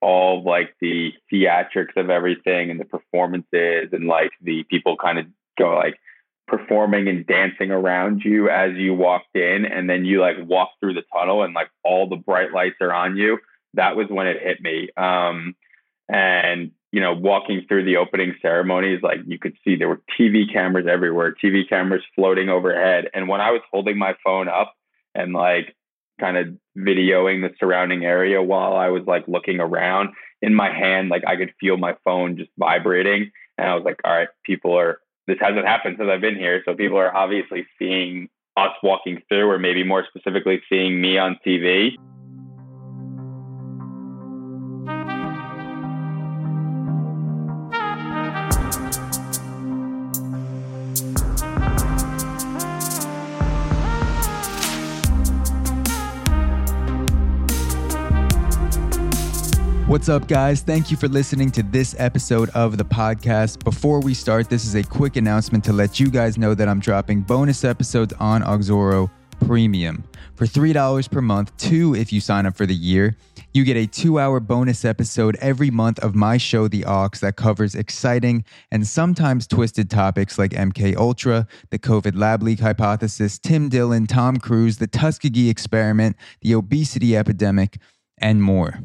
all like the theatrics of everything and the performances and like the people kind of go like performing and dancing around you as you walked in and then you like walk through the tunnel and like all the bright lights are on you. That was when it hit me. Um and you know walking through the opening ceremonies like you could see there were tv cameras everywhere tv cameras floating overhead. And when i was holding my phone up and like kind of videoing the surrounding area while i was like looking around in my hand like i could feel my phone just vibrating and i was like all right people are this hasn't happened since I've been here. So people are obviously seeing us walking through, or maybe more specifically, seeing me on TV. What's up, guys? Thank you for listening to this episode of the podcast. Before we start, this is a quick announcement to let you guys know that I'm dropping bonus episodes on Auxoro Premium. For $3 per month, two if you sign up for the year, you get a two hour bonus episode every month of my show, The Aux, that covers exciting and sometimes twisted topics like MK Ultra, the COVID lab leak hypothesis, Tim Dillon, Tom Cruise, the Tuskegee experiment, the obesity epidemic and more.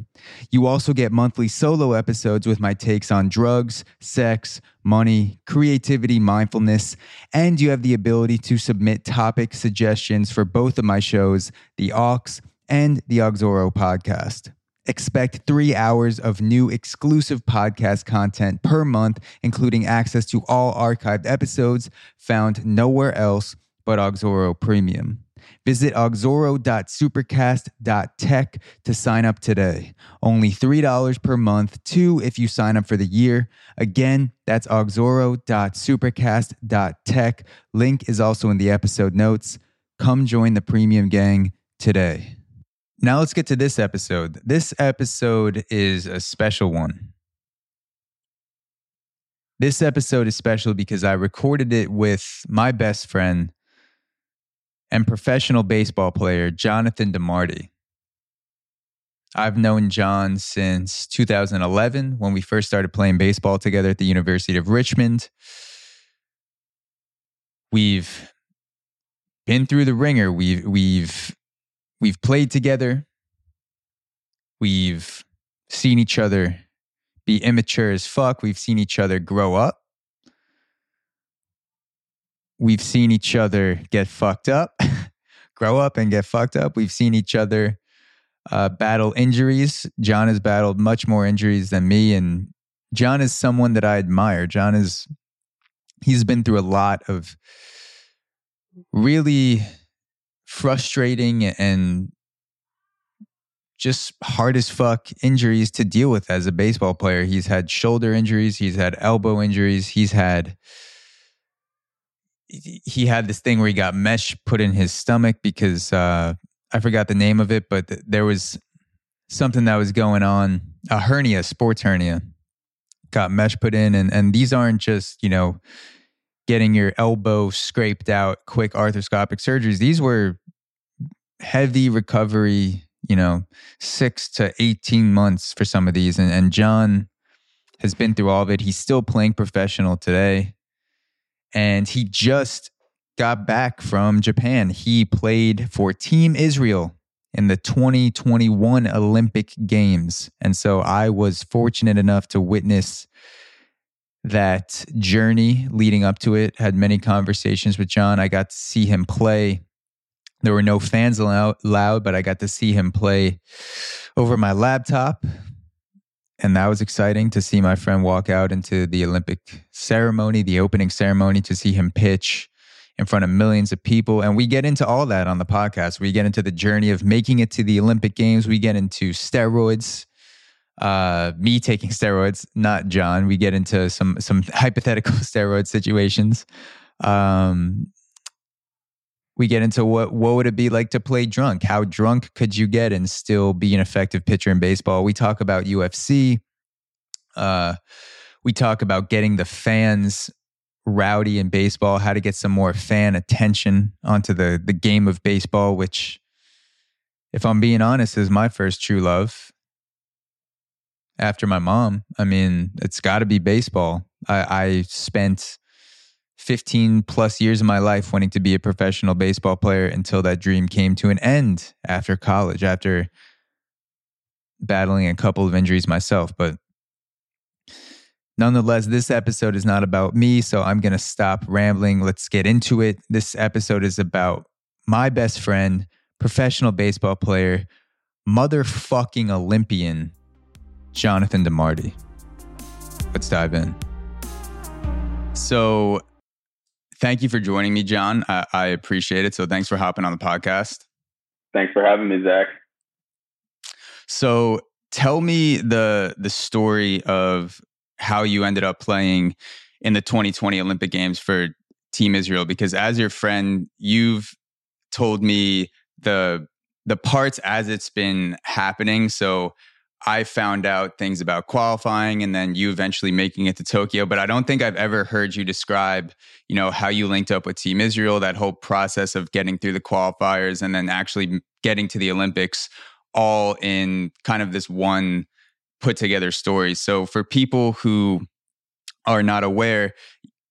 You also get monthly solo episodes with my takes on drugs, sex, money, creativity, mindfulness, and you have the ability to submit topic suggestions for both of my shows, The Aux and the Auxoro podcast. Expect three hours of new exclusive podcast content per month, including access to all archived episodes found nowhere else but Auxoro Premium. Visit auxoro.supercast.tech to sign up today. Only $3 per month, two if you sign up for the year. Again, that's auxoro.supercast.tech. Link is also in the episode notes. Come join the premium gang today. Now let's get to this episode. This episode is a special one. This episode is special because I recorded it with my best friend, and professional baseball player Jonathan de Marte. I've known John since 2011 when we first started playing baseball together at the University of Richmond. We've been through the ringer. We've we've we've played together. We've seen each other be immature as fuck. We've seen each other grow up we've seen each other get fucked up, grow up and get fucked up. We've seen each other uh, battle injuries. John has battled much more injuries than me. And John is someone that I admire. John is, he's been through a lot of really frustrating and just hard as fuck injuries to deal with as a baseball player. He's had shoulder injuries, he's had elbow injuries, he's had he had this thing where he got mesh put in his stomach because uh, I forgot the name of it, but th- there was something that was going on a hernia, sports hernia, got mesh put in, and and these aren't just you know getting your elbow scraped out, quick arthroscopic surgeries. These were heavy recovery, you know, six to eighteen months for some of these, and and John has been through all of it. He's still playing professional today and he just got back from Japan. He played for Team Israel in the 2021 Olympic Games. And so I was fortunate enough to witness that journey leading up to it. Had many conversations with John. I got to see him play. There were no fans allowed, but I got to see him play over my laptop and that was exciting to see my friend walk out into the Olympic ceremony, the opening ceremony, to see him pitch in front of millions of people. And we get into all that on the podcast. We get into the journey of making it to the Olympic Games. We get into steroids, uh, me taking steroids, not John. We get into some some hypothetical steroid situations. Um, we get into what what would it be like to play drunk? How drunk could you get and still be an effective pitcher in baseball? We talk about UFC. Uh, we talk about getting the fans rowdy in baseball, how to get some more fan attention onto the the game of baseball, which, if I'm being honest, is my first true love. after my mom. I mean, it's got to be baseball. I, I spent 15 plus years of my life wanting to be a professional baseball player until that dream came to an end after college, after battling a couple of injuries myself. But nonetheless, this episode is not about me. So I'm going to stop rambling. Let's get into it. This episode is about my best friend, professional baseball player, motherfucking Olympian, Jonathan de Marte. Let's dive in. So, thank you for joining me, John. I, I, appreciate it. So, thanks for hopping on the podcast. Thanks for having me, Zach. So, tell me the the story of how you ended up playing in the 2020 Olympic Games for Team Israel because as your friend you've told me the the parts as it's been happening so I found out things about qualifying and then you eventually making it to Tokyo but I don't think I've ever heard you describe you know how you linked up with Team Israel that whole process of getting through the qualifiers and then actually getting to the Olympics all in kind of this one put together stories. So for people who are not aware,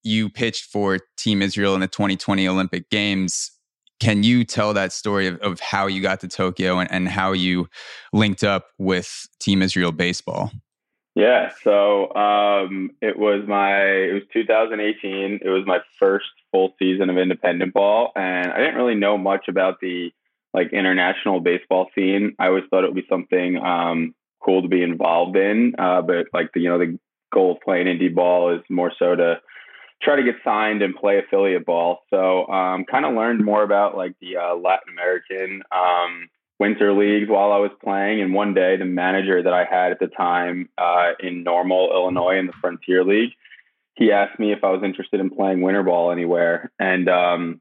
you pitched for Team Israel in the 2020 Olympic Games. Can you tell that story of, of how you got to Tokyo and, and how you linked up with Team Israel baseball? Yeah, so um, it was my it was 2018. It was my first full season of independent ball, and I didn't really know much about the like international baseball scene. I always thought it would be something um, cool to be involved in. Uh, but like the you know the goal of playing indie ball is more so to try to get signed and play affiliate ball. So um, kind of learned more about like the uh, Latin American um, winter leagues while I was playing. And one day, the manager that I had at the time uh, in Normal, Illinois, in the Frontier League, he asked me if I was interested in playing winter ball anywhere, and um,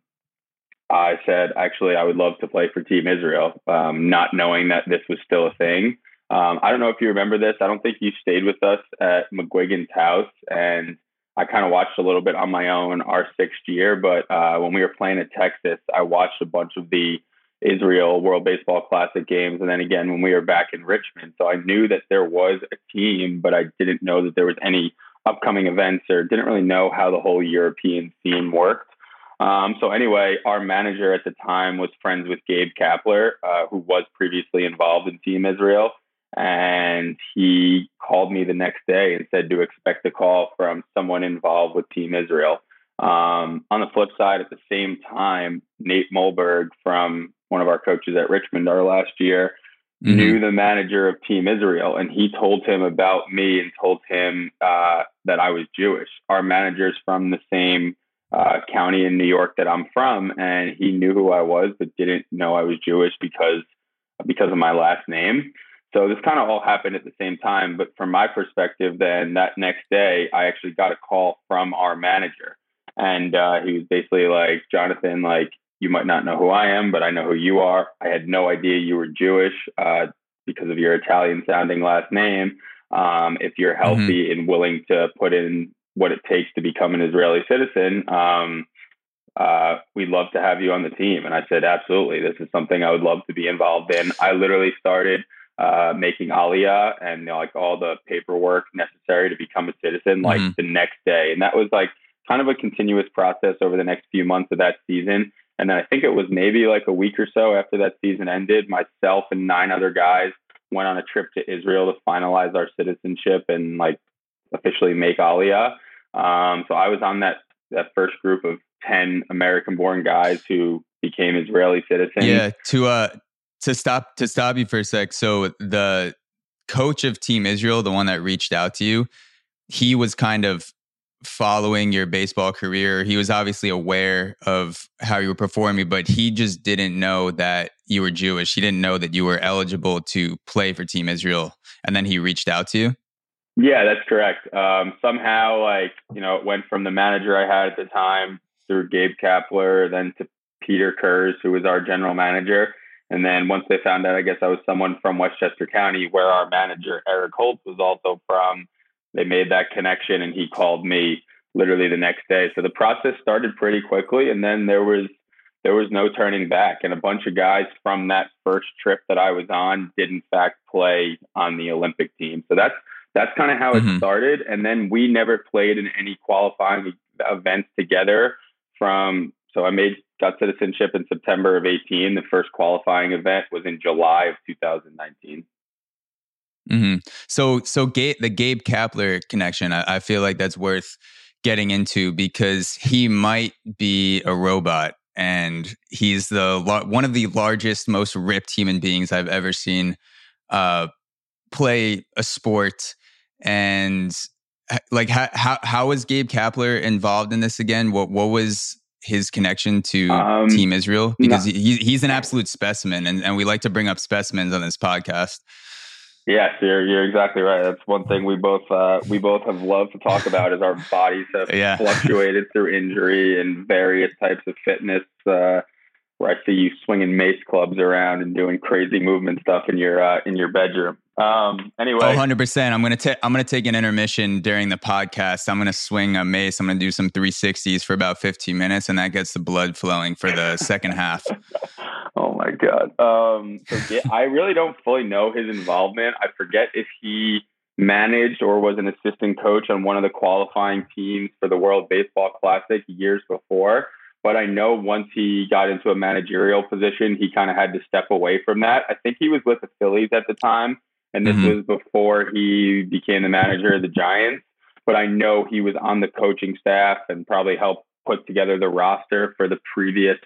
I said actually I would love to play for Team Israel, um, not knowing that this was still a thing. Um, I don't know if you remember this. I don't think you stayed with us at McGuigan's house, and I kind of watched a little bit on my own our sixth year. But uh, when we were playing at Texas, I watched a bunch of the Israel World Baseball Classic games, and then again when we were back in Richmond. So I knew that there was a team, but I didn't know that there was any upcoming events or didn't really know how the whole European scene worked. Um, so anyway, our manager at the time was friends with Gabe Kapler, uh, who was previously involved in Team Israel. And he called me the next day and said to expect a call from someone involved with Team Israel. Um, on the flip side, at the same time, Nate Mulberg from one of our coaches at Richmond our last year mm-hmm. knew the manager of Team Israel, and he told him about me and told him uh, that I was Jewish. Our manager's from the same uh, county in New York that I'm from, and he knew who I was, but didn't know I was Jewish because because of my last name. So this kind of all happened at the same time. But from my perspective, then that next day, I actually got a call from our manager. And uh, he was basically like, Jonathan, like, you might not know who I am, but I know who you are. I had no idea you were Jewish uh, because of your Italian sounding last name. Um, if you're mm-hmm. healthy mm-hmm. and willing to put in what it takes to become an Israeli citizen, um, uh, we'd love to have you on the team. And I said, absolutely. This is something I would love to be involved in. I literally started uh, making Aliyah and you know, like all the paperwork necessary to become a citizen like mm-hmm. the next day. And that was like kind of a continuous process over the next few months of that season. And then I think it was maybe like a week or so after that season ended, myself and nine other guys went on a trip to Israel to finalize our citizenship and like officially make Aliyah. Um, so I was on that that first group of ten American born guys who became Israeli citizens. Yeah, to uh to stop to stop you for a sec. So the coach of Team Israel, the one that reached out to you, he was kind of following your baseball career. He was obviously aware of how you were performing, but he just didn't know that you were Jewish. He didn't know that you were eligible to play for Team Israel. And then he reached out to you. Yeah, that's correct. Um, somehow, like, you know, it went from the manager I had at the time through Gabe Kapler, then to Peter Kurz, who was our general manager. And then once they found out, I guess I was someone from Westchester County, where our manager Eric Holtz was also from. They made that connection, and he called me literally the next day. So the process started pretty quickly, and then there was there was no turning back. And a bunch of guys from that first trip that I was on did in fact play on the Olympic team. So that's that's kind of how mm-hmm. it started. And then we never played in any qualifying events together from, so I made, got citizenship in September of 18. The first qualifying event was in July of 2019. Mm-hmm. So, so the Gabe Kapler connection, I, I feel like that's worth getting into because he might be a robot and he's the one of the largest, most ripped human beings I've ever seen uh, play a sport. And like, how, how how was Gabe Kapler involved in this again? What what was his connection to um, Team Israel? Because no. he, he's an absolute specimen, and, and we like to bring up specimens on this podcast. Yes, you're you're exactly right. That's one thing we both uh, we both have loved to talk about is our bodies have yeah. fluctuated through injury and various types of fitness. Uh, where I see you swinging mace clubs around and doing crazy movement stuff in your uh, in your bedroom. Um, anyway, 100 percent. I'm gonna take I'm gonna take an intermission during the podcast. I'm gonna swing a mace. I'm gonna do some 360s for about 15 minutes, and that gets the blood flowing for the second half. oh my god. Um, so I really don't fully know his involvement. I forget if he managed or was an assistant coach on one of the qualifying teams for the World Baseball Classic years before. But I know once he got into a managerial position, he kind of had to step away from that. I think he was with the Phillies at the time and this mm-hmm. was before he became the manager of the Giants. But I know he was on the coaching staff and probably helped put together the roster for the previous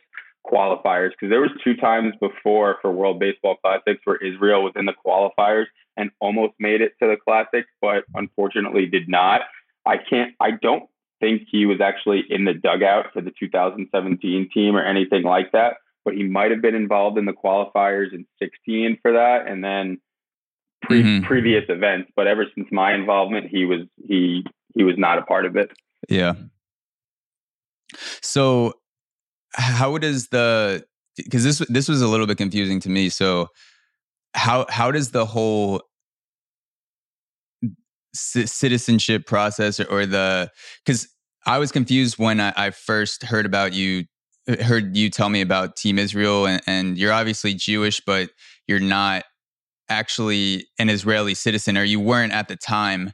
qualifiers because there was two times before for World Baseball Classics where Israel was in the qualifiers and almost made it to the Classics, but unfortunately did not. I can't. I don't think he was actually in the dugout for the 2017 team or anything like that, but he might have been involved in the qualifiers in 16 for that, and then pre- mm-hmm. previous events, but ever since my involvement, he was he he was not a part of it. Yeah. So, how does the because this this was a little bit confusing to me. So, how how does the whole c- citizenship process or, or the because I was confused when I, I, first heard about you heard you tell me about Team Israel and, and you're obviously Jewish, but you're not actually an Israeli citizen, or you weren't at the time.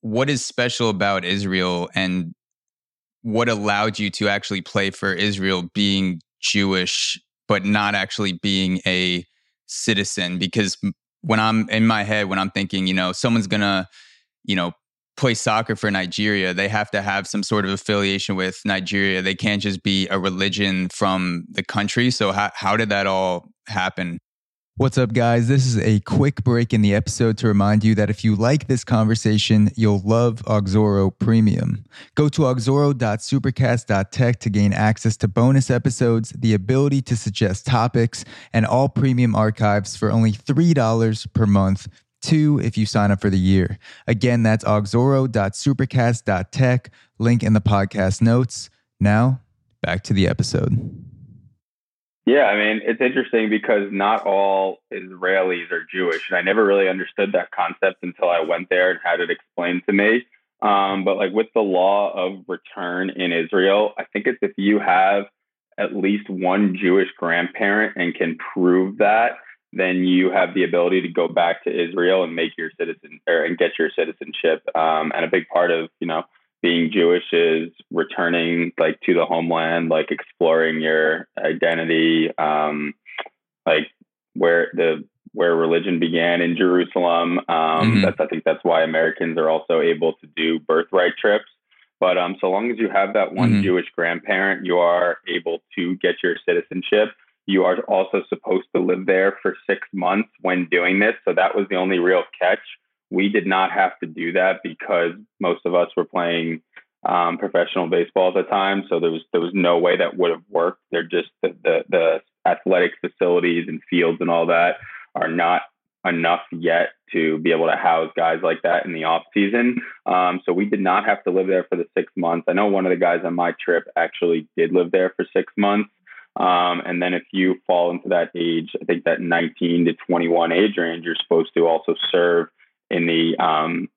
What is special about Israel and what allowed you to actually play for Israel being Jewish, but not actually being a citizen? Because when I'm in my head, when I'm thinking, you know, someone's gonna, you know, play soccer for Nigeria, they have to have some sort of affiliation with Nigeria. They can't just be a religion from the country. So how how did that all happen? What's up, guys? This is a quick break in the episode to remind you that if you like this conversation, you'll love Auxoro Premium. Go to auxoro.supercast.tech to gain access to bonus episodes, the ability to suggest topics, and all premium archives for only $3 per month. Two if you sign up for the year. Again, that's auxoro.supercast.tech, link in the podcast notes. Now, back to the episode. Yeah, I mean, it's interesting because not all Israelis are Jewish. And I never really understood that concept until I went there and had it explained to me. Um, but like with the law of return in Israel, I think it's if you have at least one Jewish grandparent and can prove that, then you have the ability to go back to Israel and make your citizen or and get your citizenship. Um, and a big part of, you know, being Jewish is returning like to the homeland, like exploring your identity, um, like where the where religion began in Jerusalem. Um, mm-hmm. That's I think that's why Americans are also able to do birthright trips. But um, so long as you have that one mm-hmm. Jewish grandparent, you are able to get your citizenship. You are also supposed to live there for six months when doing this. So that was the only real catch we did not have to do that because most of us were playing um, professional baseball at the time. So there was there was no way that would have worked. They're just the, the, the athletic facilities and fields and all that are not enough yet to be able to house guys like that in the off season. Um, so we did not have to live there for the six months. I know one of the guys on my trip actually did live there for six months. Um, and then if you fall into that age, I think that 19 to 21 age range, you're supposed to also serve in the um,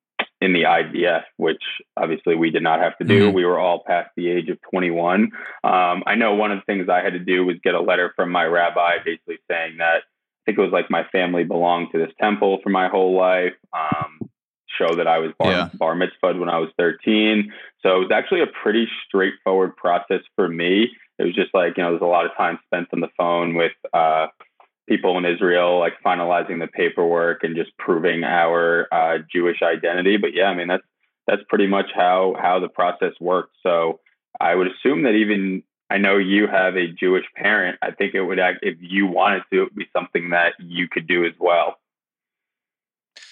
in the IDF, which obviously we did not have to do. Mm-hmm. We were all past the age of 21. Um, I know one of the things I had to do was get a letter from my rabbi basically saying that I think it was like my family belonged to this temple for my whole life. Um, show that I was bar, Yeah. bar mitzvahed when I was 13. So it was actually a pretty straightforward process for me. It was just like, you know, there's a lot of time spent on the phone with uh, people in Israel, like finalizing the paperwork and just proving our uh, Jewish identity. But yeah, I mean, that's that's pretty much how how the process worked. So I would assume that even I know you have a Jewish parent. I think it would act if you wanted to, it would be something that you could do as well.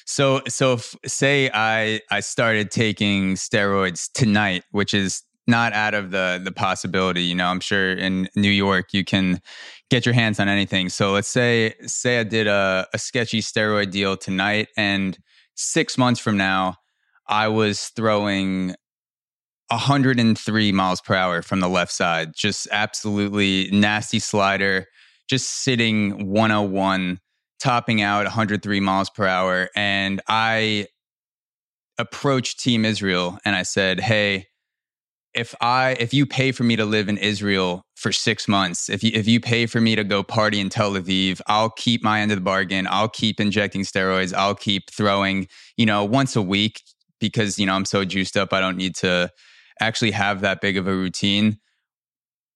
So so if, say I I started taking steroids tonight, which is not out of the the possibility. You know, I'm sure in New York you can get your hands on anything. So let's say say I did a, a sketchy steroid deal tonight, and six months from now, I was throwing 103 miles per hour from the left side, just absolutely nasty slider, just sitting 101 topping out 103 miles per hour. And I approached Team Israel and I said, Hey, if I if you pay for me to live in Israel for six months, if you if you pay for me to go party in Tel Aviv, I'll keep my end of the bargain. I'll keep injecting steroids. I'll keep throwing, you know, once a week because you know I'm so juiced up. I don't need to actually have that big of a routine.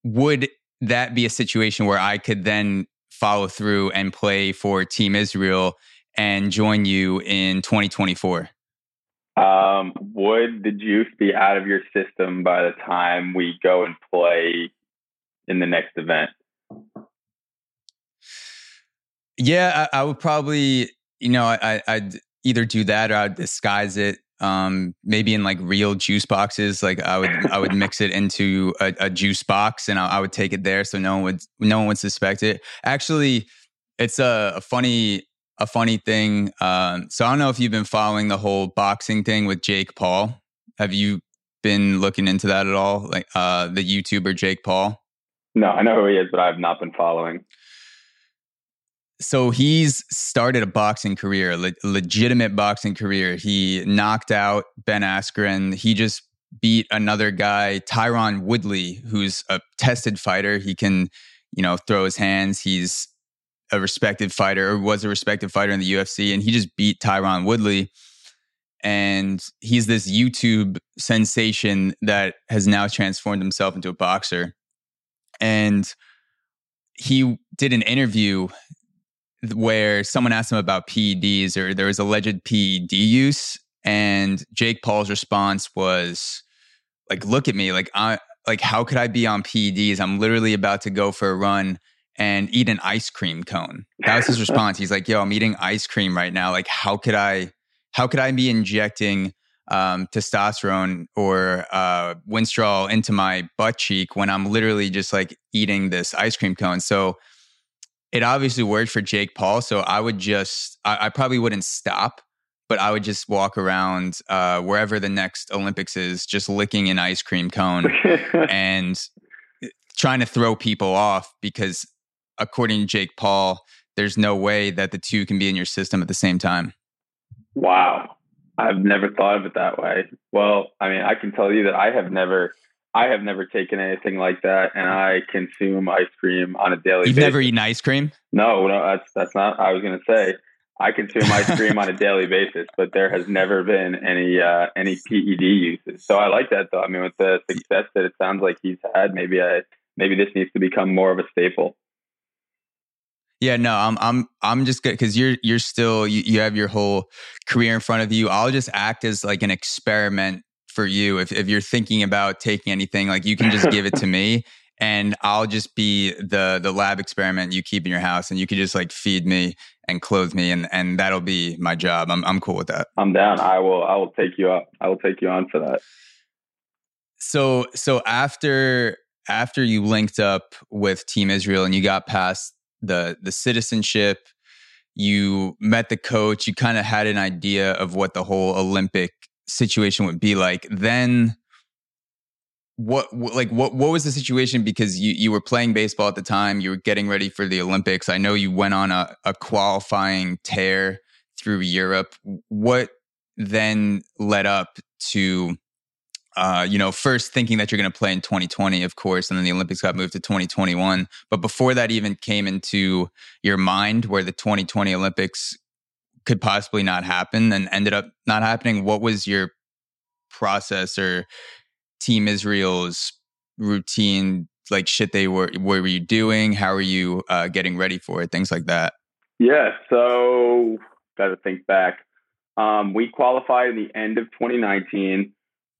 Would that be a situation where I could then follow through and play for Team Israel and join you in 2024? Um, would the juice be out of your system by the time we go and play in the next event? Yeah, I, I would probably, you know, I, I'd either do that or I'd disguise it. Um, maybe in like real juice boxes. Like I would, I would mix it into a, a juice box, and I, I, would take it there, so no one would, no one would suspect it. Actually, it's a, a funny, a funny thing. Um, so I don't know if you've been following the whole boxing thing with Jake Paul. Have you been looking into that at all? Like uh, the YouTuber Jake Paul. No, I know who he is, but I have not been following so he's started a boxing career, a le- legitimate boxing career. He knocked out Ben Askren. He just beat another guy, Tyron Woodley, who's a tested fighter. He can, you know, throw his hands. He's a respected fighter or was a respected fighter in the UFC, and he just beat Tyron Woodley. And he's this YouTube sensation that has now transformed himself into a boxer. And he did an interview where someone asked him about PEDs or there was alleged PED use, and Jake Paul's response was like, "Look at me, like I like how could I be on PEDs? I'm literally about to go for a run." And eat an ice cream cone. That was his response. He's like, "Yo, I'm eating ice cream right now. Like, how could I, how could I be injecting um, testosterone or uh, Winstrol into my butt cheek when I'm literally just like eating this ice cream cone?" So it obviously worked for Jake Paul. So I would just, I, I probably wouldn't stop, but I would just walk around uh, wherever the next Olympics is, just licking an ice cream cone and eh, trying to throw people off because, according to Jake Paul, there's no way that the two can be in your system at the same time. Wow. I've never thought of it that way. Well, I mean, I can tell you that I have never I have never taken anything like that, and I consume ice cream on a daily. Basis. You've basis. never eaten ice cream? No, no, that's that's not. I was going to say I consume ice cream on a daily basis, but there has never been any uh, any PED uses. So I like that though. I mean, with the success that it sounds like he's had, maybe I maybe this needs to become more of a staple. Yeah, no, I'm I'm I'm just good because you're you're still you, you have your whole career in front of you. I'll just act as like an experiment for you. If, if you're thinking about taking anything like you can just give it to me and i'll just be the the lab experiment you keep in your house and you can just like feed me and clothe me and and that'll be my job. I'm, I'm cool with that. I'm down. I will i will take you up. I will take you on for that. So so after after you linked up with team israel and you got past the the citizenship you met the coach you kind of had an idea of what the whole olympic situation would be like then what like what what was the situation? Because you you were playing baseball at the time you were getting ready for the olympics i know you went on a, a qualifying tear through europe what then led up to uh, you know, first thinking that you're going to play in 2020, of course, and then the Olympics got moved to 2021. But before that even came into your mind, where the 2020 Olympics could possibly not happen and ended up not happening. What was your process or Team Israel's routine? Like shit, they were. What were you doing? How were you uh, getting ready for it? Things like that. Yeah. So, got to think back. Um, we qualified in the end of 2019.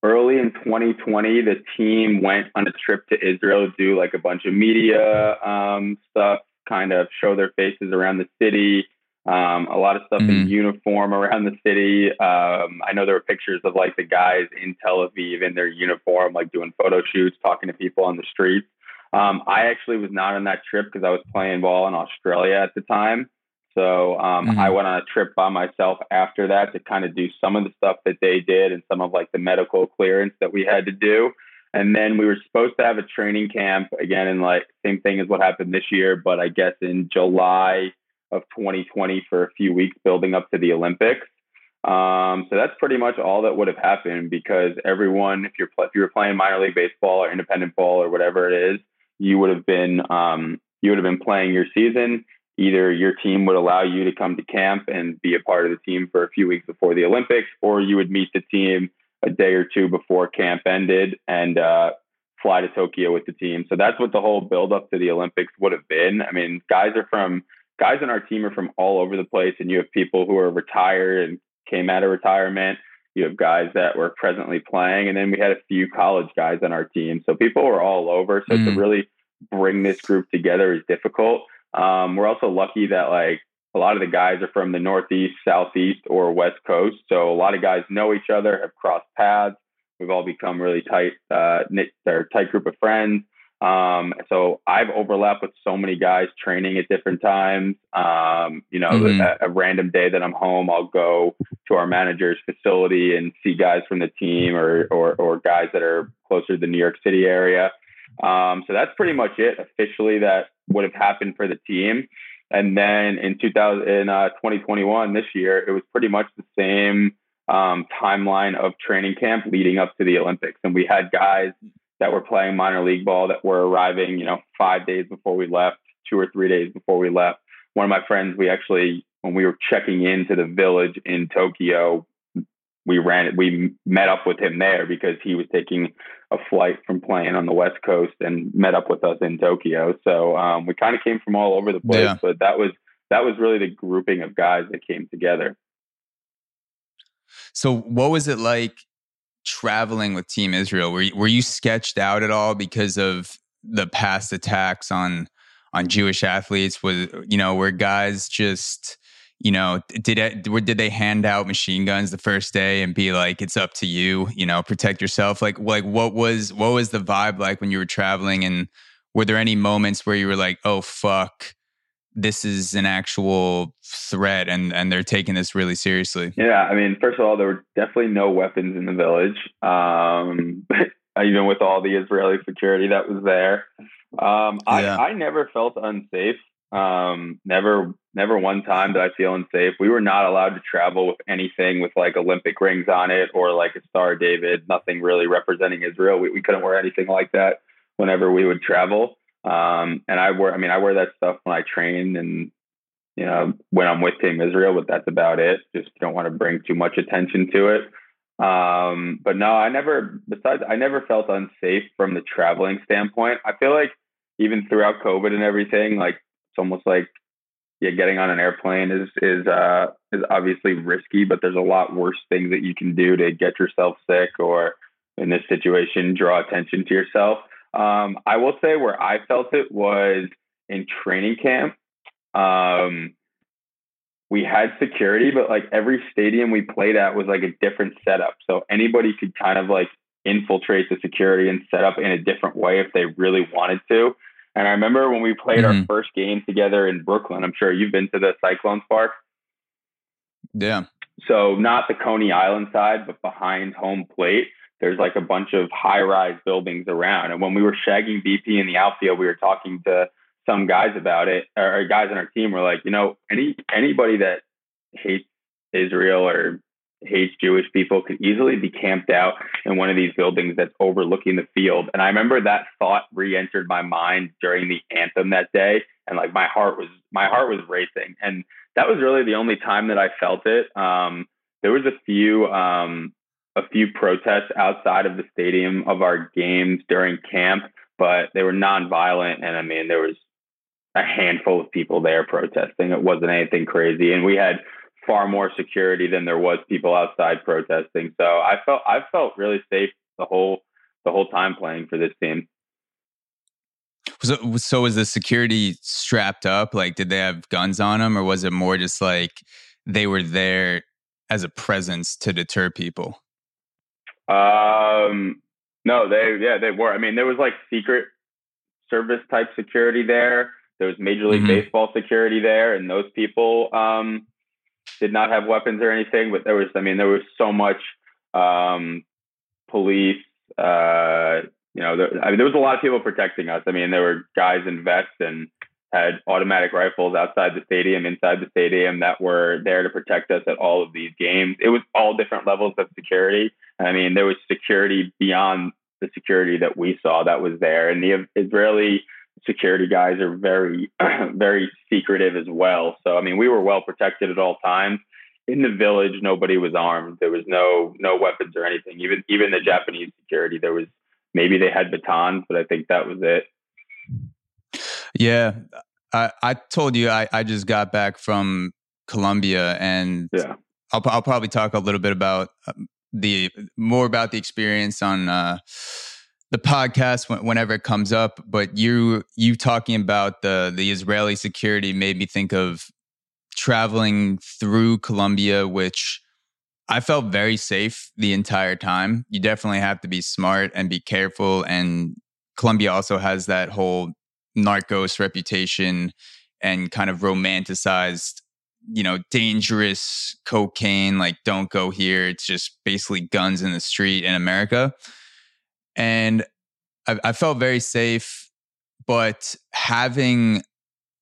Early in 2020, the team went on a trip to Israel to do like a bunch of media um, stuff, kind of show their faces around the city. Um, a lot of stuff mm-hmm. in uniform around the city. Um, I know there were pictures of like the guys in Tel Aviv in their uniform, like doing photo shoots, talking to people on the streets. Um, I actually was not on that trip because I was playing ball in Australia at the time. So um, mm-hmm. I went on a trip by myself after that to kind of do some of the stuff that they did and some of like the medical clearance that we had to do. And then we were supposed to have a training camp again, and like same thing as what happened this year, but I guess in July of 2020 for a few weeks, building up to the Olympics. Um, so that's pretty much all that would have happened because everyone, if you're if you were playing minor league baseball or independent ball or whatever it is, you would have been um, you would have been playing your season either your team would allow you to come to camp and be a part of the team for a few weeks before the Olympics, or you would meet the team a day or two before camp ended and uh, fly to Tokyo with the team. So that's what the whole build up to the Olympics would have been. I mean, guys are from guys in our team are from all over the place, and you have people who are retired and came out of retirement. You have guys that were presently playing, and then we had a few college guys on our team. So people were all over. So mm. to really bring this group together is difficult. Um, we're also lucky that like a lot of the guys are from the Northeast, Southeast, or West Coast. So a lot of guys know each other, have crossed paths. We've all become really tight, uh, knit, or tight group of friends. Um, so I've overlapped with so many guys training at different times. Um, you know, mm-hmm. a, a, random day that I'm home, I'll go to our manager's facility and see guys from the team or, or, or guys that are closer to the New York City area. Um, so that's pretty much it officially that would have happened for the team. And then in 2000, in uh, 2021, this year, it was pretty much the same um, timeline of training camp leading up to the Olympics. And we had guys that were playing minor league ball that were arriving, you know, five days before we left, two or three days before we left. One of my friends, we actually, when we were checking into the village in Tokyo, we ran we met up with him there because he was taking a flight from playing on the west coast and met up with us in Tokyo. So um, we kind of came from all over the place, yeah. but that was that was really the grouping of guys that came together. So what was it like traveling with Team Israel? Were you, were you sketched out at all because of the past attacks on on Jewish athletes? Was you know were guys just you know, did it, did they hand out machine guns the first day and be like, it's up to you, you know, protect yourself? Like, like what was what was the vibe like when you were traveling? And were there any moments where you were like, oh fuck, this is an actual threat, and and they're taking this really seriously? Yeah, I mean, first of all, there were definitely no weapons in the village, um, even with all the Israeli security that was there. Um, yeah. I I never felt unsafe. Um, never, never one time did I feel unsafe. We were not allowed to travel with anything with like Olympic rings on it or like a Star David, nothing really representing Israel. We, we couldn't wear anything like that whenever we would travel. Um, and I wear, I mean, I wear that stuff when I train and, you know, when I'm with Team Israel, but that's about it. Just don't want to bring too much attention to it. Um, but no, I never, besides, I never felt unsafe from the traveling standpoint. I feel like even throughout COVID and everything, like almost like yeah, getting on an airplane is is uh, is obviously risky, but there's a lot worse things that you can do to get yourself sick or in this situation draw attention to yourself. Um, I will say where I felt it was in training camp. Um, we had security, but like every stadium we played at was like a different setup. So anybody could kind of like infiltrate the security and set up in a different way if they really wanted to. And I remember when we played mm-hmm. our first game together in Brooklyn. I'm sure you've been to the Cyclones Park. Yeah. So not the Coney Island side, but behind home plate, there's like a bunch of high-rise buildings around. And when we were shagging BP in the outfield, we were talking to some guys about it, or guys on our team were like, you know, any anybody that hates Israel or hates Jewish people could easily be camped out in one of these buildings that's overlooking the field. And I remember that thought re-entered my mind during the anthem that day. And like my heart was my heart was racing. And that was really the only time that I felt it. Um, there was a few um, a few protests outside of the stadium of our games during camp, but they were nonviolent, and I mean there was a handful of people there protesting. It wasn't anything crazy, and we had far more security than there was people outside protesting. So I felt I felt really safe the whole the whole time playing for this team. So, so was the security strapped up? Like, did they have guns on them, or was it more just like they were there as a presence to deter people? Um, no, they yeah they were. I mean, there was like secret service type security there. There was Major League mm-hmm. Baseball security there, and those people um, did not have weapons or anything. But there was, I mean, there was so much um, police, uh, you know, there, I mean, there was a lot of people protecting us. I mean, there were guys in vests and had automatic rifles outside the stadium, inside the stadium that were there to protect us at all of these games. It was all different levels of security. I mean, there was security beyond the security that we saw that was there. And the Israeli security guys are very, very secretive as well. So, I mean, we were well protected at all times. In the village, nobody was armed. There was no no weapons or anything. Even even the Japanese security, there was maybe they had batons, but I think that was it. Yeah. I, I told you I, I just got back from Colombia and yeah. I'll, I'll probably talk a little bit about um, the more about the experience on uh, the podcast whenever it comes up. But you you talking about the the Israeli security made me think of traveling through Colombia, which I felt very safe the entire time. You definitely have to be smart and be careful. And Colombia also has that whole narcos reputation and kind of romanticized, you know, dangerous cocaine. Like, don't go here. It's just basically guns in the street in America. And I, I felt very safe, but having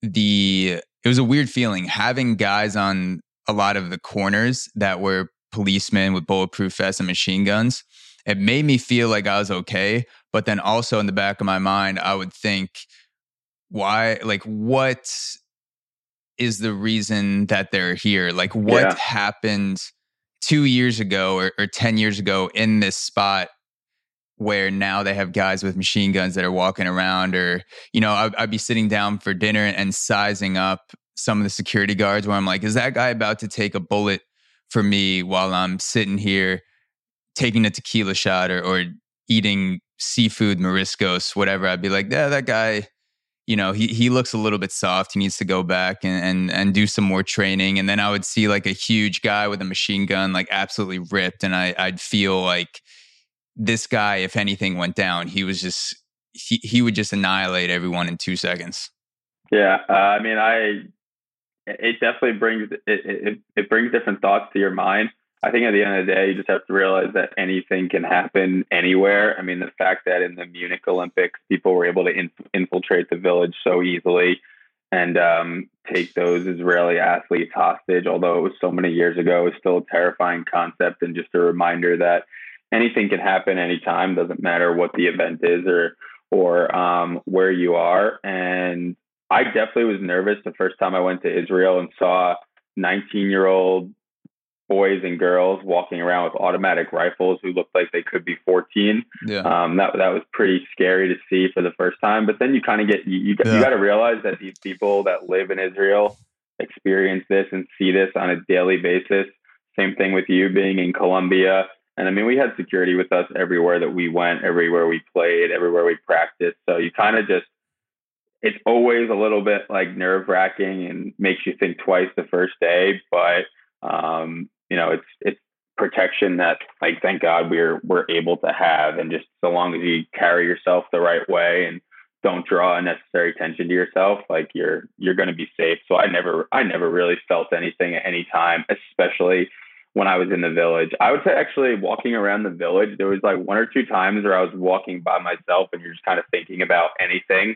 the, it was a weird feeling having guys on a lot of the corners that were policemen with bulletproof vests and machine guns. It made me feel like I was okay. But then also in the back of my mind, I would think, why, like, what is the reason that they're here? Like, what yeah. happened two years ago or, or 10 years ago in this spot where now they have guys with machine guns that are walking around or you know I'd, I'd, be sitting down for dinner and sizing up some of the security guards where i'm like is that guy about to take a bullet for me while I'm sitting here taking a tequila shot or, or eating seafood mariscos, whatever. I'd be like, yeah, that guy, you know, he he looks a little bit soft. He needs to go back and and and do some more training. And then I would see like a huge guy with a machine gun, like absolutely ripped, and I I'd feel like this guy, if anything went down, he was just he he would just annihilate everyone in two seconds. Yeah, uh, I mean, I it definitely brings it, it, it brings different thoughts to your mind. I think at the end of the day, you just have to realize that anything can happen anywhere. I mean, the fact that in the Munich Olympics, people were able to inf- infiltrate the village so easily and um, take those Israeli athletes hostage, although it was so many years ago, is still a terrifying concept and just a reminder that anything can happen anytime. Doesn't matter what the event is or or um, where you are. And I definitely was nervous the first time I went to Israel and saw 19 year old boys and girls walking around with automatic rifles who looked like they could be 14. Yeah. Um, that, that was pretty scary to see for the first time. But then you kind of get, you, you, yeah. you got to realize that these people that live in Israel experience this and see this on a daily basis. Same thing with you being in Colombia. And I mean, we had security with us everywhere that we went, everywhere we played, everywhere we practiced. So you kind of just it's always a little bit like nerve wracking and makes you think twice the first day, but um, you know, it's it's protection that like thank God we're we're able to have and just so long as you carry yourself the right way and don't draw unnecessary attention to yourself, like you're you're gonna be safe. So I never I never really felt anything at any time, especially when I was in the village. I would say actually walking around the village, there was like one or two times where I was walking by myself and you're just kind of thinking about anything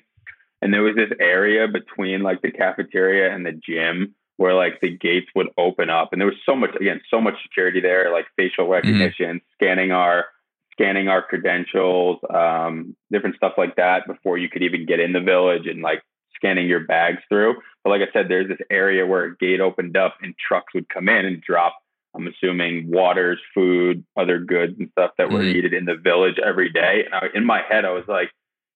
and there was this area between like the cafeteria and the gym where like the gates would open up and there was so much again so much security there like facial mm-hmm. recognition mm-hmm. scanning our scanning our credentials um, different stuff like that before you could even get in the village and like scanning your bags through. But like I said, there's this area where a gate opened up and trucks would come in and drop. I'm assuming waters, food, other goods and stuff that were mm. needed in the village every day. And I, in my head, I was like,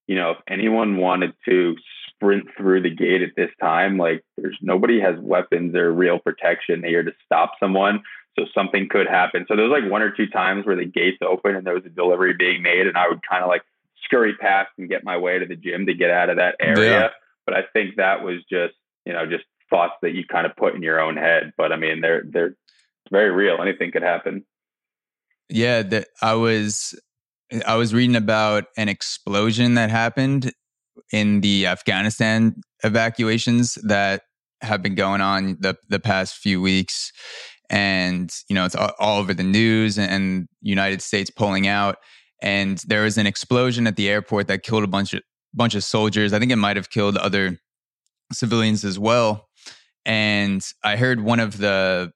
you know, if anyone wanted to sprint through the gate at this time, like there's nobody has weapons or real protection here to stop someone. So something could happen. So there was like one or two times where the gates open and there was a delivery being made, and I would kind of like scurry past and get my way to the gym to get out of that area. Yeah. But I think that was just, you know, just thoughts that you kind of put in your own head. But I mean, they're they're very real. Anything could happen. Yeah, that I was I was reading about an explosion that happened in the Afghanistan evacuations that have been going on the the past few weeks and you know it's all, all over the news and United States pulling out and there was an explosion at the airport that killed a bunch of bunch of soldiers. I think it might have killed other civilians as well. And I heard one of the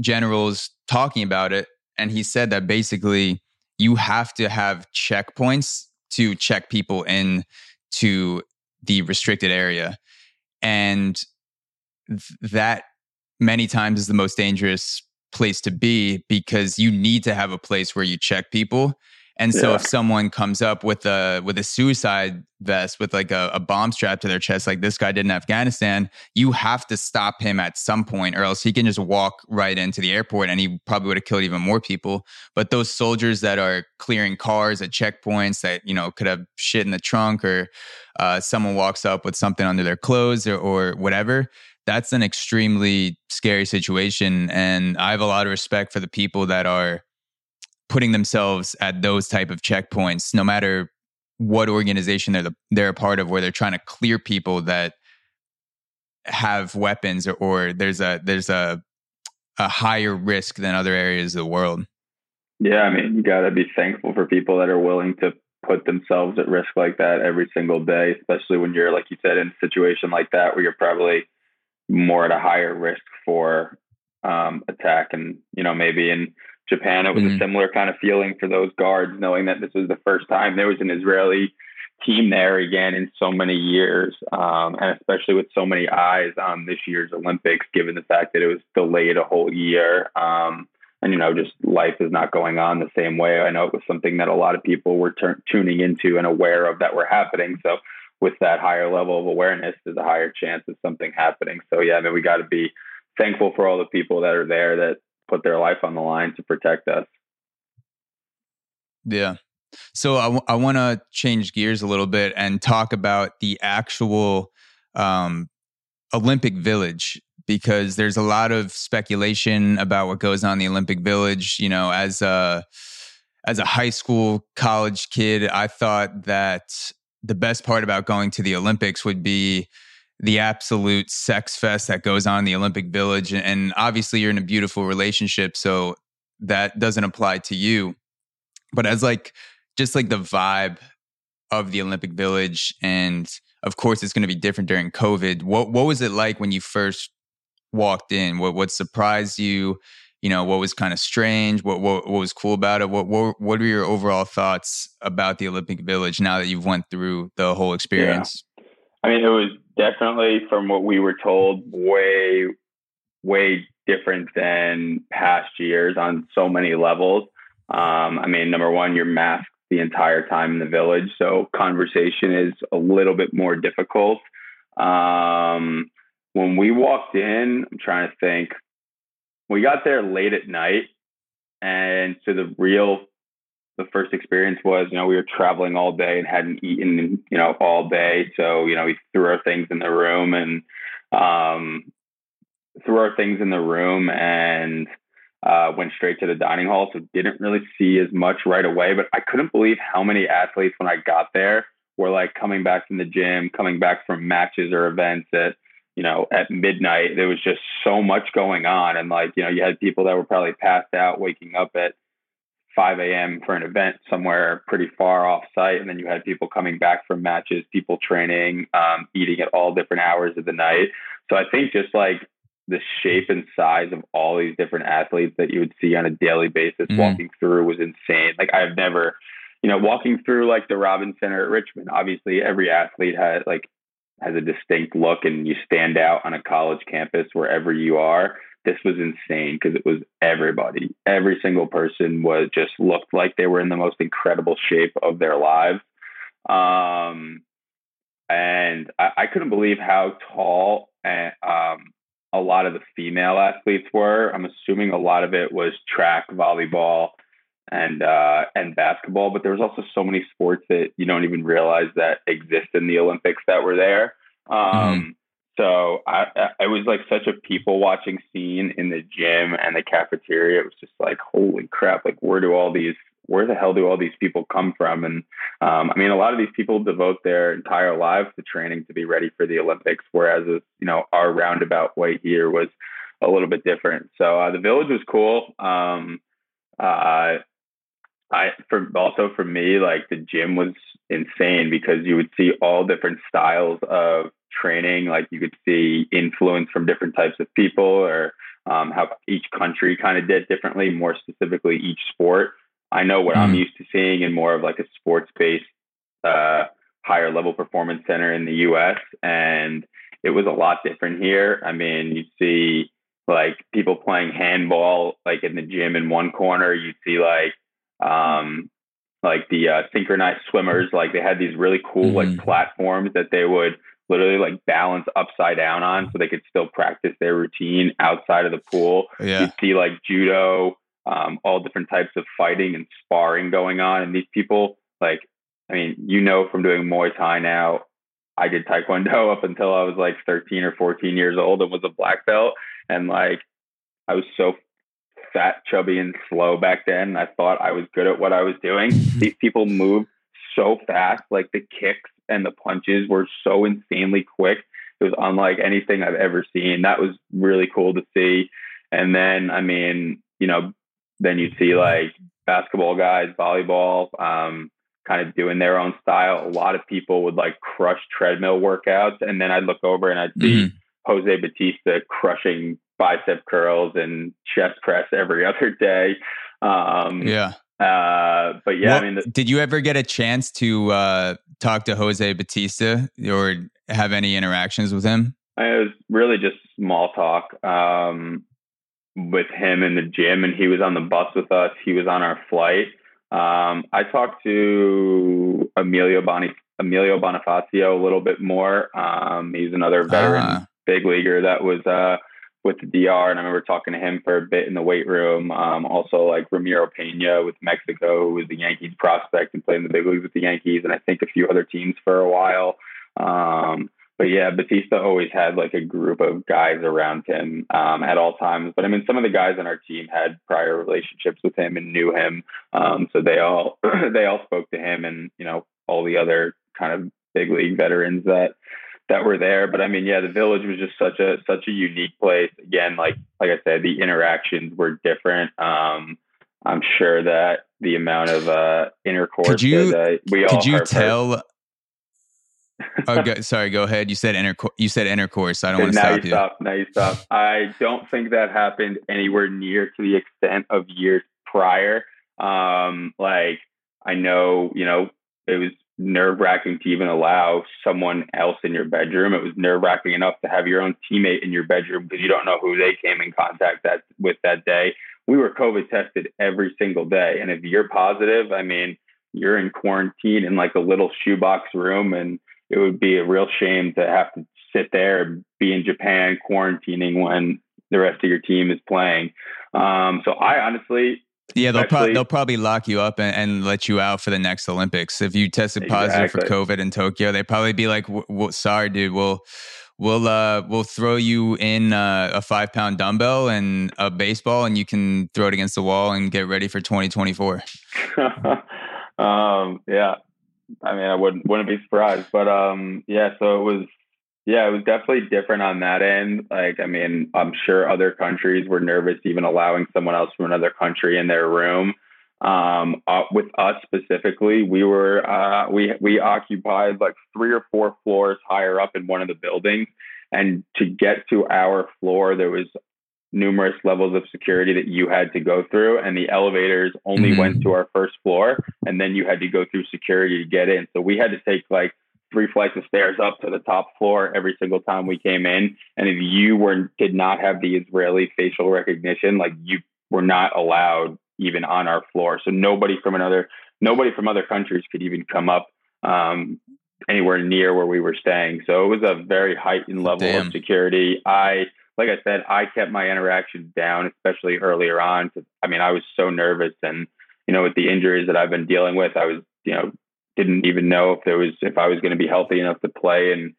generals talking about it and he said that basically you have to have checkpoints to check people in to the restricted area. And th- that many times is the most dangerous place to be because you need to have a place where you check people and so yeah. if someone comes up with a with a suicide vest with like a, a, bomb strapped to their chest, like this guy did in Afghanistan, you have to stop him at some point, or else he can just walk right into the airport and he probably would have killed even more people. But those soldiers that are clearing cars at checkpoints that you know could have shit in the trunk, or uh, someone walks up with something under their clothes or, or whatever, that's an extremely scary situation. And I have a lot of respect for the people that are putting themselves at those type of checkpoints, no matter what organization they're the, they're a part of, where they're trying to clear people that have weapons or, or there's a there's a a higher risk than other areas of the world. Yeah, I mean, you got to be thankful for people that are willing to put themselves at risk like that every single day, especially when you're, like you said, in a situation like that where you're probably more at a higher risk for um, attack. And, you know, maybe in Japan, it was mm-hmm. a similar kind of feeling for those guards, knowing that this was the first time there was an Israeli team there again in so many years, um, and especially with so many eyes on this year's Olympics, given the fact that it was delayed a whole year. Um, and you know, just life is not going on the same way. I know it was something that a lot of people were t- tuning into and aware of that were happening. So, with that higher level of awareness, there's a higher chance of something happening. So, yeah, I mean, we got to be thankful for all the people that are there that put their life on the line to protect us. Yeah. So I, w- I want to change gears a little bit and talk about the actual um, Olympic Village because there's a lot of speculation about what goes on in the Olympic Village. You know, as a as a high school college kid, I thought that the best part about going to the Olympics would be the absolute sex fest that goes on in the Olympic Village. And obviously, you're in a beautiful relationship, so that doesn't apply to you. But as like just like the vibe of the Olympic Village, and of course, it's going to be different during COVID. What what was it like when you first walked in? What what surprised you? You know, what was kind of strange? What what, what was cool about it? What, what what were your overall thoughts about the Olympic Village now that you've went through the whole experience? Yeah. I mean, it was definitely from what we were told, way, way different than past years on so many levels. Um, I mean, number one, you're masked the entire time in the village, so conversation is a little bit more difficult. Um, when we walked in, I'm trying to think. We got there late at night, and so the real the first experience was, you know, we were traveling all day and hadn't eaten, you know, all day. So, you know, we threw our things in the room and um, threw our things in the room and uh, went straight to the dining hall. So didn't really see as much right away. But I couldn't believe how many athletes when I got there were like coming back from the gym, coming back from matches or events at, you know, at midnight. There was just so much going on. And like, you know, you had people that were probably passed out, waking up at 5 a.m. for an event somewhere pretty far off site. And then you had people coming back from matches, people training, um, eating at all different hours of the night. So I think just like the shape and size of all these different athletes that you would see on a daily basis mm-hmm. walking through was insane. Like I've never, you know, walking through like the Robins Center at Richmond, obviously every athlete had like has a distinct look and you stand out on a college campus wherever you are. This was insane because it was everybody. Every single person was just looked like they were in the most incredible shape of their lives. Um, and I, I couldn't believe how tall and um, a lot of the female athletes were. I'm assuming a lot of it was track, volleyball, and uh, and basketball. But there was also so many sports that you don't even realize that exist in the Olympics that were there. Um, mm-hmm. So I, I, it was like such a people watching scene in the gym and the cafeteria. It was just like, holy crap! Like, where do all these where the hell do all these people come from? And um, I mean, a lot of these people devote their entire lives to training to be ready for the Olympics, whereas you know our roundabout way here was a little bit different. So uh, the village was cool. Um, uh, I for also for me, like the gym was insane because you would see all different styles of training. Like you could see influence from different types of people, or um, how each country kind of did differently. More specifically, each sport. I know what mm. I'm used to seeing in more of like a sports based, uh, higher level performance center in the US. And it was a lot different here. I mean, you see like people playing handball like in the gym in one corner. You'd see like, um, like the uh, synchronized swimmers, like they had these really cool mm. like platforms that they would literally like balance upside down on so they could still practice their routine outside of the pool. Yeah. You'd see like judo, um, all different types of fighting and sparring going on. And these people, like, I mean, you know, from doing Muay Thai now, I did Taekwondo up until I was like 13 or 14 years old and was a black belt. And like, I was so fat, chubby, and slow back then. I thought I was good at what I was doing. These people move so fast. Like the kicks and the punches were so insanely quick. It was unlike anything I've ever seen. That was really cool to see. And then, I mean, you know, then you'd see like basketball guys, volleyball, um, kind of doing their own style. A lot of people would like crush treadmill workouts. And then I'd look over and I'd see mm-hmm. Jose Bautista crushing bicep curls and chest press every other day. Um, yeah. Uh, but yeah, well, I mean, the, did you ever get a chance to uh, talk to Jose Bautista or have any interactions with him? it was really just small talk. Um, with him in the gym, and he was on the bus with us. He was on our flight. Um, I talked to Emilio Boni, Emilio Bonifacio a little bit more. Um, he's another veteran uh. big leaguer that was uh, with the DR, and I remember talking to him for a bit in the weight room. Um, also, like Ramiro Pena with Mexico, who was the Yankees prospect and played in the big leagues with the Yankees, and I think a few other teams for a while. Um, but yeah, Bautista always had like a group of guys around him um, at all times. But I mean, some of the guys on our team had prior relationships with him and knew him, um, so they all they all spoke to him, and you know all the other kind of big league veterans that that were there. But I mean, yeah, the village was just such a such a unique place. Again, like like I said, the interactions were different. Um, I'm sure that the amount of uh, intercourse could you, that we all could you tell oh, go, sorry. Go ahead. You said intercourse. You said intercourse. I don't want to stop you. Stop. Now you stop. I don't think that happened anywhere near to the extent of years prior. Um, like I know, you know, it was nerve wracking to even allow someone else in your bedroom. It was nerve wracking enough to have your own teammate in your bedroom because you don't know who they came in contact that with that day. We were COVID tested every single day, and if you're positive, I mean, you're in quarantine in like a little shoebox room and it would be a real shame to have to sit there and be in Japan quarantining when the rest of your team is playing. Um, so I honestly, yeah, they'll probably they'll probably lock you up and, and, let you out for the next Olympics if you tested positive exactly. for COVID in Tokyo. They'd probably be like, w- w- "Sorry, dude, we'll." We'll uh we'll throw you in uh, a five pound dumbbell and a baseball, and you can throw it against the wall and get ready for twenty twenty four. Um, yeah, I mean, I wouldn't wouldn't be surprised, but um, yeah. So it was, yeah, it was definitely different on that end. Like, I mean, I'm sure other countries were nervous even allowing someone else from another country in their room. Um, uh, with us specifically, we were uh, we we occupied like three or four floors higher up in one of the buildings, and to get to our floor, there was numerous levels of security that you had to go through and the elevators only mm-hmm. went to our first floor and then you had to go through security to get in so we had to take like three flights of stairs up to the top floor every single time we came in. And if you were did not have the Israeli facial recognition, like you were not allowed even on our floor. So nobody from another nobody from other countries could even come up um, anywhere near where we were staying. So it was a very heightened level Damn. of security. I like I said, I kept my interactions down, especially earlier on. I mean, I was so nervous, and you know, with the injuries that I've been dealing with, I was, you know, didn't even know if there was if I was going to be healthy enough to play and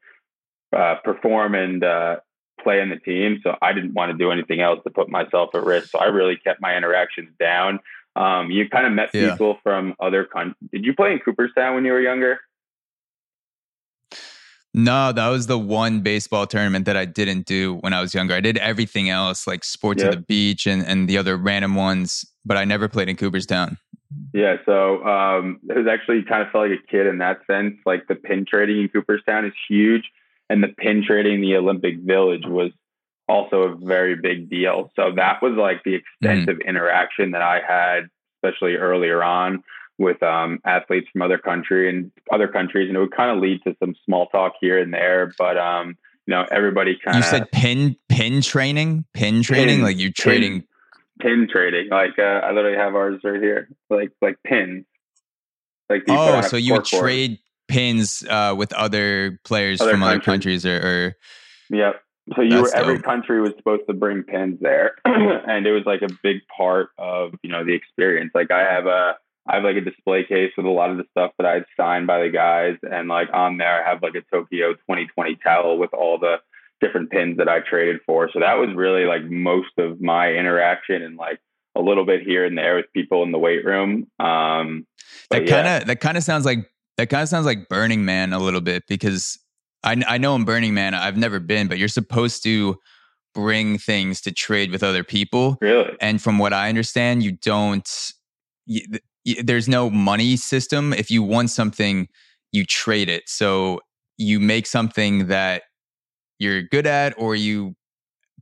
uh, perform and uh, play in the team. So I didn't want to do anything else to put myself at risk. So I really kept my interactions down. Um, you kind of met yeah. people from other countries. Did you play in Cooperstown when you were younger? No, that was the one baseball tournament that I didn't do when I was younger. I did everything else, like sports yep. at the beach and, and the other random ones, but I never played in Cooperstown. Yeah, so um, it was actually kind of felt like a kid in that sense. Like the pin trading in Cooperstown is huge, and the pin trading in the Olympic Village was also a very big deal. So that was like the extensive mm. interaction that I had, especially earlier on with um, athletes from other country and other countries, and it would kind of lead to some small talk here and there. But um, you know, everybody kind of you said pin pin training, pin training, pin, like you're trading pin, trading. Like uh, I literally have ours right here, like like pins. Like oh, so you would trade pins uh, with other players other from countries. other countries, or, or yep. So you were every country was supposed to bring pins there, and it was like a big part of you know the experience. Like I have a I have like a display case with a lot of the stuff that I'd signed by the guys, and like on there I have like a Tokyo 2020 towel with all the different pins that I traded for. So that was really like most of my interaction and like a little bit here and there with people in the weight room. Um, that kind of that kind of sounds like that kind of sounds like Burning Man a little bit because I I know in Burning Man I've never been, but you're supposed to bring things to trade with other people. Really? And from what I understand, you don't. You, there's no money system. If you want something, you trade it. So you make something that you're good at, or you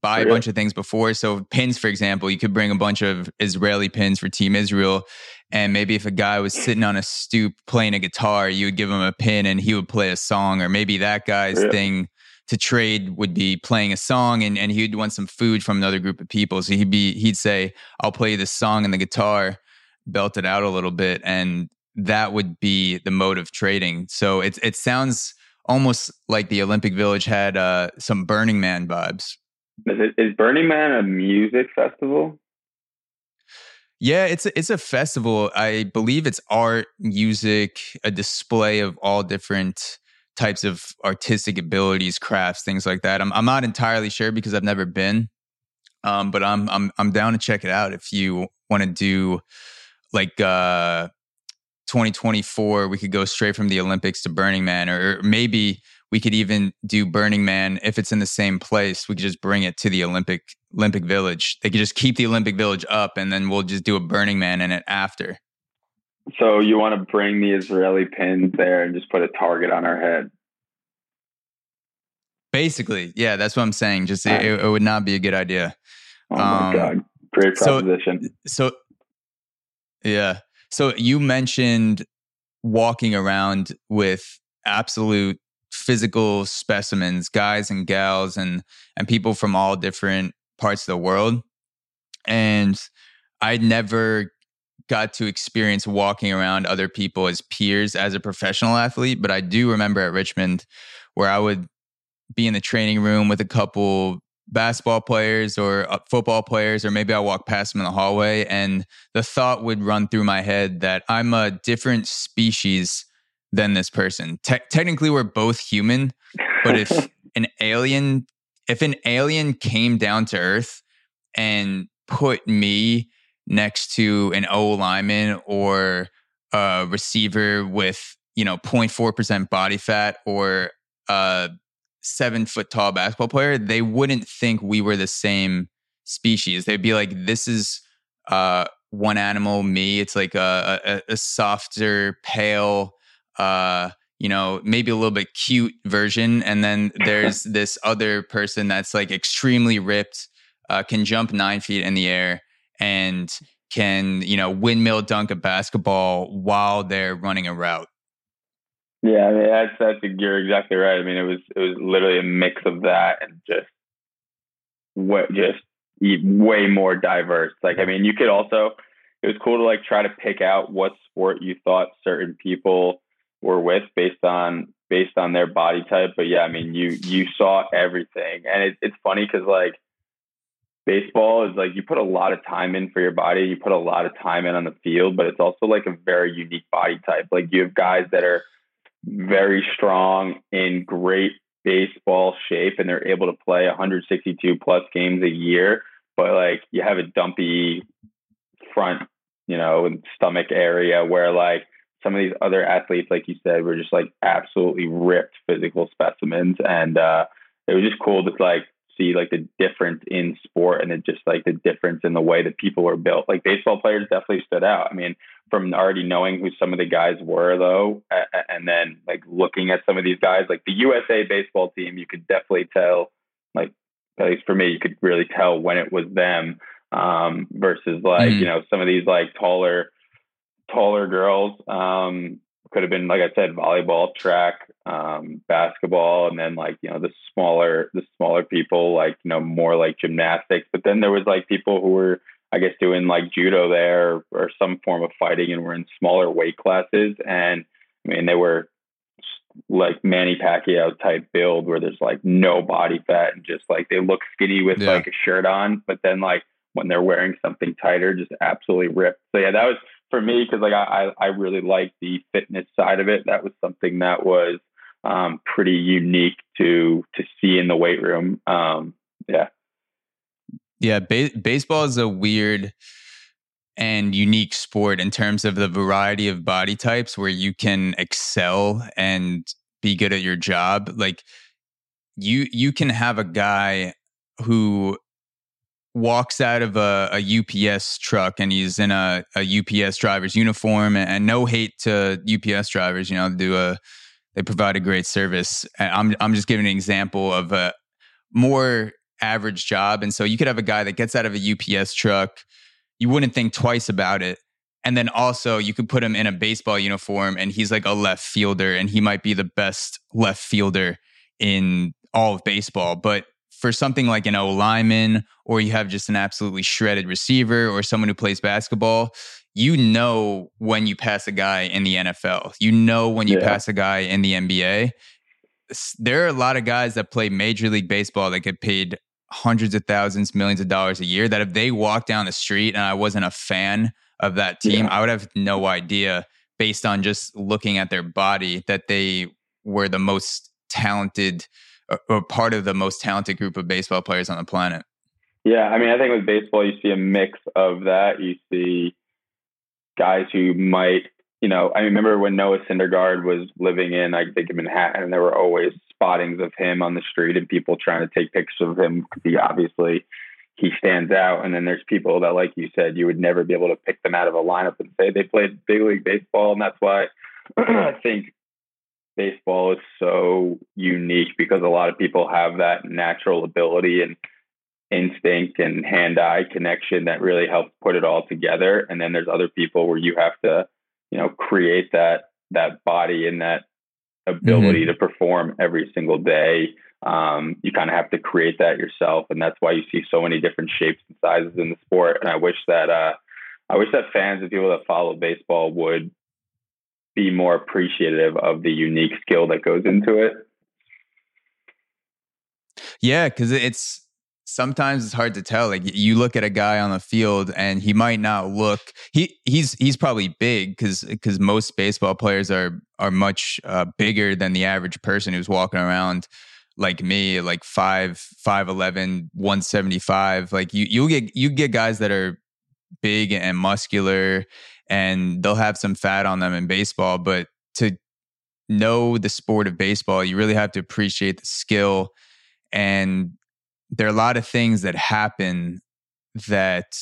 buy a bunch of things before. So pins, for example, you could bring a bunch of Israeli pins for Team Israel. And maybe if a guy was sitting on a stoop playing a guitar, you would give him a pin and he would play a song. Or maybe that guy's yeah. thing to trade would be playing a song and, and he'd want some food from another group of people. So he'd be he'd say, I'll play this song and the guitar belt it out a little bit and that would be the mode of trading so it, it sounds almost like the olympic village had uh, some burning man vibes is, it, is burning man a music festival yeah, it's a, it's a festival. I believe it's art, music, a display of all different types of artistic abilities, crafts, things like that. I'm I'm not entirely sure because I've never been, um, but I'm I'm I'm down to check it out if you want to do like uh 2024 we could go straight from the olympics to burning man or maybe we could even do burning man if it's in the same place we could just bring it to the olympic olympic village. They could just keep the olympic village up and then we'll just do a burning man in it after. So you want to bring the israeli pins there and just put a target on our head? Basically yeah that's what i'm saying just it, it, would not be a good idea. Oh my um, god. Great proposition. so, so yeah. So you mentioned walking around with absolute physical specimens, guys and gals and and people from all different parts of the world. And I never got to experience walking around other people as peers as a professional athlete, but I do remember at Richmond where I would be in the training room with a couple basketball players or uh, football players, or maybe I walk past them in the hallway, and the thought would run through my head that I'm a different species than this person. Te- technically, we're both human, but if an alien, if an alien came down to Earth and put me next to an O lineman or a receiver with you know 0.4% body fat or uh seven foot tall basketball player, they wouldn't think we were the same species. They'd be like, this is uh, one animal, me. It's like a, a, a softer, pale, uh, you know, maybe a little bit cute version. And then there's this other person that's like extremely ripped, uh, can jump nine feet in the air and can, you know, windmill dunk a basketball while they're running a route. Yeah, I mean that's that's you're exactly right. I mean it was it was literally a mix of that and just what just way more diverse. Like I mean you could also it was cool to like try to pick out what sport you thought certain people were with based on based on their body type. But yeah, I mean you you saw everything and it, it's funny because like baseball is like you put a lot of time in for your body, you put a lot of time in on the field, but it's also like a very unique body type. Like you have guys that are very strong in great baseball shape and they're able to play 162 plus games a year, but like you have a dumpy front, you know, and stomach area where like some of these other athletes, like you said, were just like absolutely ripped physical specimens. And uh, it was just cool to like see like the difference in sport and it just like the difference in the way that people are built. Like baseball players definitely stood out. I mean, from already knowing who some of the guys were though, and then like looking at some of these guys, like the USA baseball team, you could definitely tell, like at least for me, you could really tell when it was them um, versus like mm-hmm. you know some of these like taller, taller girls. Um, could have been like I said, volleyball, track, um, basketball, and then like you know the smaller the smaller people like you know more like gymnastics. But then there was like people who were I guess doing like judo there or, or some form of fighting, and we're in smaller weight classes. And I mean they were like Manny Pacquiao type build where there's like no body fat and just like they look skinny with yeah. like a shirt on, but then like when they're wearing something tighter, just absolutely ripped. So yeah, that was for me because like I I really like the fitness side of it. That was something that was um, pretty unique to to see in the weight room. Um, yeah, yeah. Ba- baseball is a weird and unique sport in terms of the variety of body types where you can excel and be good at your job. Like you you can have a guy who walks out of a, a, UPS truck and he's in a, a UPS driver's uniform and, and, no hate to UPS drivers, you know, do a they provide a great service. I'm I'm just giving an example of a more average job. And so you could have a guy that gets out of a UPS truck, you wouldn't think twice about it. And then also you could put him in a baseball uniform and he's like a left fielder and he might be the best left fielder in all of baseball. But for something like an O lineman, or you have just an absolutely shredded receiver, or someone who plays basketball, you know when you pass a guy in the NFL. You know when you yeah. pass a guy in the NBA. There are a lot of guys that play Major League Baseball that get paid hundreds of thousands, millions of dollars a year. That if they walked down the street and I wasn't a fan of that team, yeah. I would have no idea based on just looking at their body that they were the most talented or part of the most talented group of baseball players on the planet. Yeah, I mean, I think with baseball, you see a mix of that. You see guys who might, you know, I remember when Noah Syndergaard was living in, I think, in Manhattan, there were always spottings of him on the street and people trying to take pictures of him. He obviously he stands out, and then there's people that, like you said, you would never be able to pick them out of a lineup and say they played big league baseball, and that's why I think baseball is so unique because a lot of people have that natural ability and instinct and hand-eye connection that really helps put it all together. And then there's other people where you have to you know create that that body and that ability mm-hmm. to perform every single day um, you kind of have to create that yourself and that's why you see so many different shapes and sizes in the sport and i wish that uh, i wish that fans and people that follow baseball would be more appreciative of the unique skill that goes into it. Yeah, because it's sometimes it's hard to tell. Like you look at a guy on the field and he might not look he he's he's probably big because because most baseball players are are much uh, bigger than the average person who's walking around like me like 5 5 11 175 like you you get you get guys that are big and muscular and they'll have some fat on them in baseball. But to know the sport of baseball, you really have to appreciate the skill. And there are a lot of things that happen that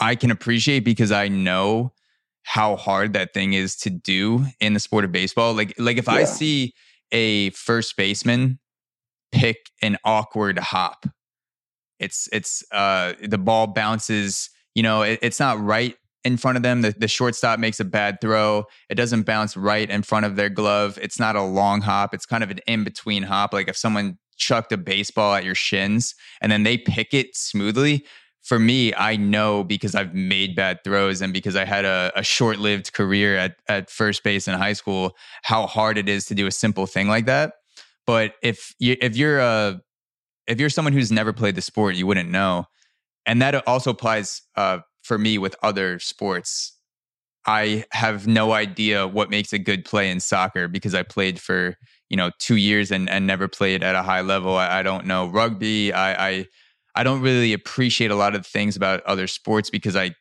I can appreciate because I know how hard that thing is to do in the sport of baseball. Like, like if yeah. I see a first baseman pick an awkward hop, it's it's uh the ball bounces. You know, it, it's not right in front of them. The, the shortstop makes a bad throw. It doesn't bounce right in front of their glove. It's not a long hop. It's kind of an in between hop. Like if someone chucked a baseball at your shins and then they pick it smoothly. For me, I know because I've made bad throws and because I had a, a short lived career at, at first base in high school, how hard it is to do a simple thing like that. But if you if you're a if you're someone who's never played the sport, you wouldn't know. And that also applies uh, for me with other sports. I have no idea what makes a good play in soccer because I played for you know two years and, and never played at a high level. I, I don't know rugby. I, I I don't really appreciate a lot of things about other sports because I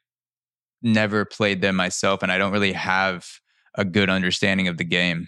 never played them myself and I don't really have a good understanding of the game.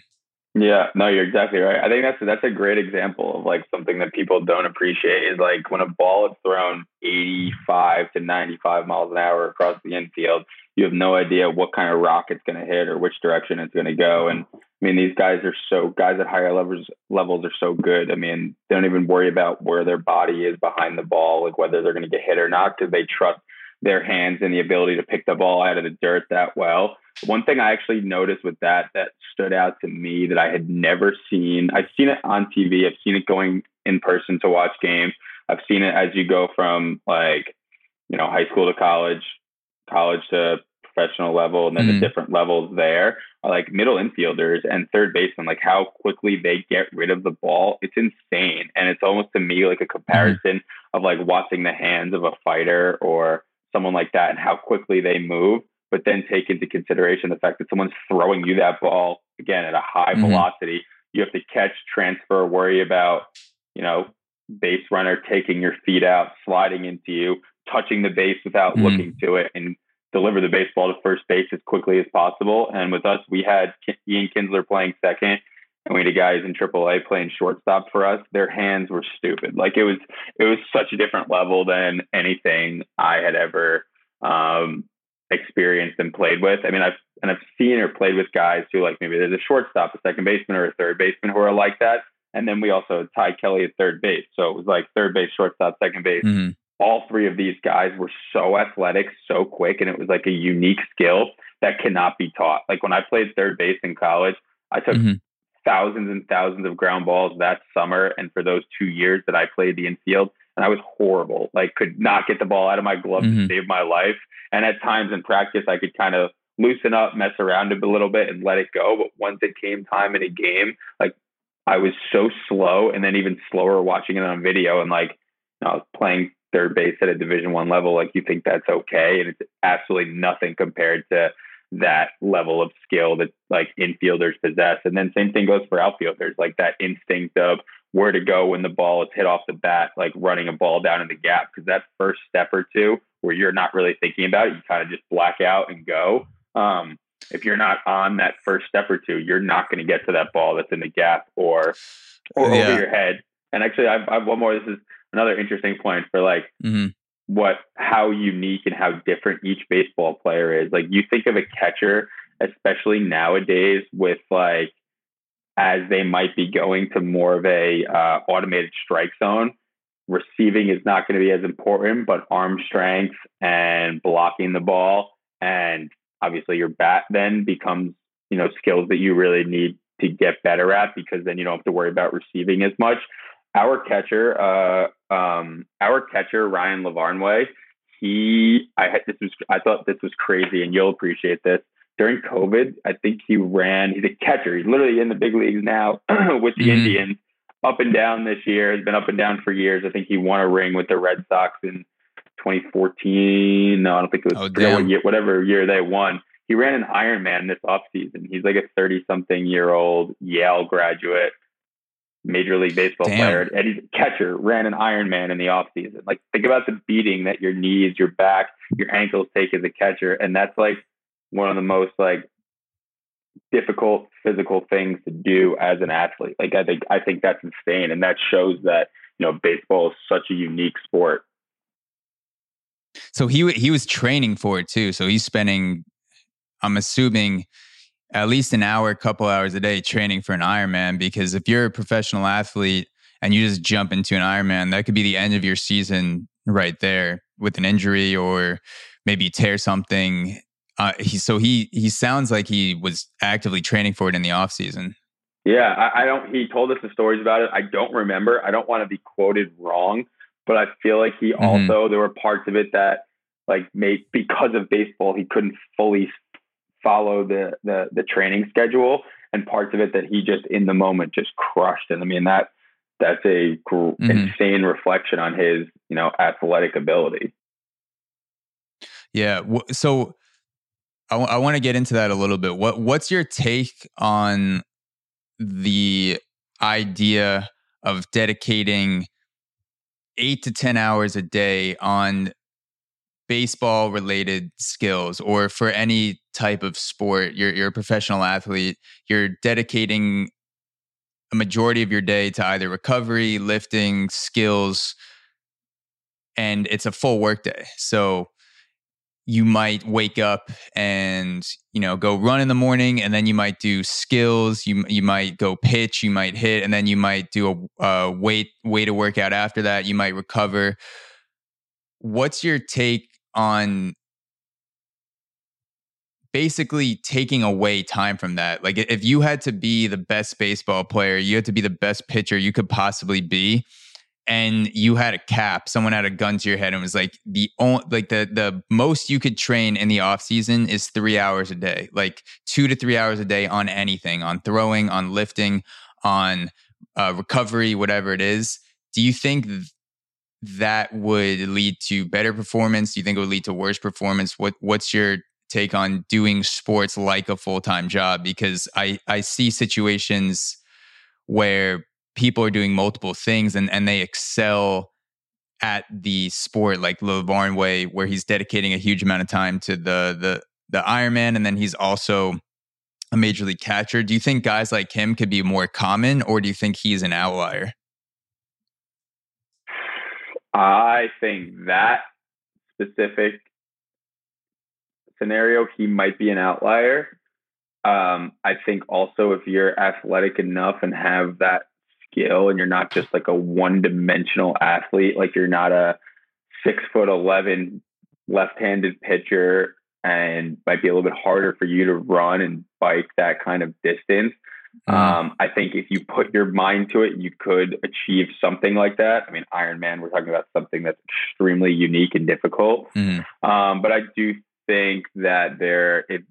Yeah, no, you're exactly right. I think that's that's a great example of like something that people don't appreciate is like when a ball is thrown 85 to 95 miles an hour across the infield, you have no idea what kind of rock it's going to hit or which direction it's going to go. And I mean, these guys are so guys at higher levels levels are so good. I mean, they don't even worry about where their body is behind the ball, like whether they're going to get hit or not, because they trust their hands and the ability to pick the ball out of the dirt that well. One thing I actually noticed with that that stood out to me that I had never seen. I've seen it on TV. I've seen it going in person to watch games. I've seen it as you go from like, you know, high school to college, college to professional level, and then mm-hmm. the different levels there are like middle infielders and third basemen, like how quickly they get rid of the ball. It's insane. And it's almost to me like a comparison mm-hmm. of like watching the hands of a fighter or someone like that and how quickly they move but then take into consideration the fact that someone's throwing you that ball again at a high mm-hmm. velocity. You have to catch, transfer, worry about, you know, base runner taking your feet out, sliding into you, touching the base without mm-hmm. looking to it, and deliver the baseball to first base as quickly as possible. And with us, we had Ian Kinsler playing second, and we had guys in AAA playing shortstop for us. Their hands were stupid. Like it was, it was such a different level than anything I had ever um, experienced and played with. I mean, I've and I've seen or played with guys who like maybe there's a shortstop, a second baseman, or a third baseman who are like that. And then we also had Ty Kelly at third base. So it was like third base, shortstop, second base. Mm-hmm. All three of these guys were so athletic, so quick, and it was like a unique skill that cannot be taught. Like when I played third base in college, I took mm-hmm. thousands and thousands of ground balls that summer. And for those two years that I played the infield, and I was horrible. Like could not get the ball out of my glove mm-hmm. to save my life. And at times in practice, I could kind of loosen up, mess around a little bit, and let it go. But once it came time in a game, like I was so slow, and then even slower watching it on video. And like I was playing third base at a Division One level, like you think that's okay, and it's absolutely nothing compared to that level of skill that like infielders possess. And then same thing goes for outfielders, like that instinct of where to go when the ball is hit off the bat, like running a ball down in the gap. Because that first step or two where you're not really thinking about it, you kind of just black out and go. Um, if you're not on that first step or two, you're not going to get to that ball that's in the gap or or yeah. over your head. And actually, I've, I've one more. This is another interesting point for like mm-hmm. what how unique and how different each baseball player is. Like you think of a catcher, especially nowadays, with like as they might be going to more of a uh, automated strike zone. Receiving is not going to be as important, but arm strength and blocking the ball, and obviously your bat then becomes you know skills that you really need to get better at because then you don't have to worry about receiving as much. Our catcher, uh, um, our catcher Ryan Lavarnway, he, I had this was, I thought this was crazy, and you'll appreciate this during COVID, I think he ran, he's a catcher. He's literally in the big leagues now with the mm-hmm. Indians, up and down this year. Has been up and down for years. I think he won a ring with the Red Sox in 2014. No, I don't think it was oh, year, whatever year they won. He ran an Ironman this offseason. He's like a 30 something year old Yale graduate, Major League Baseball Damn. player. And he's a catcher, ran an Ironman in the offseason. Like, think about the beating that your knees, your back, your ankles take as a catcher. And that's like, one of the most like difficult physical things to do as an athlete. Like I think I think that's insane, and that shows that you know baseball is such a unique sport. So he he was training for it too. So he's spending, I'm assuming, at least an hour, a couple hours a day training for an Ironman. Because if you're a professional athlete and you just jump into an Ironman, that could be the end of your season right there with an injury or maybe tear something uh, he so he he sounds like he was actively training for it in the off season. Yeah, I, I don't. He told us the stories about it. I don't remember. I don't want to be quoted wrong, but I feel like he mm-hmm. also there were parts of it that like made because of baseball he couldn't fully follow the the the training schedule and parts of it that he just in the moment just crushed. And I mean that that's a gr- mm-hmm. insane reflection on his you know athletic ability. Yeah. So I, w- I want to get into that a little bit. What What's your take on the idea of dedicating eight to ten hours a day on baseball related skills or for any type of sport you're, you're a professional athlete you're dedicating a majority of your day to either recovery lifting skills and it's a full work day. So you might wake up and you know go run in the morning and then you might do skills you you might go pitch you might hit and then you might do a, a weight weight to workout after that you might recover. What's your take on basically taking away time from that. Like if you had to be the best baseball player you had to be the best pitcher you could possibly be and you had a cap someone had a gun to your head and was like the only like the the most you could train in the off season is three hours a day like two to three hours a day on anything on throwing on lifting on uh, recovery whatever it is. Do you think th- that would lead to better performance? Do you think it would lead to worse performance? What what's your take on doing sports like a full-time job because i i see situations where people are doing multiple things and, and they excel at the sport like Lavarnway, where he's dedicating a huge amount of time to the the the Ironman, and then he's also a major league catcher. Do you think guys like him could be more common, or do you think he's an outlier? I think that specific scenario, he might be an outlier. Um, I think also if you're athletic enough and have that skill and you're not just like a one dimensional athlete. Like you're not a six foot 11 left handed pitcher and might be a little bit harder for you to run and bike that kind of distance. Mm. Um, I think if you put your mind to it, you could achieve something like that. I mean, Ironman, we're talking about something that's extremely unique and difficult. Mm. Um, but I do think that there, it,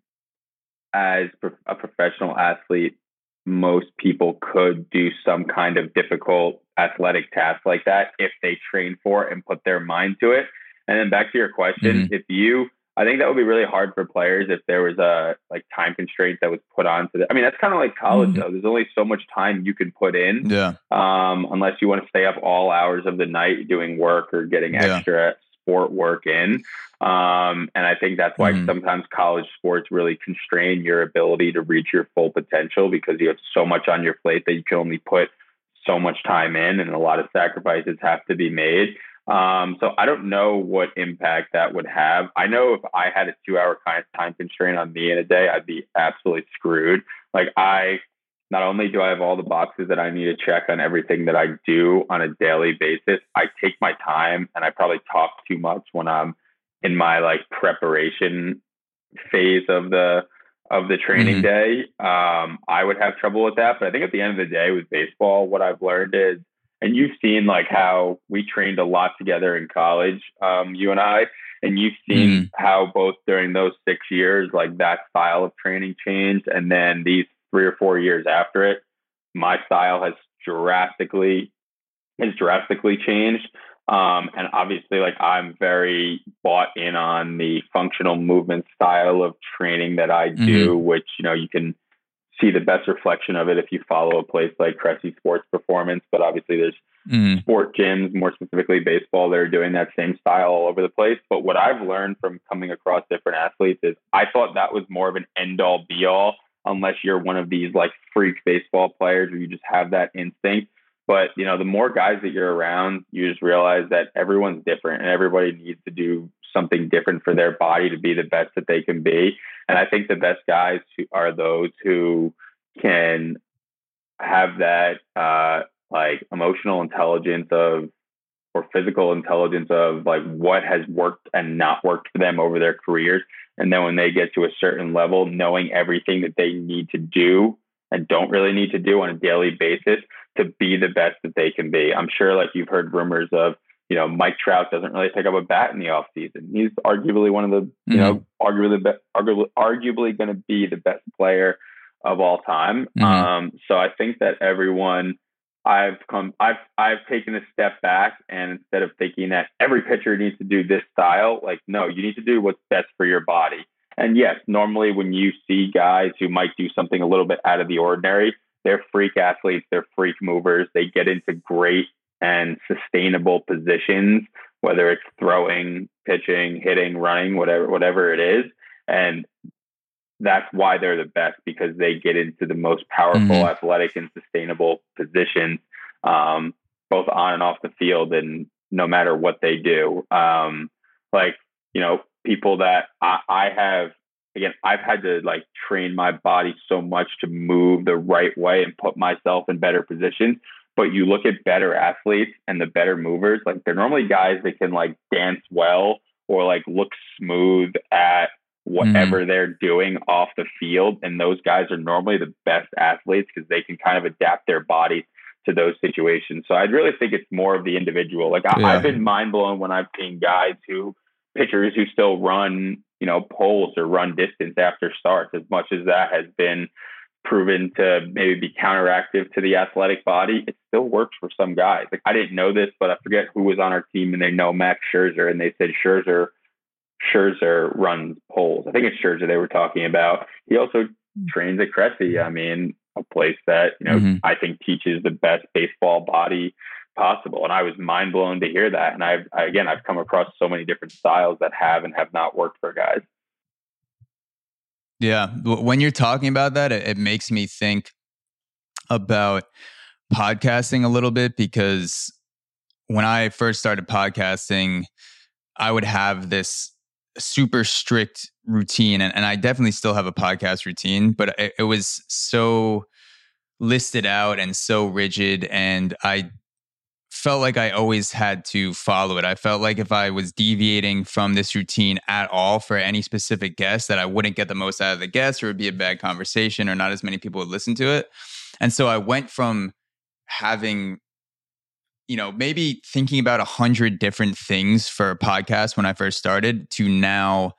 as a professional athlete, most people could do some kind of difficult athletic task like that if they train for it and put their mind to it. And then back to your question, mm-hmm. if you, I think that would be really hard for players if there was a like time constraint that was put on onto it. I mean, that's kind of like college mm-hmm. though. There's only so much time you can put in. Yeah. Um, unless you want to stay up all hours of the night doing work or getting extra yeah. Sport work in. Um, and I think that's why mm-hmm. sometimes college sports really constrain your ability to reach your full potential because you have so much on your plate that you can only put so much time in, and a lot of sacrifices have to be made. Um, so I don't know what impact that would have. I know if I had a two hour time constraint on me in a day, I'd be absolutely screwed. Like I, not only do I have all the boxes that I need to check on everything that I do on a daily basis, I take my time and I probably talk too much when I'm in my like preparation phase of the of the training mm-hmm. day. Um, I would have trouble with that. But I think at the end of the day with baseball, what I've learned is, and you've seen like how we trained a lot together in college, um, you and I, and you've seen mm-hmm. how both during those six years, like that style of training changed. And then these three or four years after it, my style has drastically has drastically changed. Um, and obviously, like I'm very bought in on the functional movement style of training that I do, mm-hmm. which you know you can see the best reflection of it if you follow a place like Cressy Sports Performance. But obviously, there's mm-hmm. sport gyms, more specifically baseball, that are doing that same style all over the place. But what I've learned from coming across different athletes is I thought that was more of an end all be all, unless you're one of these like freak baseball players where you just have that instinct. But you know, the more guys that you're around, you just realize that everyone's different and everybody needs to do something different for their body to be the best that they can be. And I think the best guys are those who can have that uh, like emotional intelligence of or physical intelligence of like what has worked and not worked for them over their careers And then when they get to a certain level, knowing everything that they need to do and don't really need to do on a daily basis to be the best that they can be. I'm sure like you've heard rumors of, you know, Mike Trout doesn't really pick up a bat in the offseason. He's arguably one of the, you mm-hmm. know, arguably, arguably, arguably going to be the best player of all time. Mm-hmm. Um, so I think that everyone I've come I've I've taken a step back and instead of thinking that every pitcher needs to do this style, like no, you need to do what's best for your body. And yes, normally when you see guys who might do something a little bit out of the ordinary, they're freak athletes, they're freak movers, they get into great and sustainable positions, whether it's throwing, pitching, hitting, running, whatever whatever it is. And that's why they're the best because they get into the most powerful, mm-hmm. athletic, and sustainable positions, um, both on and off the field, and no matter what they do. Um, like you know, people that I, I have again, I've had to like train my body so much to move the right way and put myself in better positions. But you look at better athletes and the better movers, like they're normally guys that can like dance well or like look smooth at whatever mm. they're doing off the field. And those guys are normally the best athletes because they can kind of adapt their body to those situations. So I really think it's more of the individual. Like I, have been mind blown when I've seen guys who pitchers who still run, you know, poles or run distance after starts, as much as that has been proven to maybe be counteractive to the athletic body, it still works for some guys. Like I didn't know this, but I forget who was on our team and they know Max Scherzer and they said Scherzer Scherzer runs poles. I think it's Scherzer they were talking about. He also trains at Cressey. I mean, a place that you know mm-hmm. I think teaches the best baseball body possible. And I was mind blown to hear that. And I've I, again I've come across so many different styles that have and have not worked for guys. Yeah, when you're talking about that, it, it makes me think about podcasting a little bit because when I first started podcasting, I would have this super strict routine and, and i definitely still have a podcast routine but it, it, was so listed out and so rigid and i felt like i always had to follow it. I felt like if i was deviating from this routine at all for any specific guest that i wouldn't get the most out of the guest or it would be a bad conversation or not as many people would listen to it. And so i went from having you know, maybe thinking about a hundred different things for a podcast when I first started to now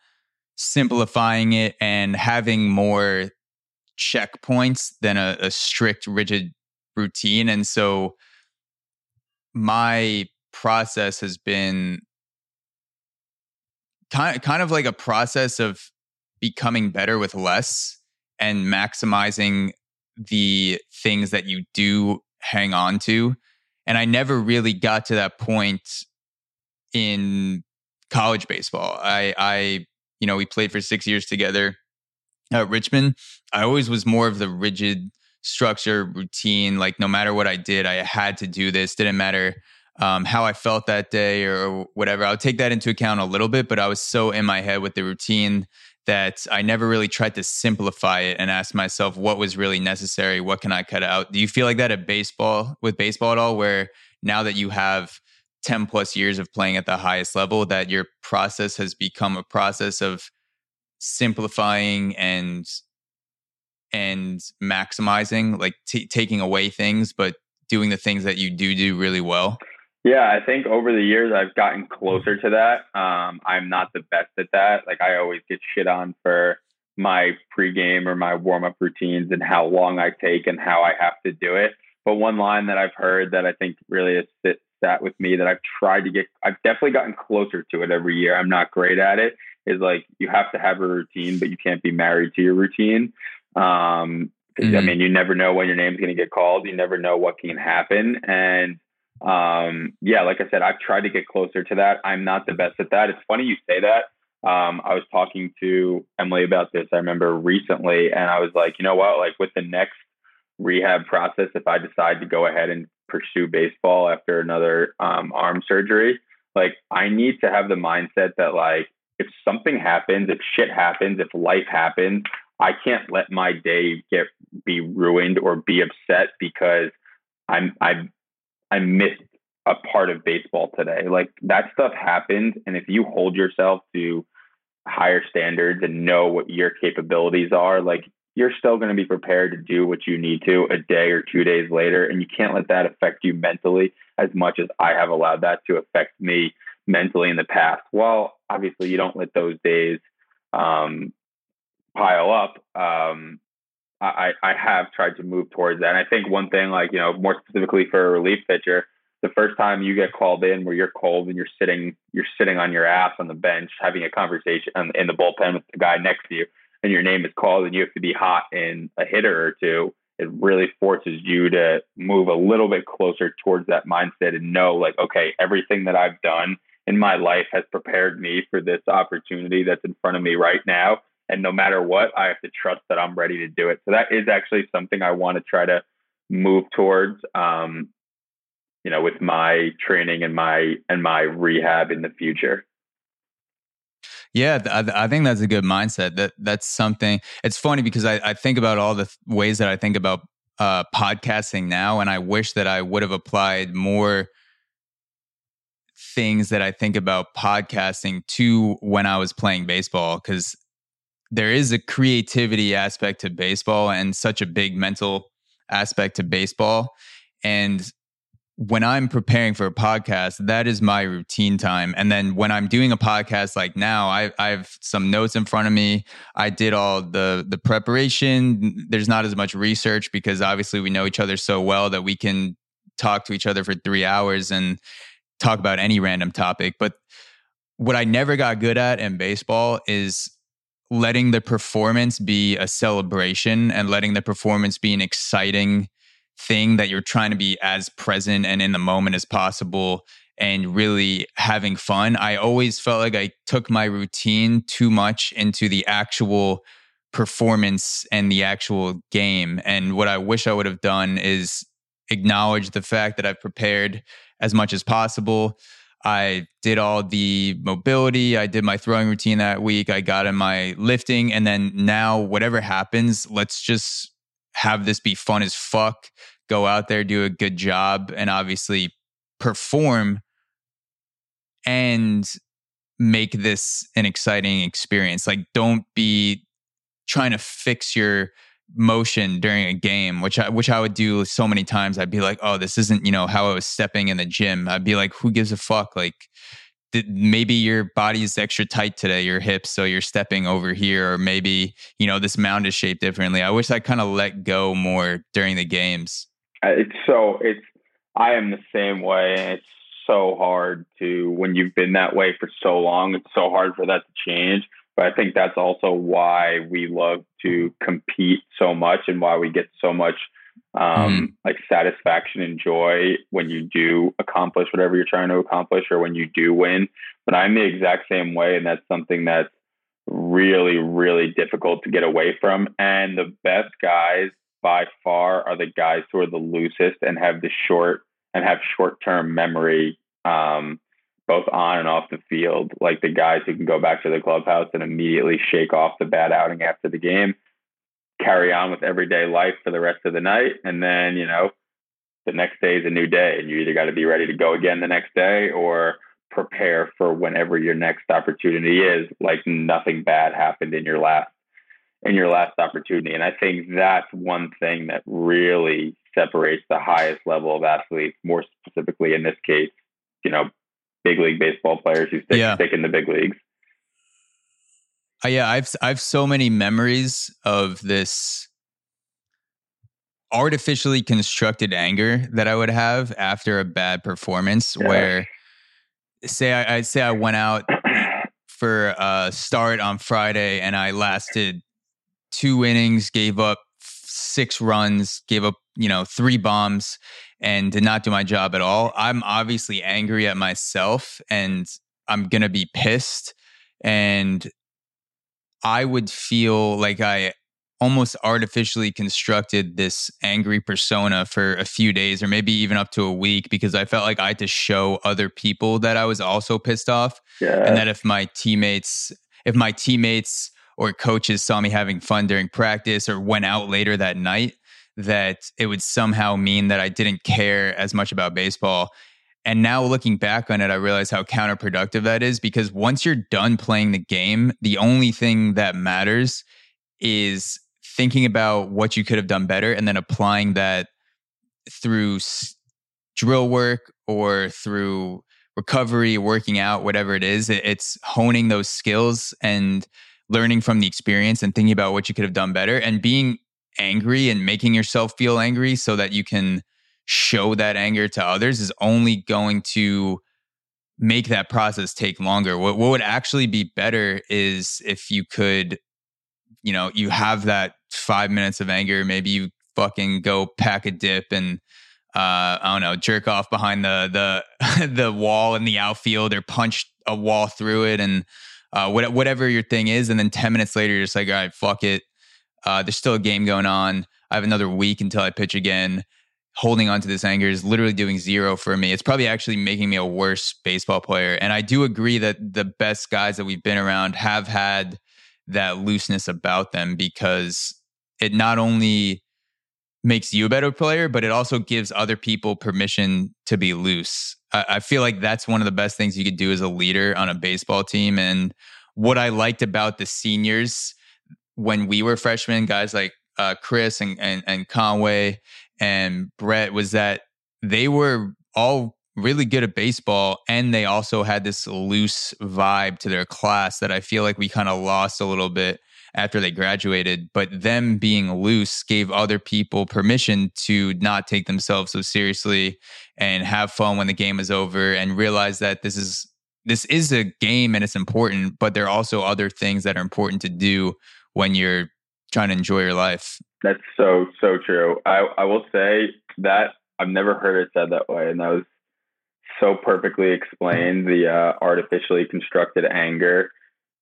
simplifying it and having more checkpoints than a, a strict, rigid routine. And so my process has been kind kind of like a process of becoming better with less and maximizing the things that you do hang on to and I never really got to that point in college baseball. I, I, you know, we played for six years together at Richmond. I always was more of the rigid structure, routine. Like no matter what I did, I had to do this. Didn't matter um, how I felt that day or whatever. I would take that into account a little bit, but I was so in my head with the routine that I never really tried to simplify it and ask myself what was really necessary, what can I cut out. Do you feel like that at baseball with baseball at all where now that you have 10 plus years of playing at the highest level that your process has become a process of simplifying and and maximizing like t- taking away things but doing the things that you do do really well yeah, I think over the years I've gotten closer to that. Um, I'm not the best at that. Like I always get shit on for my pregame or my warm up routines and how long I take and how I have to do it. But one line that I've heard that I think really has sit, sat with me that I've tried to get, I've definitely gotten closer to it every year. I'm not great at it. Is like you have to have a routine, but you can't be married to your routine. Um, mm-hmm. I mean, you never know when your name's going to get called. You never know what can happen, and um, yeah, like I said, I've tried to get closer to that. I'm not the best at that. It's funny you say that. Um, I was talking to Emily about this. I remember recently, and I was like, you know what? Like with the next rehab process, if I decide to go ahead and pursue baseball after another um, arm surgery, like I need to have the mindset that like if something happens, if shit happens, if life happens, I can't let my day get be ruined or be upset because I'm I'm I missed a part of baseball today. Like that stuff happens. And if you hold yourself to higher standards and know what your capabilities are, like you're still going to be prepared to do what you need to a day or two days later. And you can't let that affect you mentally as much as I have allowed that to affect me mentally in the past. Well, obviously, you don't let those days um, pile up. Um, I, I have tried to move towards that. And I think one thing, like, you know, more specifically for a relief pitcher, the first time you get called in where you're cold and you're sitting you're sitting on your ass on the bench having a conversation um, in the bullpen with the guy next to you and your name is called and you have to be hot in a hitter or two it really forces you to move a little bit closer towards that mindset and know like okay everything that i've done in my life has prepared me for this opportunity that's in front of me right now and no matter what i have to trust that i'm ready to do it so that is actually something i want to try to move towards um, you know, with my training and my and my rehab in the future. Yeah, I, think that's a good mindset. That that's something. It's funny because I, I think about all the th- ways that I think about uh, podcasting now, and I wish that I would have applied more things that I think about podcasting to when I was playing baseball because there is a creativity aspect to baseball and such a big mental aspect to baseball. And when I'm preparing for a podcast, that is my routine time. And then when I'm doing a podcast like now, I, I have some notes in front of me. I did all the the preparation. There's not as much research because obviously we know each other so well that we can talk to each other for three hours and talk about any random topic. But what I never got good at in baseball is letting the performance be a celebration and letting the performance be an exciting thing that you're trying to be as present and in the moment as possible and really having fun. I always felt like I took my routine too much into the actual performance and the actual game. And what I wish I would have done is acknowledge the fact that I've prepared as much as possible. I did all the mobility. I did my throwing routine that week. I got in my lifting. And then now, whatever happens, let's just have this be fun as fuck, go out there, do a good job, and obviously perform and make this an exciting experience. Like, don't be trying to fix your motion during a game, which I which I would do so many times. I'd be like, oh, this isn't, you know, how I was stepping in the gym. I'd be like, who gives a fuck? Like maybe your body's extra tight today, your hips, so you're stepping over here, or maybe you know this mound is shaped differently. I wish I kind of let go more during the games. It's so it's I am the same way, it's so hard to when you've been that way for so long. It's so hard for that to change. But I think that's also why we love to compete so much, and why we get so much um, mm. like satisfaction and joy when you do accomplish whatever you're trying to accomplish or when you do win. But I'm the exact same way, and that's something that's really, really difficult to get away from. And the best guys by far are the guys who are the loosest and have the short and have short term memory, um, both on and off the field. Like the guys who can go back to the clubhouse and immediately shake off the bad outing after the game carry on with everyday life for the rest of the night. And then, you know, the next day is a new day and you either got to be ready to go again the next day or prepare for whenever your next opportunity is like nothing bad happened in your last in your last opportunity and i think that's one thing that really separates the highest level of athletes more specifically in this case you know big league baseball players who stick, yeah. stick in the big leagues uh, yeah, I've I've so many memories of this artificially constructed anger that I would have after a bad performance. Yeah. Where say I, I say I went out for a start on Friday and I lasted two innings, gave up six runs, gave up you know three bombs, and did not do my job at all. I'm obviously angry at myself, and I'm gonna be pissed. And I would feel like I almost artificially constructed this angry persona for a few days or maybe even up to a week because I felt like I had to show other people that I was also pissed off. Yeah. And that if my teammates, if my teammates or coaches saw me having fun during practice or went out later that night, that it would somehow mean that I didn't care as much about baseball. and now looking back on it, I realize how counterproductive that is because once you're done playing the game, the only thing that matters is thinking about what you could have done better and then applying that through drill work or through recovery, working out, whatever it is. It's honing those skills and learning from the experience and thinking about what you could have done better and being angry and making yourself feel angry so that you can show that anger to others is only going to make that process take longer. What, what would actually be better is if you could, you know, you have that five minutes of anger, maybe you fucking go pack a dip and uh, I don't know, jerk off behind the the the wall in the outfield or punch a wall through it and uh, whatever your thing is, and then ten minutes later you're just like, all right, fuck it. Uh, there's still a game going on. I have another week until I pitch again. Holding on to this anger is literally doing zero for me. It's probably actually making me a worse baseball player. And I do agree that the best guys that we've been around have had that looseness about them because it not only makes you a better player, but it also gives other people permission to be loose. I, I, feel like that's one of the best things you could do as a leader on a baseball team. And what I liked about the seniors when we were freshmen, guys like uh, Chris and, and, and Conway and Brett, was that they were all really good at baseball and they also had this loose vibe to their class that I feel like we kind of lost a little bit after they graduated, but them being loose gave other people permission to not take themselves so seriously and have fun when the game is over and realize that this is this is a game and it's important, but there are also other things that are important to do when you're trying to enjoy your life. That's so so true. I I will say that I've never heard it said that way, and that was so perfectly explained. The uh, artificially constructed anger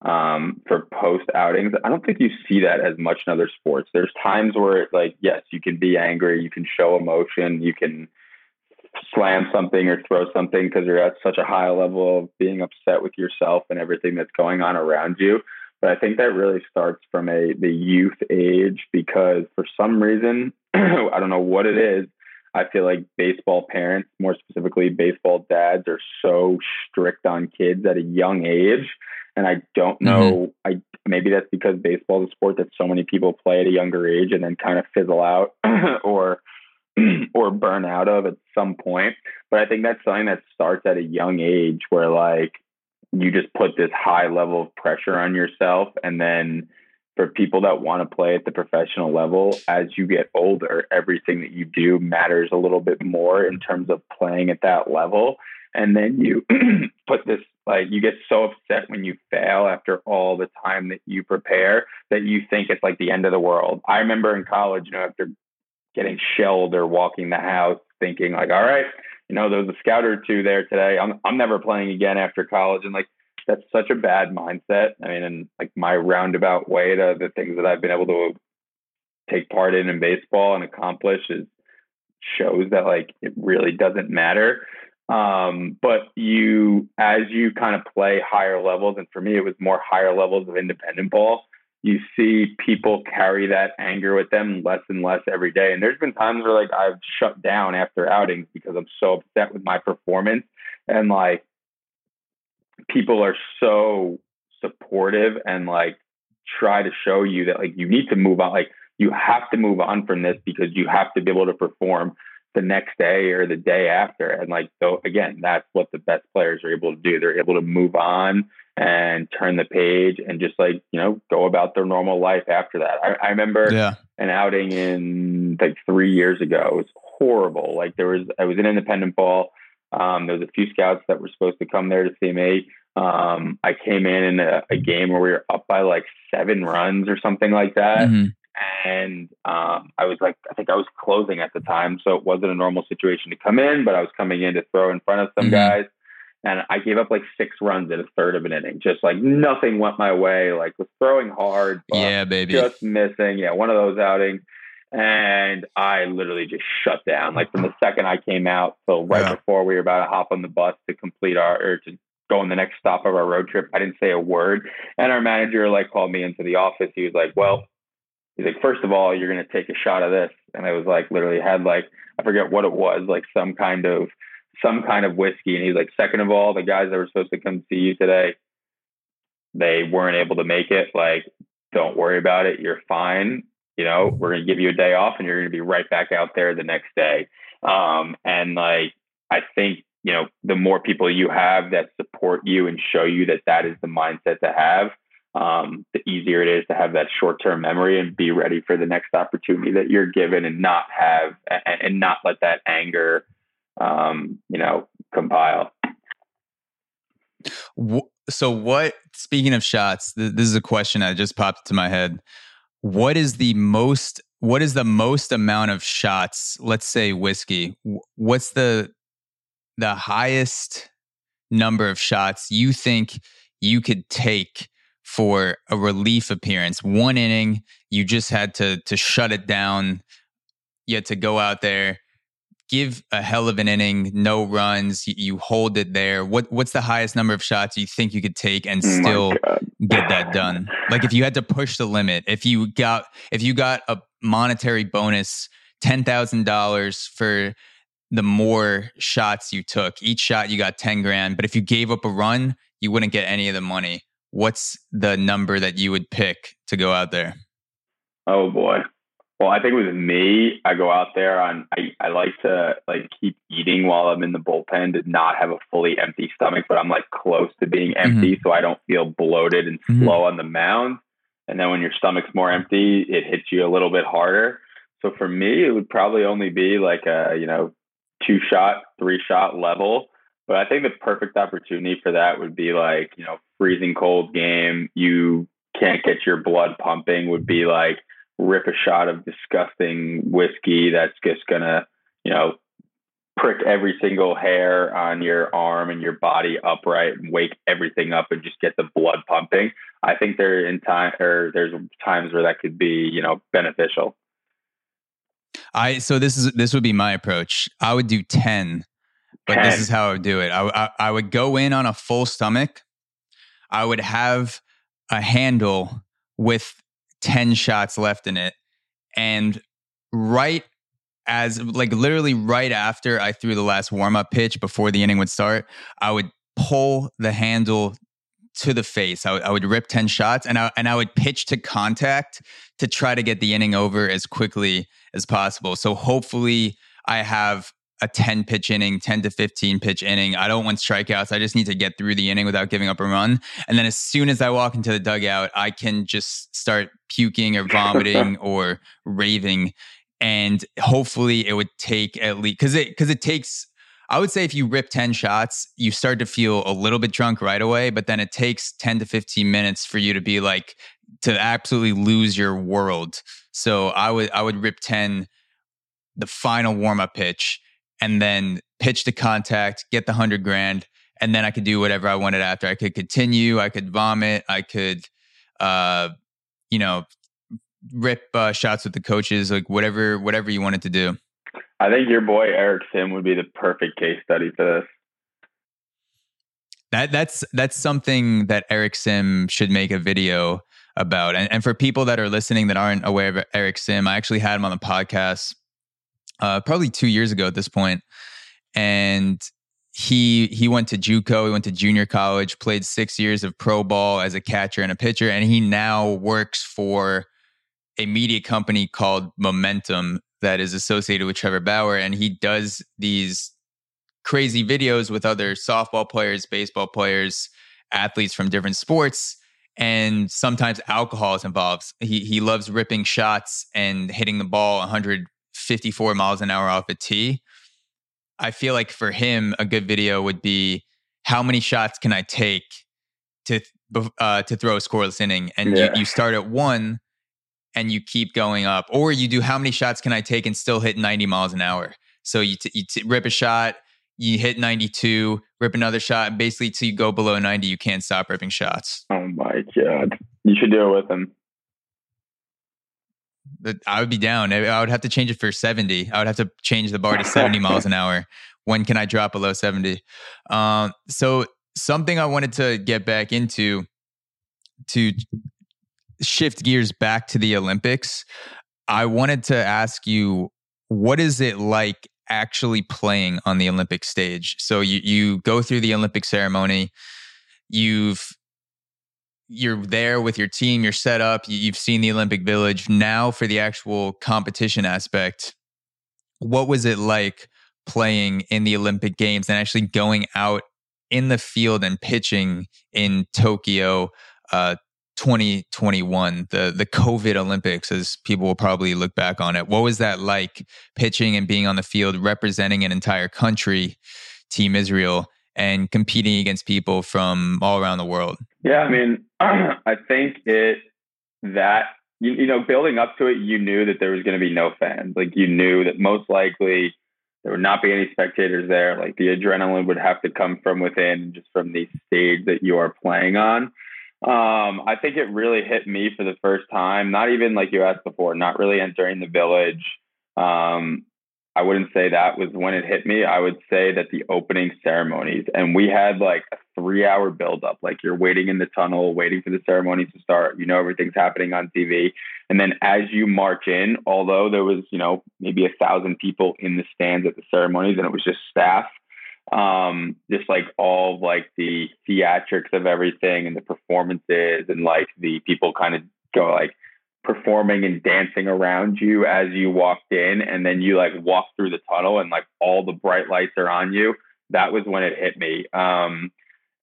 um, for post outings. I don't think you see that as much in other sports. There's times where, like, yes, you can be angry, you can show emotion, you can slam something or throw something because you're at such a high level of being upset with yourself and everything that's going on around you. But I think that really starts from a the youth age because for some reason, I don't know what it is. I feel like baseball parents, more specifically baseball dads, are so strict on kids at a young age and I don't mm-hmm. know. Mm-hmm. I maybe that's because baseball is a sport that so many people play at a younger age and then kind of fizzle out or or burn out of at some point. But I think that's something that starts at a young age where like you just put this high level of pressure on yourself and then for people that want to play at the professional level as you get older everything that you do matters a little bit more in terms of playing at that level and then you put this like you get so upset when you fail after all the time that you prepare that you think it's like the end of the world. I remember in college, you know, after getting shelled or walking the house, thinking like, all right, you know, there was a scout or two there today. I'm I'm never playing again after college, and like that's such a bad mindset. I mean, and like my roundabout way to the things that I've been able to take part in in baseball and accomplish is shows that like it really doesn't matter um, but you, as you kind of play higher levels, and for me, it was more higher levels of independent ball. You see people carry that anger with them less and less every day. And there's been times where like I've shut down after outings because I'm so upset with my performance. And like people are so supportive and like try to show you that like you need to move on. Like you have to move on from this because you have to be able to perform the next day or the day after. And like, so again, that's what the best players are able to do. They're able to move on and turn the page and just like, you know, go about their normal life after that. I, I remember yeah. an outing in like three years ago. It was horrible. Like there was, I was in independent ball. Um, there was a few scouts that were supposed to come there to see me. Um, I came in in a, a, game where we were up by like seven runs or something like that. Mm-hmm and um, I was like, I think I was closing at the time, so it wasn't a normal situation to come in, but I was coming in to throw in front of some mm-hmm. guys, and I gave up like six runs in a third of an inning, just like nothing went my way. Like was throwing hard, yeah, baby, just missing, yeah, one of those outings, and I literally just shut down. Like from the second I came out till right yeah. before we were about to hop on the bus to complete our or to go on the next stop of our road trip, I didn't say a word, and our manager like called me into the office. He was like, "Well." he's like, first of all, you're going to take a shot of this. And I was like, literally had like, I forget what it was, like some kind of some kind of whiskey. And he's like, second of all, the guys that were supposed to come see you today, they weren't able to make it. Like, don't worry about it. You're fine. You know, we're going to give you a day off and you're going to be right back out there the next day. Um, and like, I think, you know, the more people you have that support you and show you that that is the mindset to have, um, the easier it is to have that short term memory and be ready for the next opportunity that you're given and not have, and, and not let that anger, um, you know, compile. So, what, speaking of shots, this is a question that just popped into my head what is the most what is the most amount of shots let's say whiskey what's the the highest number of shots you think you could take for a relief appearance one inning you just had to to shut it down you had to go out there give a hell of an inning, no runs, you, you, hold it there. What what's the highest number of shots you think you could take and oh still get that done? Like if you had to push the limit, if you got if you got a monetary bonus, ten thousand dollars for the more shots you took. Each shot you got ten grand, but if you gave up a run, you wouldn't get any of the money. What's the number that you would pick to go out there? Oh boy. Well, I think with me, I go out there on. I, I like to like keep eating while I'm in the bullpen to not have a fully empty stomach, but I'm like close to being empty, mm-hmm. so I don't feel bloated and mm-hmm. slow on the mound. And then when your stomach's more empty, it hits you a little bit harder. So for me, it would probably only be like a you know two shot, three shot level. But I think the perfect opportunity for that would be like you know freezing cold game. You can't get your blood pumping. Would be like rip a shot of disgusting whiskey that's just gonna, you know, prick every single hair on your arm and your body upright and wake everything up and just get the blood pumping. I think there in time or there's times where that could be, you know, beneficial. I so this is this would be my approach. I would do 10, but 10. this is how I would do it. I, I I would go in on a full stomach. I would have a handle with 10 shots left in it. And right as, like, literally right after I threw the last warm up pitch before the inning would start, I would pull the handle to the face. I, w- I would rip 10 shots and I, and I would pitch to contact to try to get the inning over as quickly as possible. So hopefully I have a 10 pitch inning, 10 to 15 pitch inning. I don't want strikeouts. I just need to get through the inning without giving up a run. And then as soon as I walk into the dugout, I can just start puking or vomiting or raving. And hopefully it would take at least because it because it takes I would say if you rip 10 shots, you start to feel a little bit drunk right away, but then it takes 10 to 15 minutes for you to be like to absolutely lose your world. So I would I would rip 10 the final warm up pitch and then pitch the contact, get the hundred grand, and then I could do whatever I wanted after. I could continue, I could vomit, I could, uh, you know, rip uh, shots with the coaches, like whatever, whatever you wanted to do. I think your boy Eric Sim would be the perfect case study for this. That that's that's something that Eric Sim should make a video about. And, and for people that are listening that aren't aware of Eric Sim, I actually had him on the podcast uh, probably two years ago at this point, and he he went to JUCO, he went to junior college, played six years of pro ball as a catcher and a pitcher, and he now works for a media company called Momentum that is associated with Trevor Bauer, and he does these crazy videos with other softball players, baseball players, athletes from different sports and sometimes alcohol is involved. He he loves ripping shots and hitting the ball 100 54 miles an hour off a tee. I feel like for him, a good video would be how many shots can I take to uh, to throw a scoreless inning, and yeah. you, you start at one and you keep going up, or you do how many shots can I take and still hit 90 miles an hour. So you, t- you t- rip a shot, you hit 92, rip another shot, basically till you go below 90, you can't stop ripping shots. Oh my god, you should do it with him. I would be down. I would have to change it for 70. I would have to change the bar to 70 miles an hour. When can I drop below 70? Um, so something I wanted to get back into to shift gears back to the Olympics. I wanted to ask you, what is it like actually playing on the Olympic stage. So you you go through the Olympic ceremony, you've you're there with your team, you're set up, you've seen the Olympic Village. Now for the actual competition aspect, what was it like playing in the Olympic Games and actually going out in the field and pitching in Tokyo uh, 2021, the the COVID Olympics, as people will probably look back on it. What was that like pitching and being on the field, representing an entire country, Team Israel, and competing against people from all around the world? Yeah, I mean, I think it that you, you know, building up to it, you knew that there was going to be no fans. Like you knew that most likely there would not be any spectators there. Like the adrenaline would have to come from within, just from the stage that you are playing on. Um, I think it really hit me for the first time. Not even like you asked before, not really entering the village. Um, I wouldn't say that was when it hit me. I would say that the opening ceremonies, and we had like a three hour buildup. Like you're waiting in the tunnel, waiting for the ceremonies to start. You know, everything's happening on TV. And then as you march in, although there was, you know, maybe a thousand people in the stands at the ceremonies and it was just staff, um, just like all of, like the theatrics of everything and the performances and like the people kind of go like performing and dancing around you as you walked in and then you like walk through the tunnel and like all the bright lights are on you that was when it hit me. Um,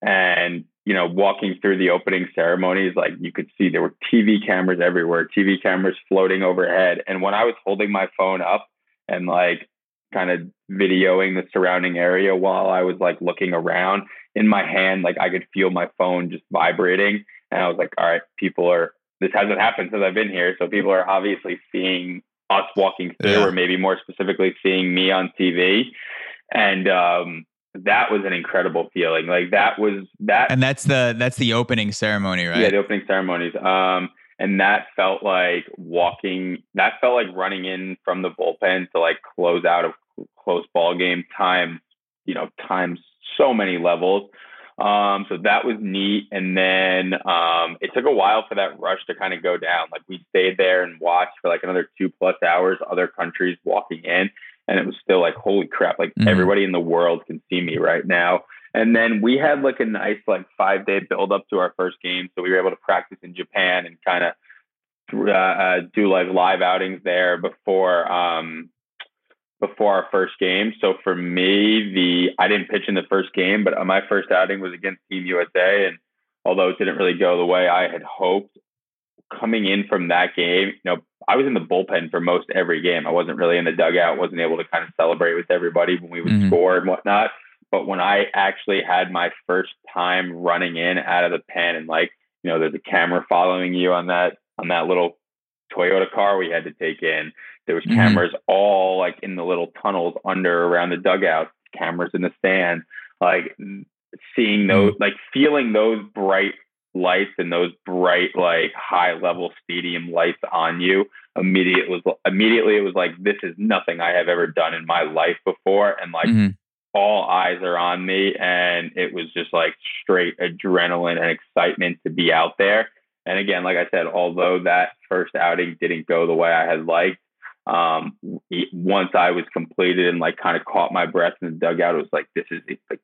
and you know walking through the opening ceremonies like you could see there were tv cameras everywhere tv cameras floating overhead. And when i was holding my phone up and like kind of videoing the surrounding area while i was like looking around in my hand like i could feel my phone just vibrating. And i was like all right people are this hasn't happened since I've been here. So people are obviously seeing us walking through, yeah. or maybe more specifically, seeing me on TV. And um, that was an incredible feeling. Like that was that, and that's the that's the opening ceremony, right? Yeah, the opening ceremonies. Um, and that felt like walking. That felt like running in from the bullpen to like close out a close ball game time. You know, times so many levels. Um, so that was neat. And then um, it took a while for that rush to kind of go down. Like we stayed there and watched for like another two plus hours, other countries walking in. And it was still like, holy crap, like mm-hmm. everybody in the world can see me right now. And then we had like a nice like five day build up to our first game. So we were able to practice in Japan and kind of uh, uh, do like live outings there before um, before our first game. So for me, the I didn't pitch in the first game, but my first outing was against Team USA, and although it didn't really go the way I had hoped, coming in from that game, you know, I was in the bullpen for most every game. I wasn't really in the dugout, wasn't able to kind of celebrate with everybody when we would mm-hmm. score and whatnot. But when I actually had my first time running in out of the pen and like, you know, there's a camera following you on that on that little Toyota car we had to take in. There was mm-hmm. cameras all like in the little tunnels under around the dugout, cameras in the stand, like seeing those, mm-hmm. like feeling those bright lights and those bright, like high level stadium lights on you. Immediate was immediately it was like this is nothing I have ever done in my life before, and like mm-hmm. all eyes are on me, and it was just like straight adrenaline and excitement to be out there. And again, like I said, although that first outing didn't go the way I had liked, um, once I was completed and like kind of caught my breath in the dugout, it was like, this is like,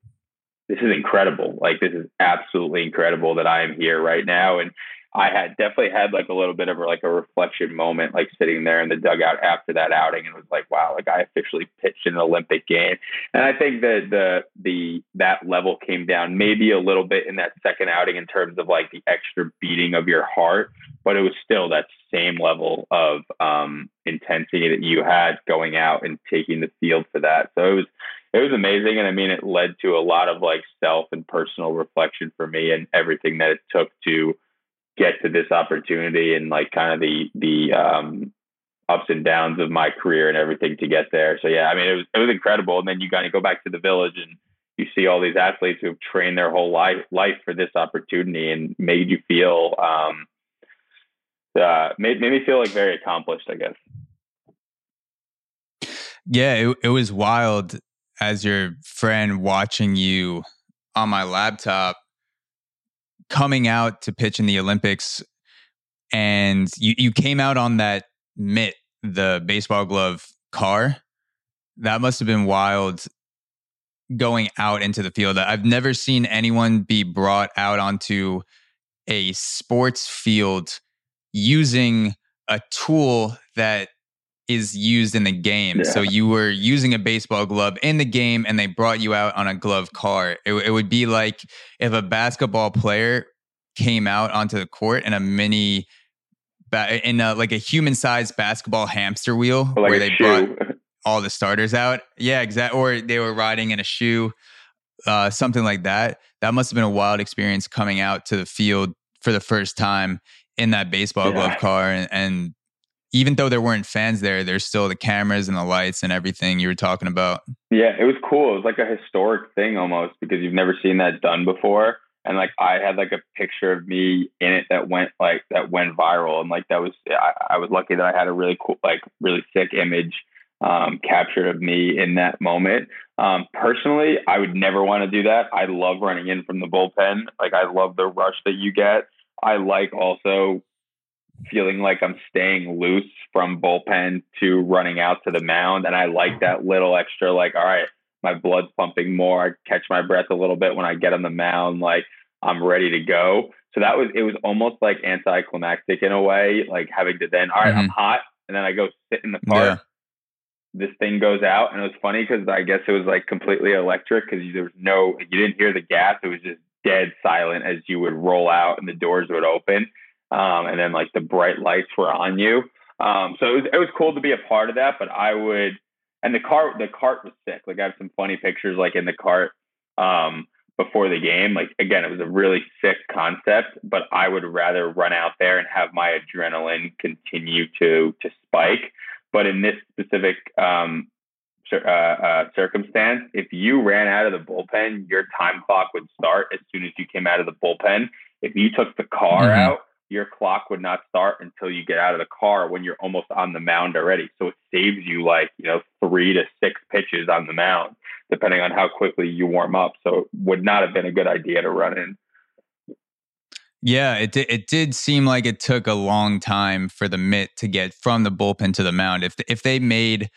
this is incredible. Like, this is absolutely incredible that I am here right now. And I had definitely had like a little bit of like a reflection moment, like sitting there in the dugout after that outing, and was like, wow, like I officially pitched an Olympic game. And I think that the the that level came down maybe a little bit in that second outing in terms of like the extra beating of your heart, but it was still that same level of um, intensity that you had going out and taking the field for that. So it was it was amazing, and I mean, it led to a lot of like self and personal reflection for me and everything that it took to get to this opportunity and like kind of the the um, ups and downs of my career and everything to get there. So yeah, I mean it was it was incredible. And then you got to go back to the village and you see all these athletes who've trained their whole life life for this opportunity and made you feel um, uh, made made me feel like very accomplished, I guess. Yeah, it, it was wild as your friend watching you on my laptop coming out to pitch in the Olympics and you, you came out on that mitt, the baseball glove car. that must have been wild going out into the field. I've never seen anyone be brought out onto a sports field using a tool that is used in the game. Yeah. So you were using a baseball glove in the game and they brought you out on a glove car. It, it would be like if a basketball player came out onto the court in a mini in a, like a human sized basketball hamster wheel like where they shoe. brought all the starters out. Yeah, exactly. Or they were riding in a shoe, uh, something like that. That must have been a wild experience coming out to the field for the first time in that baseball yeah. glove car and, and even though there weren't fans there, there's still the cameras and the lights and everything you were talking about. Yeah, it was cool. It was like a historic thing almost because you've never seen that done before. And like I had like a picture of me in it that went like that went viral, and like that was I, I was lucky that I had a really cool like really sick image um, captured of me in that moment. Um, personally, I would never want to do that. I love running in from the bullpen. Like I love the rush that you get. I like also feeling like I'm staying loose from bullpen to running out to the mound. And I like that little extra, like, all right, my blood's pumping more. I catch my breath a little bit when I get on the mound. Like I'm ready to go. So that was, it was almost like anticlimactic in a way, like having to then, all right, mm-hmm. I'm hot. And then I go sit in the park. Yeah. This thing goes out. And it was funny because I guess it was like completely electric because there was no, you didn't hear the gas. It was just dead silent as you would roll out and the doors would open um, and then like the bright lights were on you. Um, so it was it was cool to be a part of that. But I would, and the cart the cart was sick. Like I have some funny pictures like in the cart um, before the game. Like again, it was a really sick concept. But I would rather run out there and have my adrenaline continue to to spike. But in this specific um, uh, uh, circumstance, if you ran out of the bullpen, your time clock would start as soon as you came out of the bullpen. If you took the car mm-hmm. out, your clock would not start until you get out of the car when you're almost on the mound already. So it saves you like, you know, three to six pitches on the mound, depending on how quickly you warm up. So it would not have been a good idea to run in. Yeah, it did, it did seem like it took a long time for the mitt to get from the bullpen to the mound. If if they made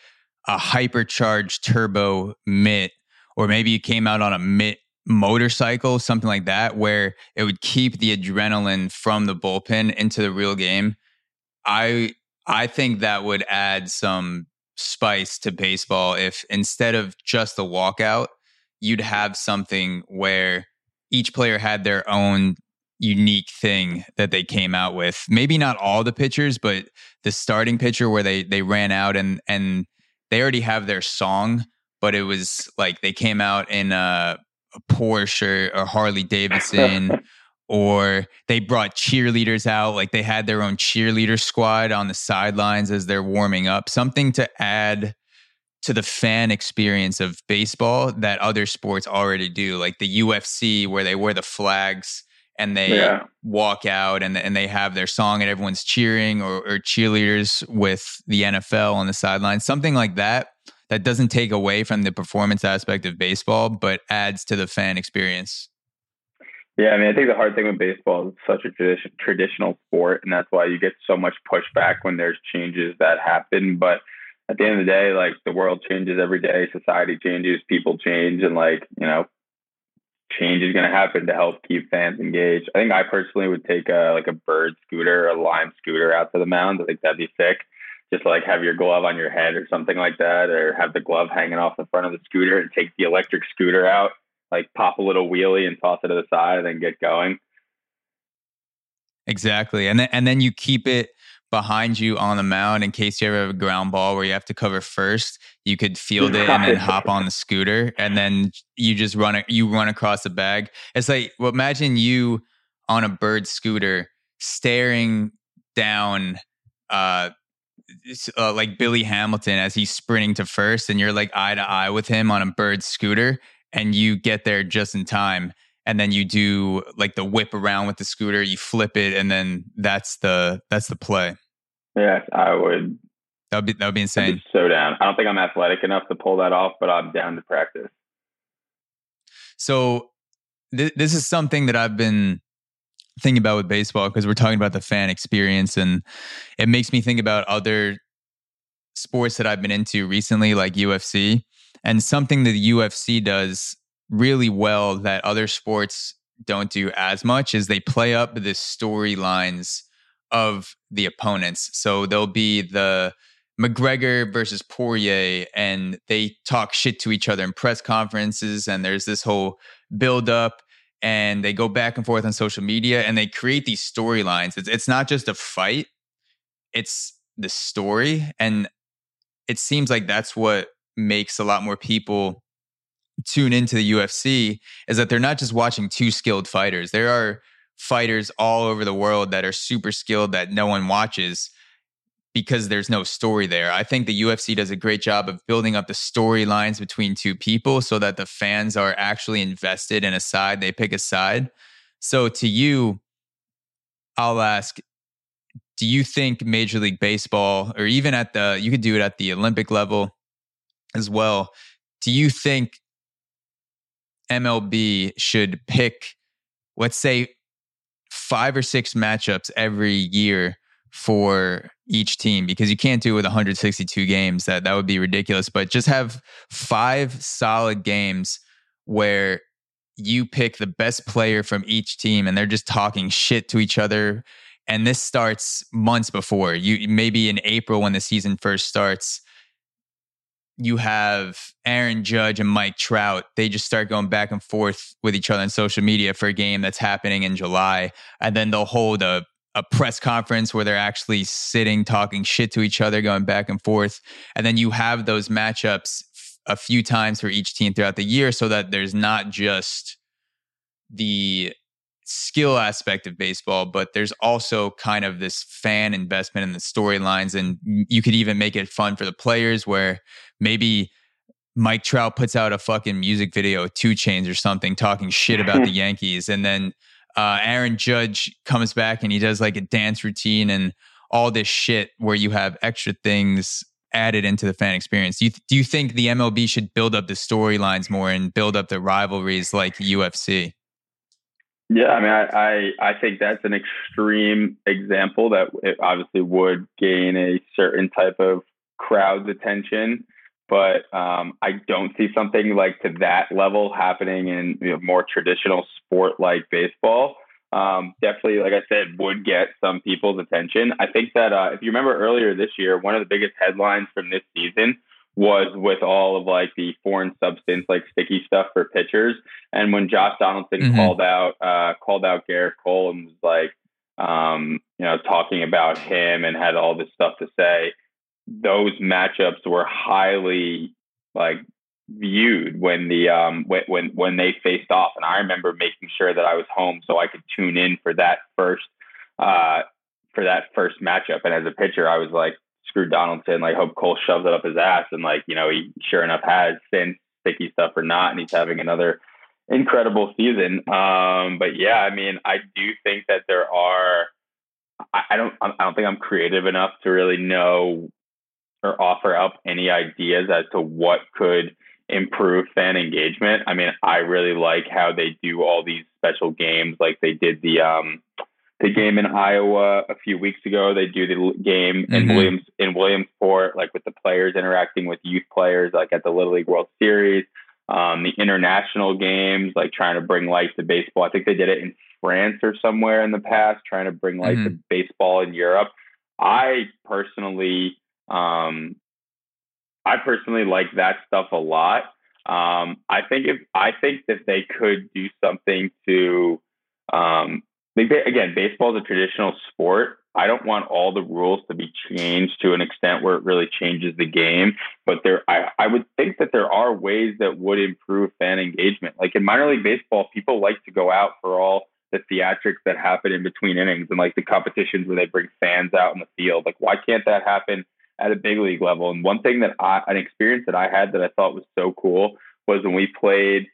a hypercharged turbo mitt, or maybe you came out on a mitt motorcycle, something like that, where it would keep the adrenaline from the bullpen into the real game. I I think that would add some spice to baseball if instead of just the walkout, you'd have something where each player had their own unique thing that they came out with. Maybe not all the pitchers, but the starting pitcher where they they ran out and and they already have their song, but it was like they came out in a a Porsche or Harley Davidson, or they brought cheerleaders out, like they had their own cheerleader squad on the sidelines as they're warming up, something to add to the fan experience of baseball that other sports already do, like the UFC where they wear the flags and they yeah. walk out and, and they have their song and everyone's cheering or, or cheerleaders with the NFL on the sidelines, something like that that doesn't take away from the performance aspect of baseball, but adds to the fan experience. Yeah, I mean, I think the hard thing with baseball is such a tradition, traditional sport, and that's why you get so much pushback when there's changes that happen. But at the end of the day, like the world changes every day, society changes, people change, and like you know, change is going to happen to help keep fans engaged. I think I personally would take a like a bird scooter, a lime scooter out to the mound. I think that'd be sick just like have your glove on your head or something like that, or have the glove hanging off the front of the scooter and take the electric scooter out, like pop a little wheelie and toss it to the side and then get going. Exactly. And then and then you keep it behind you on the mound in case you ever have a ground ball where you have to cover first. You could field it and then hop on the scooter and then you just run it you run across the bag. It's like well imagine you on a bird scooter staring down uh uh, like Billy Hamilton as he's sprinting to first, and you're like eye to eye with him on a bird scooter, and you get there just in time. And then you do like the whip around with the scooter, you flip it, and then that's the that's the play. Yes, I would. That would be that would be insane. Be so down. I don't think I'm athletic enough to pull that off, but I'm down to practice. So th- this is something that I've been thinking about with baseball because we're talking about the fan experience and it makes me think about other sports that I've been into recently, like UFC, and something that the UFC does really well that other sports don't do as much is they play up the storylines of the opponents. So there'll be the McGregor versus Poirier, and they talk shit to each other in press conferences, and there's this whole build up, and they go back and forth on social media, and they create these storylines. It's it's not just a fight; it's the story, and it seems like that's what makes a lot more people tune into the UFC is that they're not just watching two skilled fighters. There are fighters all over the world that are super skilled that no one watches because there's no story there. I think the UFC does a great job of building up the storylines between two people so that the fans are actually invested in a side, they pick a side. So to you, I'll ask do you think Major League Baseball or even at the you could do it at the Olympic level as well, do you think MLB should pick let's say 5 or 6 matchups every year for each team because you can't do it with 162 games. That that would be ridiculous. But just have five solid games where you pick the best player from each team and they're just talking shit to each other. And this starts months before. You maybe in April when the season first starts, you have Aaron Judge and Mike Trout. They just start going back and forth with each other on social media for a game that's happening in July. And then they'll hold a a press conference where they're actually sitting talking shit to each other going back and forth and then you have those matchups a few times for each team throughout the year so that there's not just the skill aspect of baseball but there's also kind of this fan investment in the storylines and you could even make it fun for the players where maybe Mike Trout puts out a fucking music video, 2 Chainz or something, talking shit about the Yankees, and then uh, Aaron Judge comes back and he does like a dance routine and all this shit where you have extra things added into the fan experience. Do you, do you think the MLB should build up the storylines more and build up the rivalries like UFC? Yeah, I mean, I, I, I think that's an extreme example that it obviously would gain a certain type of crowd's attention but um, I don't see something like to that level happening in you know, more traditional sport like baseball. Um, definitely, like I said, would get some people's attention. I think that uh, if you remember earlier this year, one of the biggest headlines from this season was with all of like the foreign substance, like sticky stuff for pitchers. And when Josh Donaldson mm-hmm. called out uh, called out Gerrit Cole and was like, um, you know, talking about him and had all this stuff to say those matchups were highly like viewed when the um when when when they faced off and I remember making sure that I was home so I could tune in for that first uh for that first matchup and as a pitcher I was like screw Donaldson like hope Cole shoves it up his ass and like you know he sure enough has since sticky stuff or not and he's having another incredible season um but yeah I mean I do think that there are I don't I don't think I'm creative enough to really know or offer up any ideas as to what could improve fan engagement. I mean, I really like how they do all these special games, like they did the um, the game in Iowa a few weeks ago. They do the game in mm-hmm. Williams in Williamsport, like with the players interacting with youth players, like at the Little League World Series. Um, the international games, like trying to bring life to baseball. I think they did it in France or somewhere in the past, trying to bring life mm-hmm. to baseball in Europe. I personally um, I personally like that stuff a lot. Um, I think if I think that they could do something to, um, again, baseball is a traditional sport. I don't want all the rules to be changed to an extent where it really changes the game. But there, I, I would think that there are ways that would improve fan engagement. Like in minor league baseball, people like to go out for all the theatrics that happen in between innings and like the competitions where they bring fans out in the field. Like, why can't that happen at a big league level. And one thing that I, an experience that I had that I thought was so cool was when we played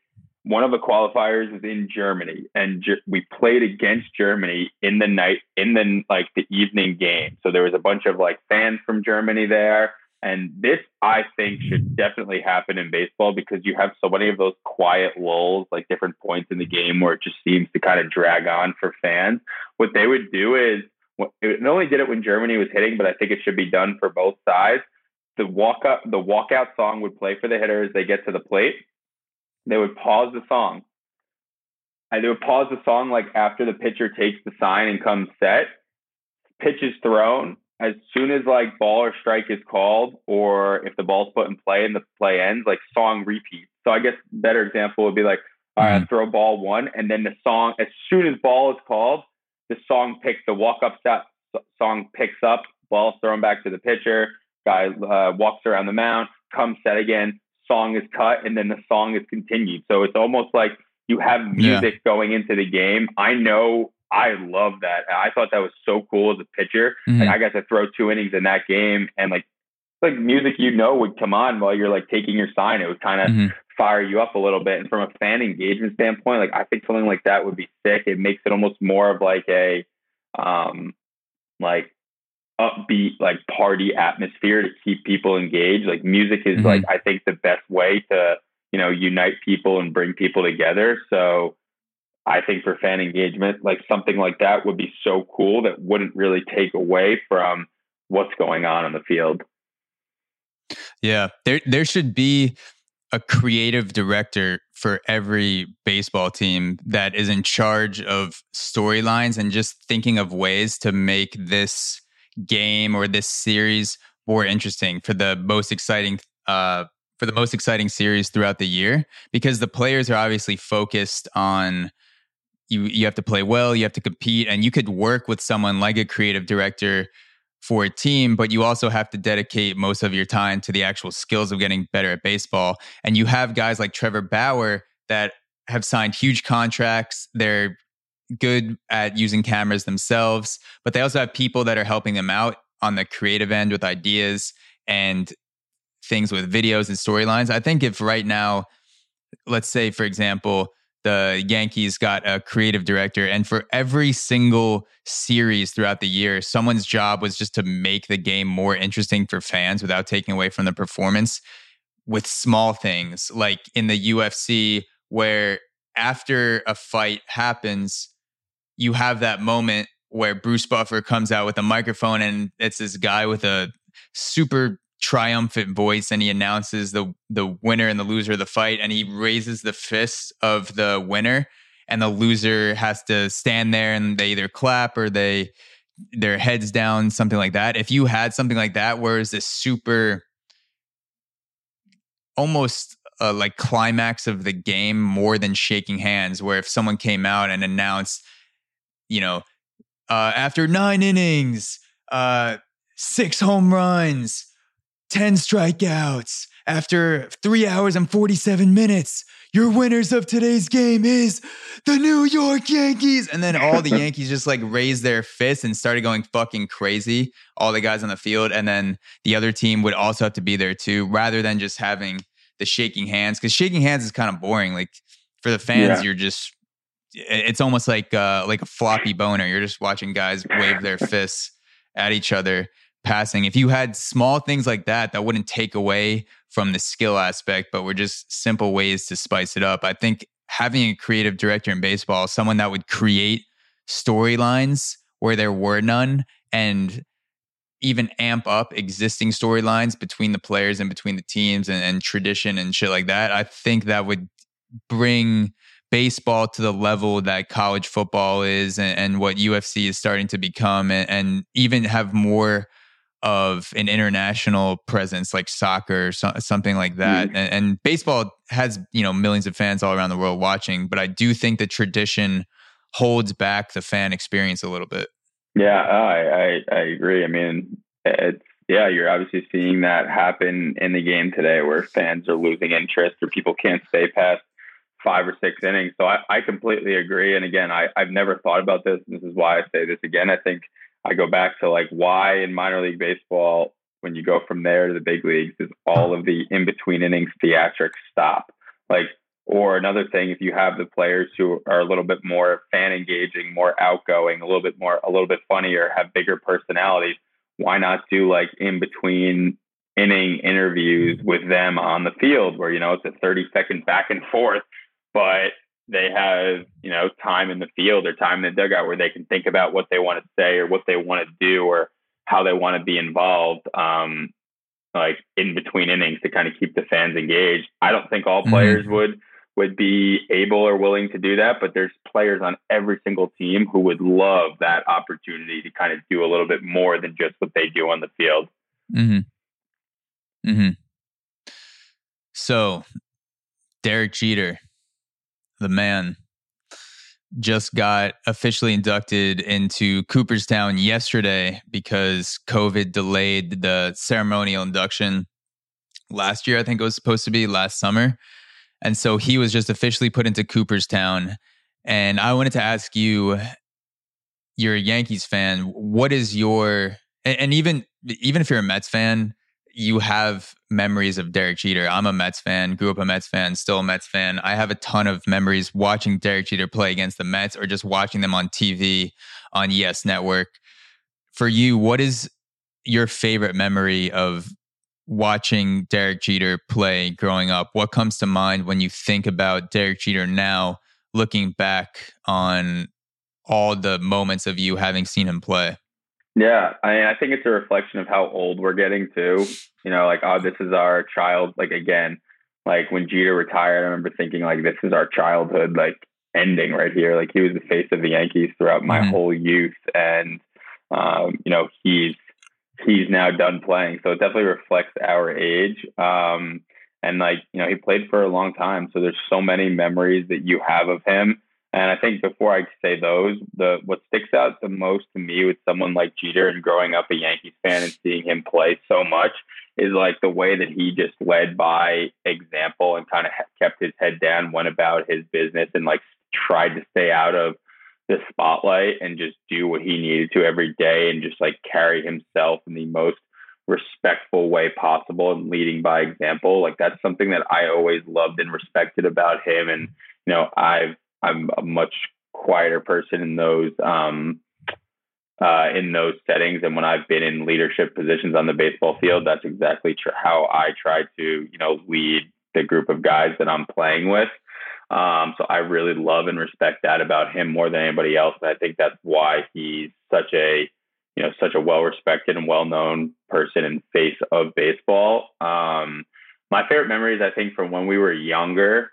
one of the qualifiers is in Germany and ge- we played against Germany in the night, in the like the evening game. So there was a bunch of like fans from Germany there. And this, I think, should definitely happen in baseball because you have so many of those quiet lulls, like different points in the game where it just seems to kind of drag on for fans. What they would do is it only did it when Germany was hitting, but I think it should be done for both sides. The walk up the walkout song would play for the hitter as they get to the plate. They would pause the song. And they would pause the song like after the pitcher takes the sign and comes set. Pitch is thrown. As soon as like ball or strike is called, or if the ball's put in play and the play ends, like song repeats. So I guess better example would be like, all right, mm. throw ball one, and then the song as soon as ball is called, the song picks the walk up set song picks up, ball thrown back to the pitcher, guy uh, walks around the mound, comes set again, song is cut, and then the song is continued. So it's almost like you have music yeah. going into the game. I know I love that. I thought that was so cool as a pitcher. Mm-hmm. Like I got to throw two innings in that game and like like music you know would come on while you're like taking your sign. It would kind of mm-hmm. fire you up a little bit. And from a fan engagement standpoint, like I think something like that would be sick. It makes it almost more of like a um like upbeat like party atmosphere to keep people engaged. Like music is mm-hmm. like I think the best way to, you know, unite people and bring people together. So I think for fan engagement, like something like that would be so cool that wouldn't really take away from what's going on in the field. Yeah, there there should be a creative director for every baseball team that is in charge of storylines and just thinking of ways to make this game or this series more interesting for the most exciting uh, for the most exciting series throughout the year? Because the players are obviously focused on you you have to play well you have to compete and you could work with someone like a creative director for a team but you also have to dedicate most of your time to the actual skills of getting better at baseball. And you have guys like Trevor Bauer that have signed huge contracts. They're good at using cameras themselves, but they also have people that are helping them out on the creative end with ideas and things with videos and storylines. I think if right now, let's say, for example, the Yankees got a creative director, and for every single series throughout the year, someone's job was just to make the game more interesting for fans without taking away from the performance with small things like in the UFC, where after a fight happens, you have that moment where Bruce Buffer comes out with a microphone and it's this guy with a super triumphant voice and he announces the the winner and the loser of the fight and he raises the fist of the winner and the loser has to stand there and they either clap or they their heads down something like that. If you had something like that where is this super almost uh, like climax of the game more than shaking hands where if someone came out and announced you know, uh, after nine innings, uh, six home runs, 10 strikeouts, after three hours and 47 minutes, your winners of today's game is the New York Yankees. And then all the Yankees just like raised their fists and started going fucking crazy, all the guys on the field. And then the other team would also have to be there too, rather than just having the shaking hands. Cause shaking hands is kind of boring. Like for the fans, yeah. you're just it's almost like uh, like a floppy boner. You're just watching guys wave their fists at each other passing. If you had small things like that, that wouldn't take away from the skill aspect, but were just simple ways to spice it up. I think having a creative director in baseball, someone that would create storylines where there were none and even amp up existing storylines between the players and between the teams and, and tradition and shit like that, I think that would bring baseball to the level that college football is and, and what UFC is starting to become and, and, even have more of an international presence like soccer or so, something like that. Mm. And, and, baseball has, you know, millions of fans all around the world watching, but I do think the tradition holds back the fan experience a little bit. Yeah, I, I, I agree. I mean, it's, yeah, you're obviously seeing that happen in the game today where fans are losing interest or people can't stay past five or six innings. So I, I completely agree. And again, I, I've never thought about this. This is why I say this again. I think I go back to like why in minor league baseball, when you go from there to the big leagues, is all of the in between innings theatrics stop. Like, or another thing, if you have the players who are a little bit more fan engaging, more outgoing, a little bit more, a little bit funnier, have bigger personalities, why not do like in between inning interviews with them on the field where, you know, it's a 30 second back and forth but they have you know time in the field or time in the dugout where they can think about what they want to say or what they want to do or how they want to be involved. Um, like in between innings to kind of keep the fans engaged. I don't think all players mm-hmm. would would be able or willing to do that, but there's players on every single team who would love that opportunity to kind of do a little bit more than just what they do on the field. mm-hmm. Mm-hmm. So, Derek Jeter, the man just got officially inducted into Cooperstown yesterday because COVID delayed the ceremonial induction last year. I think it was supposed to be last summer. And so he was just officially put into Cooperstown. And I wanted to ask you, you're a Yankees fan. What is your, and even, even if you're a Mets fan, you have memories of Derek Jeter. I'm a Mets fan, grew up a Mets fan, still a Mets fan. I have a ton of memories watching Derek Jeter play against the Mets or just watching them on TV on Yes Network. For you, what is your favorite memory of watching Derek Jeter play growing up? What comes to mind when you think about Derek Jeter now, looking back on all the moments of you having seen him play? Yeah, I mean, I think it's a reflection of how old we're getting too. You know, like oh, this is our child. Like again, like when Jeter retired, I remember thinking like this is our childhood like ending right here. Like he was the face of the Yankees throughout my mm-hmm. whole youth, and um, you know he's he's now done playing, so it definitely reflects our age. Um, and like you know, he played for a long time, so there's so many memories that you have of him and I think before I say those, the what sticks out the most to me with someone like Jeter and growing up a Yankees fan and seeing him play so much is like the way that he just led by example and kind of kept his head down, went about his business, and like tried to stay out of the spotlight and just do what he needed to every day and just like carry himself in the most respectful way possible and leading by example. Like that's something that I always loved and respected about him. And, you know, I've I'm a much quieter person in those um, uh, in those settings. And when I've been in leadership positions on the baseball field, that's exactly tr- how I try to you know lead the group of guys that I'm playing with. Um, so I really love and respect that about him more than anybody else. And I think that's why he's such a you know such a well respected and well known person and face of baseball. Um, my favorite memories, I think, from when we were younger,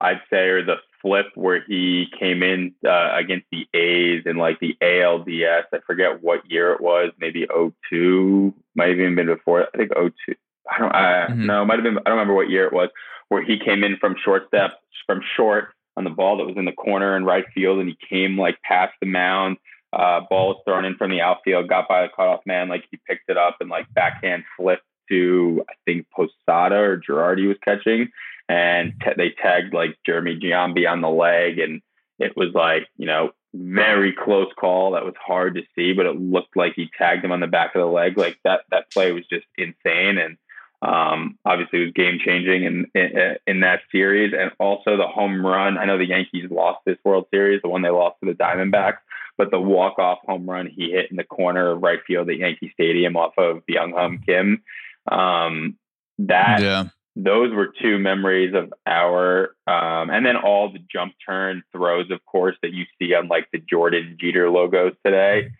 I'd say are the flip where he came in uh, against the A's in like the ALDS. I forget what year it was, maybe 02, might have even been before. I think 02. I don't I, mm-hmm. no, might have been. I don't remember what year it was where he came in from short step from short on the ball that was in the corner in right field, and he came like past the mound. Uh, ball was thrown in from the outfield, got by the cutoff man, like he picked it up and like backhand flipped to I think Posada or Girardi was catching, and they tagged like Jeremy Giambi on the leg, and it was like you know very close call. That was hard to see, but it looked like he tagged him on the back of the leg. Like that that play was just insane, and um, obviously it was game changing in, in, in that series, and also the home run. I know the Yankees lost this World Series, the one they lost to the Diamondbacks, but the walk off home run he hit in the corner of right field at Yankee Stadium off of Byung-Hyun Kim. Um, that yeah. those were two memories of our um, and then all the jump turn throws of course that you see on like the jordan jeter logos today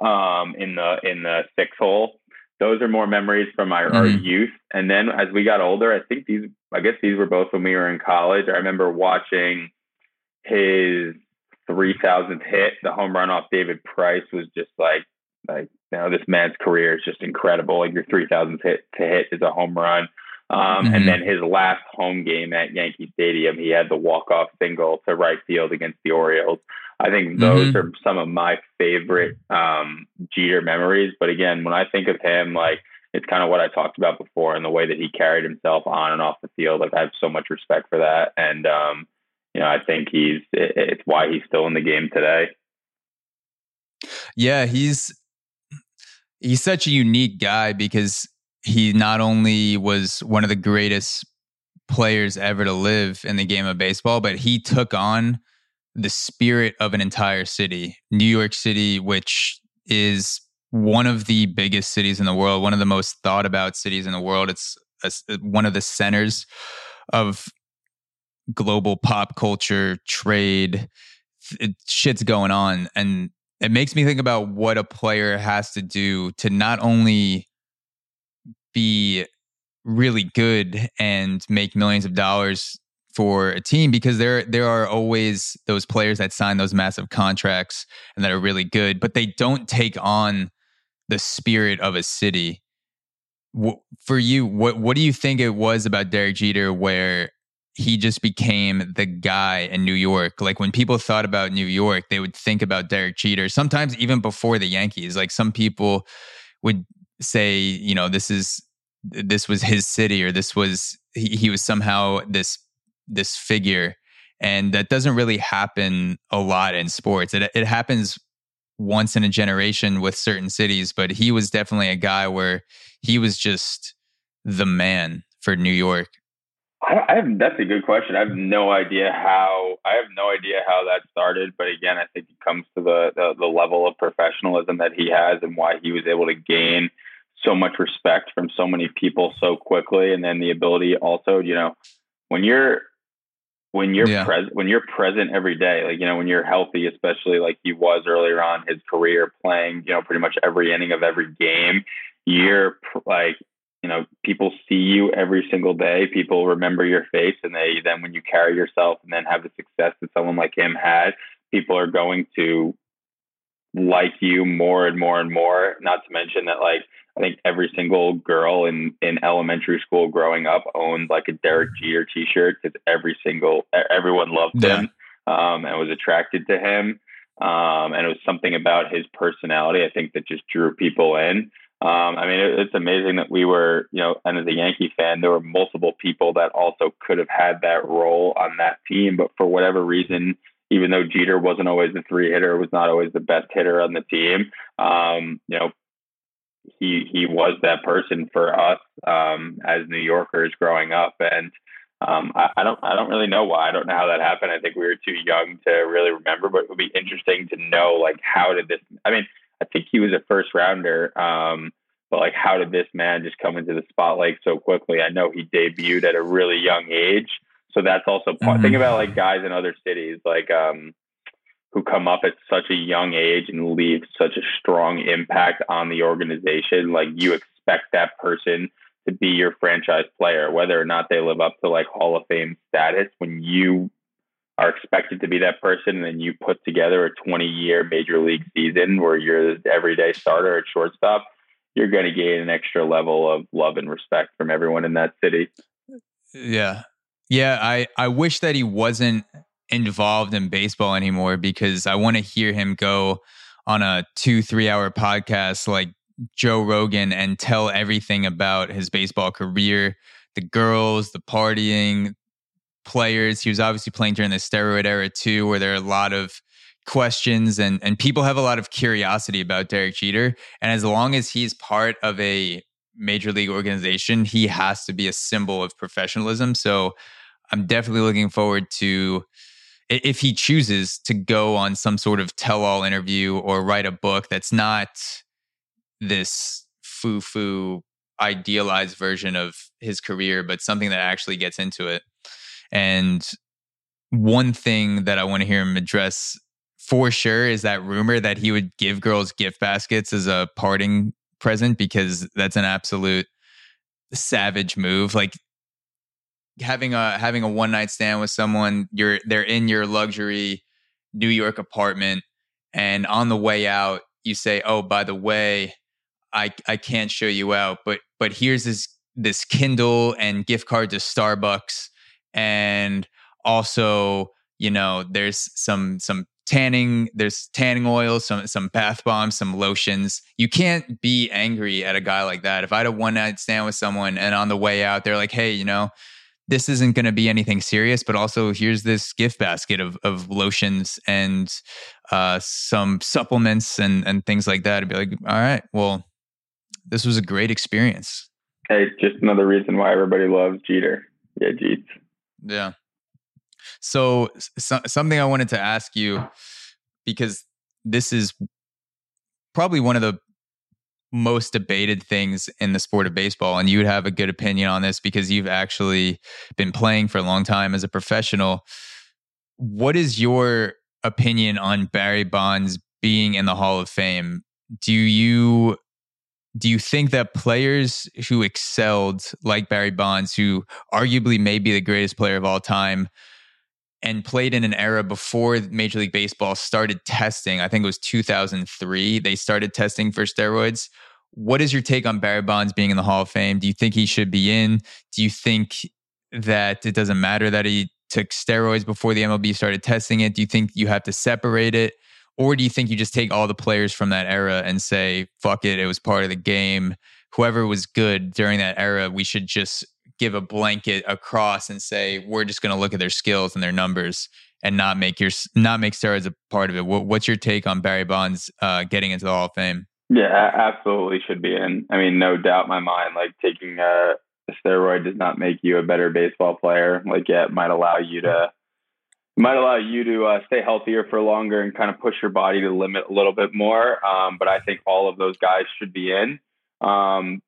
um, in the in the six hole. Those are more memories from our, mm-hmm. our youth. And then as we got older i think these i guess these were both when we were in college. I remember watching his 3000th hit the home run off david price was just like like you know this man's career is just incredible like your 3000th hit to hit is a home run um, mm-hmm. And then his last home game at Yankee Stadium, he had the walk-off single to right field against the Orioles. I think those mm-hmm. are some of my favorite um, Jeter memories. But again, when I think of him, like it's kind of what I talked about before, and the way that he carried himself on and off the field. Like I have so much respect for that, and um, you know, I think he's it, it's why he's still in the game today. Yeah, he's he's such a unique guy because he not only was one of the greatest players ever to live in the game of baseball, but he took on the spirit of an entire city, New York City, which is one of the biggest cities in the world, one of the most thought about cities in the world. It's a, one of the centers of global pop culture, trade, it, shit's going on. And it makes me think about what a player has to do to not only be really good and make millions of dollars for a team because there there are always those players that sign those massive contracts and that are really good, but they don't take on the spirit of a city. For you, what what do you think it was about Derek Jeter where he just became the guy in New York? Like when people thought about New York, they would think about Derek Jeter. Sometimes even before the Yankees, like some people would say, you know, this is this was his city or this was he, he was somehow this this figure and that doesn't really happen a lot in sports it, it happens once in a generation with certain cities but he was definitely a guy where he was just the man for new york I have that's a good question. I have no idea how I have no idea how that started, but again, I think it comes to the, the, the level of professionalism that he has and why he was able to gain so much respect from so many people so quickly, and then the ability also, you know, when you're when you're yeah. present when you're present every day like you know when you're healthy especially like he was earlier on his career playing you know pretty much every inning of every game you're like you know people see you every single day people remember your face and they then when you carry yourself and then have the success that someone like him had people are going to like you more and more and more not to mention that like I think every single girl in, in elementary school growing up owned like a Derek Jeter T-shirt because every single everyone loved yeah. him um, and was attracted to him. Um, and it was something about his personality I think that just drew people in. Um, I mean, it, it's amazing that we were, you know, and as a Yankee fan, there were multiple people that also could have had that role on that team, but for whatever reason, even though Jeter wasn't always the three hitter, was not always the best hitter on the team. Um, you know, he he was that person for us um, as New Yorkers growing up, and um, I, I, don't I don't really know why. I don't know how that happened. I think we were too young to really remember, but it would be interesting to know like how did this? I mean, I think he was a first rounder, um, but like how did this man just come into the spotlight so quickly? I know he debuted at a really young age, so that's also part. Mm-hmm. Think about like guys in other cities, like um, who come up at such a young age and leave such a strong impact on the organization. Like you expect that person to be your franchise player, whether or not they live up to like Hall of Fame status. When you are expected to be that person, and then you put together a 20 year major league season where you're the everyday starter at shortstop, you're going to gain an extra level of love and respect from everyone in that city. Yeah. Yeah. I, I wish that he wasn't involved in baseball anymore because I want to hear him go on a two, three hour podcast like Joe Rogan and tell everything about his baseball career, the girls, the partying, players. He was obviously playing during the steroid era too, where there are a lot of questions and and people have a lot of curiosity about Derek Jeter. And as long as he's part of a major league organization, he has to be a symbol of professionalism. So I'm definitely looking forward to if he chooses to go on some sort of tell all interview or write a book that's not this foo foo idealized version of his career, but something that actually gets into it. And one thing that I want to hear him address for sure is that rumor that he would give girls gift baskets as a parting present because that's an absolute savage move. Like having a having a one night stand with someone you're they're in your luxury New York apartment and on the way out you say oh by the way I I can't show you out but but here's this this Kindle and gift card to Starbucks and also you know there's some some tanning there's tanning oil some some bath bombs some lotions you can't be angry at a guy like that if i had a one night stand with someone and on the way out they're like hey you know this isn't going to be anything serious, but also here's this gift basket of, of lotions and uh, some supplements and, and things like that. I'd be like, all right, well, this was a great experience. Hey, just another reason why everybody loves Jeter. Yeah, Jeets. Yeah. So, so something I wanted to ask you because this is probably one of the most debated things in the sport of baseball and you would have a good opinion on this because you've actually been playing for a long time as a professional what is your opinion on Barry Bonds being in the Hall of Fame do you do you think that players who excelled, like Barry Bonds, who arguably may be the greatest player of all time, and played in an era before Major League Baseball started testing, I think it was 2003, they started testing for steroids. What is your take on Barry Bonds being in the Hall of Fame? Do you think he should be in? Do you think that it doesn't matter that he took steroids before the MLB started testing it? Do you think you have to separate it? Or do you think you just take all the players from that era and say, fuck it, it was part of the game? Whoever was good during that era, we should just give a blanket across and say, we're just going to look at their skills and their numbers and not make your not make steroids a part of it. what's your take on Barry Bonds uh, getting into the Hall of Fame? Yeah, absolutely should be in. I mean, no doubt in my mind. Like taking a, a steroid does not make you a better baseball player. Like, yeah, it might allow you to might allow you to uh, stay healthier for longer and kind of push your body to limit a little bit more. Um, but I think all of those guys should be in. Um,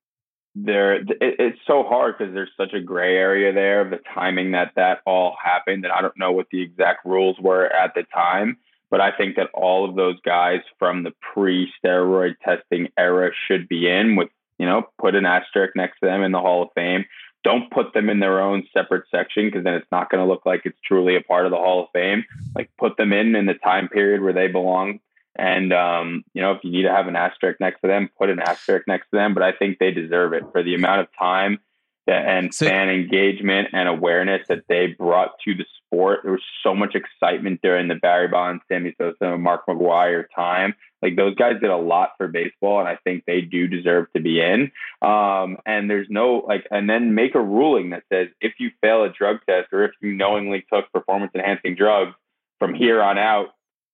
there, it, it's so hard because there's such a gray area there of the timing that that all happened, and I don't know what the exact rules were at the time. But I think that all of those guys from the pre-steroid testing era should be in with, you know, put an asterisk next to them in the Hall of Fame don't put them in their own separate section because then it's not going to look like it's truly a part of the Hall of Fame. Like put them in in the time period where they belong. And um, you know, if you need to have an asterisk next to them, put an asterisk next to them. But I think they deserve it for the amount of time and so, fan engagement and awareness that they brought to the sport. There was so much excitement during the Barry Bonds, Sammy Sosa, Mark McGwire time. Like those guys did a lot for baseball, and I think they do deserve to be in. Um, and there's no like, and then make a ruling that says if you fail a drug test or if you knowingly took performance enhancing drugs from here on out,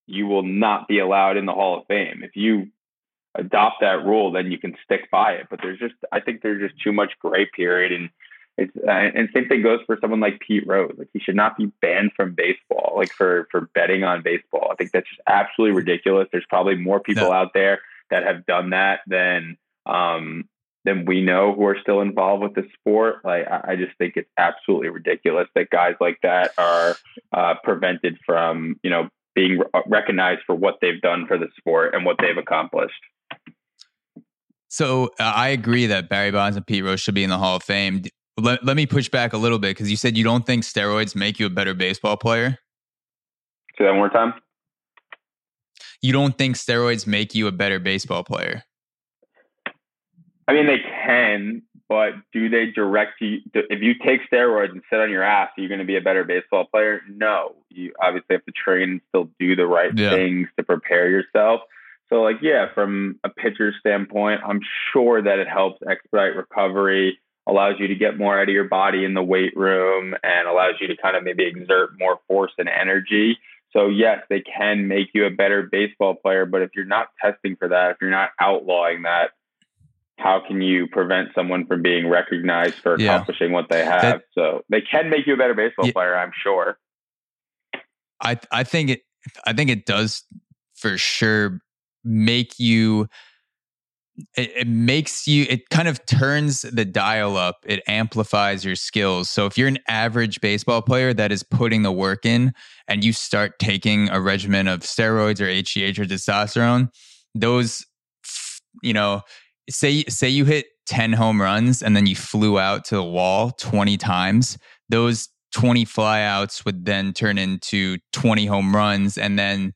you will not be allowed in the Hall of Fame. If you adopt that rule, then you can stick by it. But there's just, I think there's just too much gray period, and it's uh, and same thing goes for someone like Pete Rose. Like he should not be banned from baseball, like for for betting on baseball. I think that's just absolutely ridiculous. There's probably more people no. out there that have done that than um than we know who are still involved with the sport. Like I, I just think it's absolutely ridiculous that guys like that are uh, prevented from you know being recognized for what they've done for the sport and what they've accomplished. So uh, I agree that Barry Bonds and Pete Rose should be in the Hall of Fame. Let, let me push back a little bit because you said you don't think steroids make you a better baseball player. Say that one more time. You don't think steroids make you a better baseball player? I mean, they can, but do they direct you? If you take steroids and sit on your ass, are you going to be a better baseball player? No. You obviously have to train and still do the right yeah. things to prepare yourself. So, like, yeah, from a pitcher's standpoint, I'm sure that it helps expedite recovery, allows you to get more out of your body in the weight room, and allows you to kind of maybe exert more force and energy. So, yes, they can make you a better baseball player, but if you're not testing for that, if you're not outlawing that, how can you prevent someone from being recognized for accomplishing yeah. what they have? That, so they can make you a better baseball yeah, player, I'm sure. I I think it I think it does for sure make you it, it, makes you it kind of turns the dial up it amplifies your skills. So if you're an average baseball player that is putting the work in and you start taking a regimen of steroids or hgh or testosterone those you know say say you hit 10 home runs and then you flew out to the wall 20 times those 20 flyouts would then turn into 20 home runs and then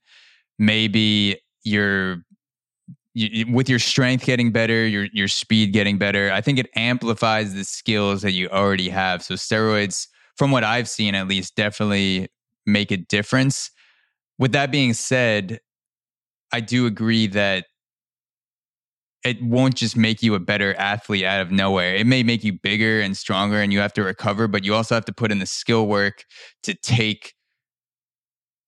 maybe your you, with your strength getting better, your your speed getting better, I think it amplifies the skills that you already have. So steroids, from what I've seen at least, definitely make a difference. With that being said, I do agree that it won't just make you a better athlete out of nowhere. It may make you bigger and stronger and you have to recover, but you also have to put in the skill work to take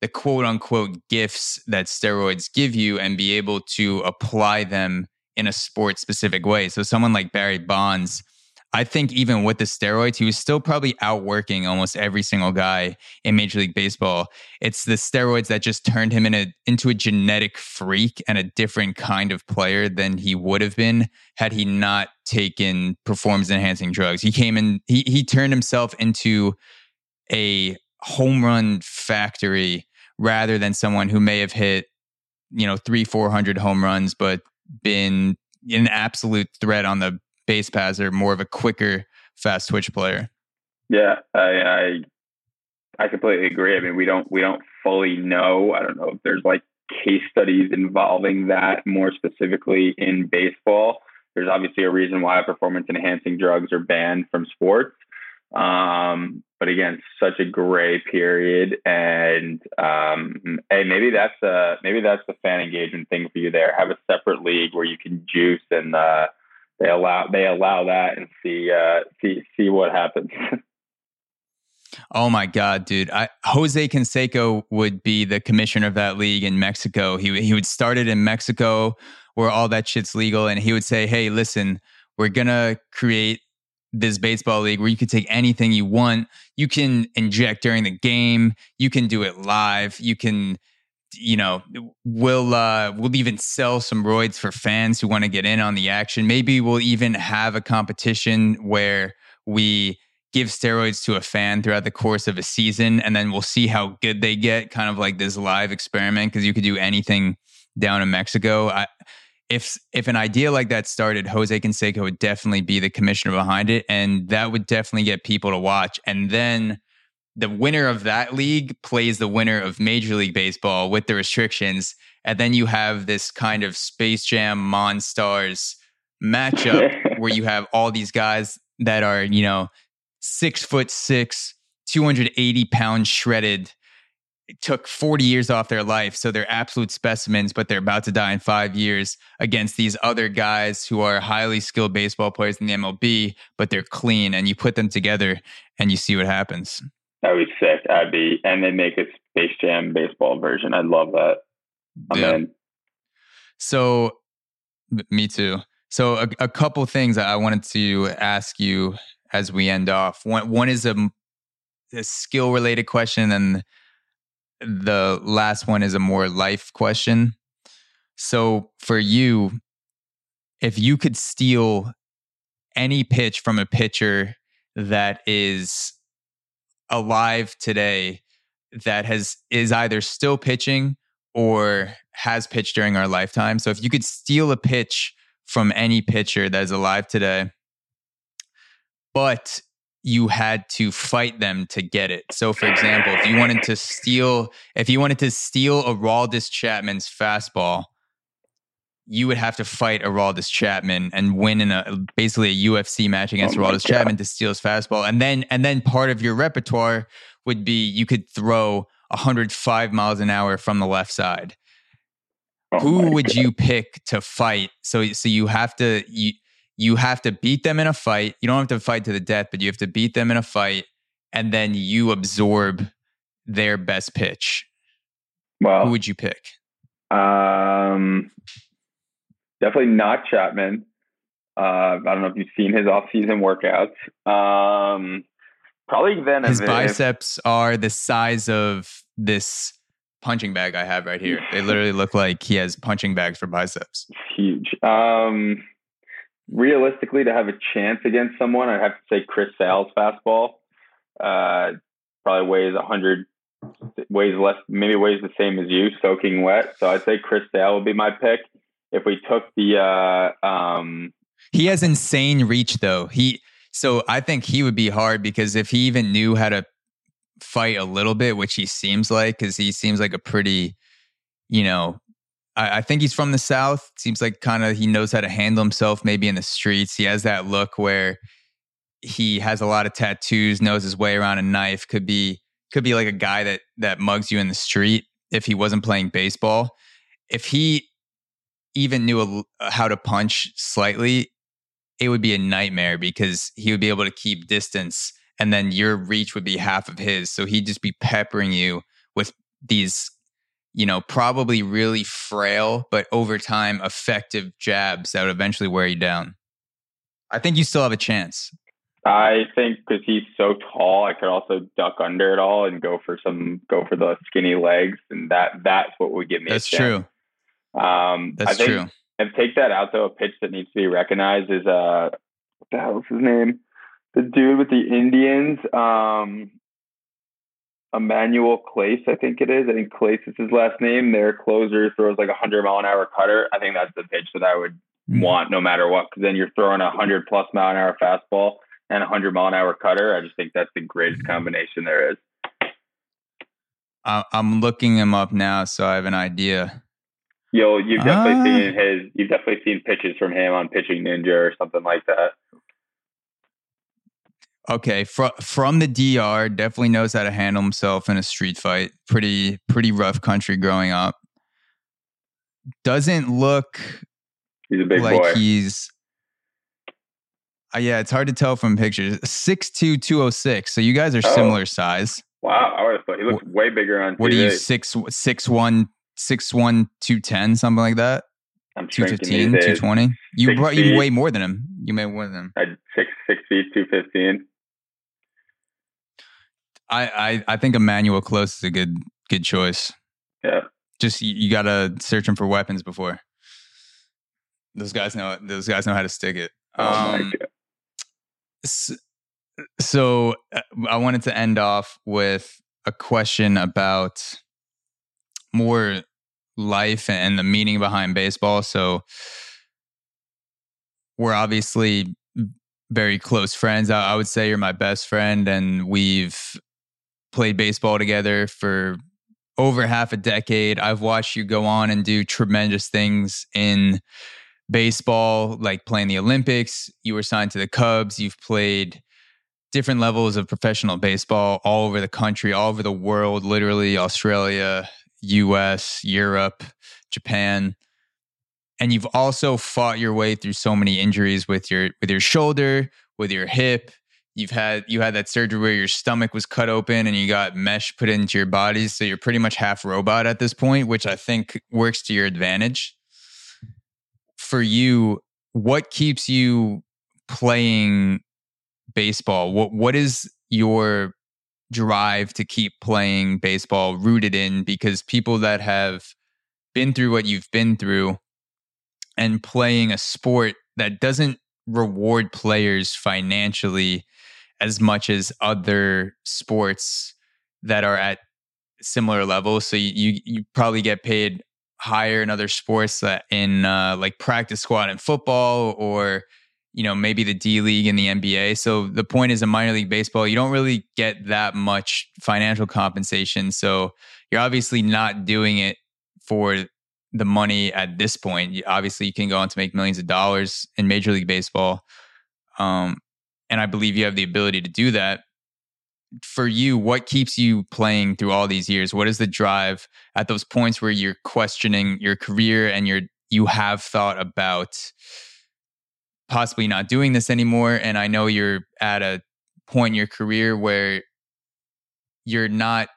the quote unquote gifts that steroids give you and be able to apply them in a sport specific way. So someone like Barry Bonds, I think even with the steroids, he was still probably outworking almost every single guy in Major League Baseball. It's the steroids that just turned him in a, into a genetic freak and a different kind of player than he would have been had he not taken performance enhancing drugs. He came in, he, he turned himself into a home run factory rather than someone who may have hit, you know, three, 400 home runs, but been an absolute threat on the base pass or more of a quicker fast twitch player. Yeah, I, I I completely agree. I mean, we don't we don't fully know. I don't know if there's like case studies involving that more specifically in baseball. There's obviously a reason why performance enhancing drugs are banned from sports. Um, but again, such a gray period, and um, hey, maybe that's a maybe that's the fan engagement thing for you there. Have a separate league where you can juice and uh, they allow they allow that and see uh, see see what happens. Oh my God, dude. I, Jose Canseco would be the commissioner of that league in Mexico. He, he would start it in Mexico where all that shit's legal. And he would say, hey, listen, we're to create this baseball league where you can take anything you want. You can inject during the game. You can do it live. You can, you know, we'll uh, we'll even sell some roids for fans who want to get in on the action. Maybe we'll even have a competition where we give steroids to a fan throughout the course of a season and then we'll see how good they get kind of like this live experiment because you could do anything down in mexico I, if if an idea like that started jose canseco would definitely be the commissioner behind it and that would definitely get people to watch and then the winner of that league plays the winner of major league baseball with the restrictions and then you have this kind of space jam monstars matchup where you have all these guys that are you know six foot six, 280 pounds shredded. Took 40 years off their life. So they're absolute specimens, but they're about to die in five years against these other guys who are highly skilled baseball players in the MLB, but they're clean. And you put them together and you see what happens. That would be sick. I'd be, and they make a Space Jam baseball version. I'd love that. I'm yeah. in. So, me too. So, a, a couple things I wanted to ask you as we end off. One one is a, a skill related question, and the last one is a more life question. So for you, if you could steal any pitch from a pitcher that is alive today that has is either still pitching or has pitched during our lifetime. So if you could steal a pitch from any pitcher that is alive today, but you had to fight them to get it. So, for example, if you wanted to steal, if you wanted to steal a Aroldis Chapman's fastball, you would have to fight Aroldis Chapman and win in a basically a UFC match against oh Chapman to steal his fastball. And then and then part of your repertoire would be you could throw 105 miles an hour from the left side. Oh Who would God. you pick to fight? So so you have to you you have to beat them in a fight. You don't have to fight to the death, but you have to beat them in a fight, and then you absorb their best pitch. Well, who would you pick? Um, definitely not Chapman. Uh, I don't know if you've seen his off-season workouts. Um, probably then his biceps are the size of this punching bag I have right here. They literally look like he has punching bags for biceps. Huge. Um, realistically, to have a chance against someone, I'd have to say Chris Sale's fastball. Uh, probably weighs 100, weighs less, maybe weighs the same as you, soaking wet. So I'd say Chris Sale would be my pick. If we took the, uh, um, he has insane reach though. He, so I think he would be hard because if he even knew how to fight a little bit, which he seems like, because he seems like a pretty, you know, I, I think he's from the South. Seems like kind of he knows how to handle himself maybe in the streets. He has that look where he has a lot of tattoos, knows his way around a knife. Could be could be like a guy that that mugs you in the street if he wasn't playing baseball. If he even knew a, uh, how to punch slightly, it would be a nightmare because he would be able to keep distance and then your reach would be half of his. So he'd just be peppering you with these you know, probably really frail, but over time effective jabs that would eventually wear you down. I think you still have a chance. I think because he's so tall, I could also duck under it all and go for some, go for the skinny legs, and that that's what would give me. That's true. Um, that's think, true. And take that out though. A pitch that needs to be recognized is uh, what the hell's his name? The dude with the Indians. Um, Emmanuel Clase, I think it is. I think Clase is his last name. Their closer throws like a hundred mile an hour cutter. I think that's the pitch that I would mm. want no matter what. Because then you're throwing a hundred plus mile an hour fastball and a hundred mile an hour cutter. I just think that's the greatest combination there is. I'm looking him up now, so I have an idea. You'll you've definitely uh, seen his you've definitely seen pitches from him on Pitching Ninja or something like that. Okay, from from the DR, definitely knows how to handle himself in a street fight. Pretty pretty rough country growing up. Doesn't look he's a big like boy. he's uh, yeah, it's hard to tell from pictures. 6'2", 206. So you guys are oh. similar size. Wow, I would have thought he what, way bigger on. What are you six six one six one two ten something like that? I'm 215, 220. You brought you way more than him. You made more than him. I six six feet, two fifteen. I, I I think Emmanuel Clase is a good good choice. Yeah. Just you, you gotta search him for weapons before. Those guys know those guys know how to stick it. Oh um, so, so uh, I wanted to end off with a question about more life and the meaning behind baseball. So we're obviously very close friends. I, would say you're my best friend, and we've played baseball together for over half a decade. I've watched you go on and do tremendous things in baseball, like playing the Olympics. You were signed to the Cubs. You've played different levels of professional baseball all over the country, all over the world, literally Australia, US, Europe, Japan. And you've also fought your way through so many injuries with your with your shoulder, with your hip, you've had you had that surgery where your stomach was cut open and you got mesh put into your body so you're pretty much half robot at this point which i think works to your advantage. For you what keeps you playing baseball? What what is your drive to keep playing baseball rooted in? Because people that have been through what you've been through and playing a sport that doesn't reward players financially as much as other sports that are at similar levels. So you you, you probably get paid higher in other sports that in uh, like practice squad in football or you know maybe the D League in the NBA. So the point is in minor league baseball, you don't really get that much financial compensation. So you're obviously not doing it for the money at this point. Obviously, you can go on to make millions of dollars in Major League Baseball. Um, and I believe you have the ability to do that. For you, what keeps you playing through all these years? What is the drive at those points where you're questioning your career and you're you have thought about possibly not doing this anymore? And I know you're at a point in your career where you're not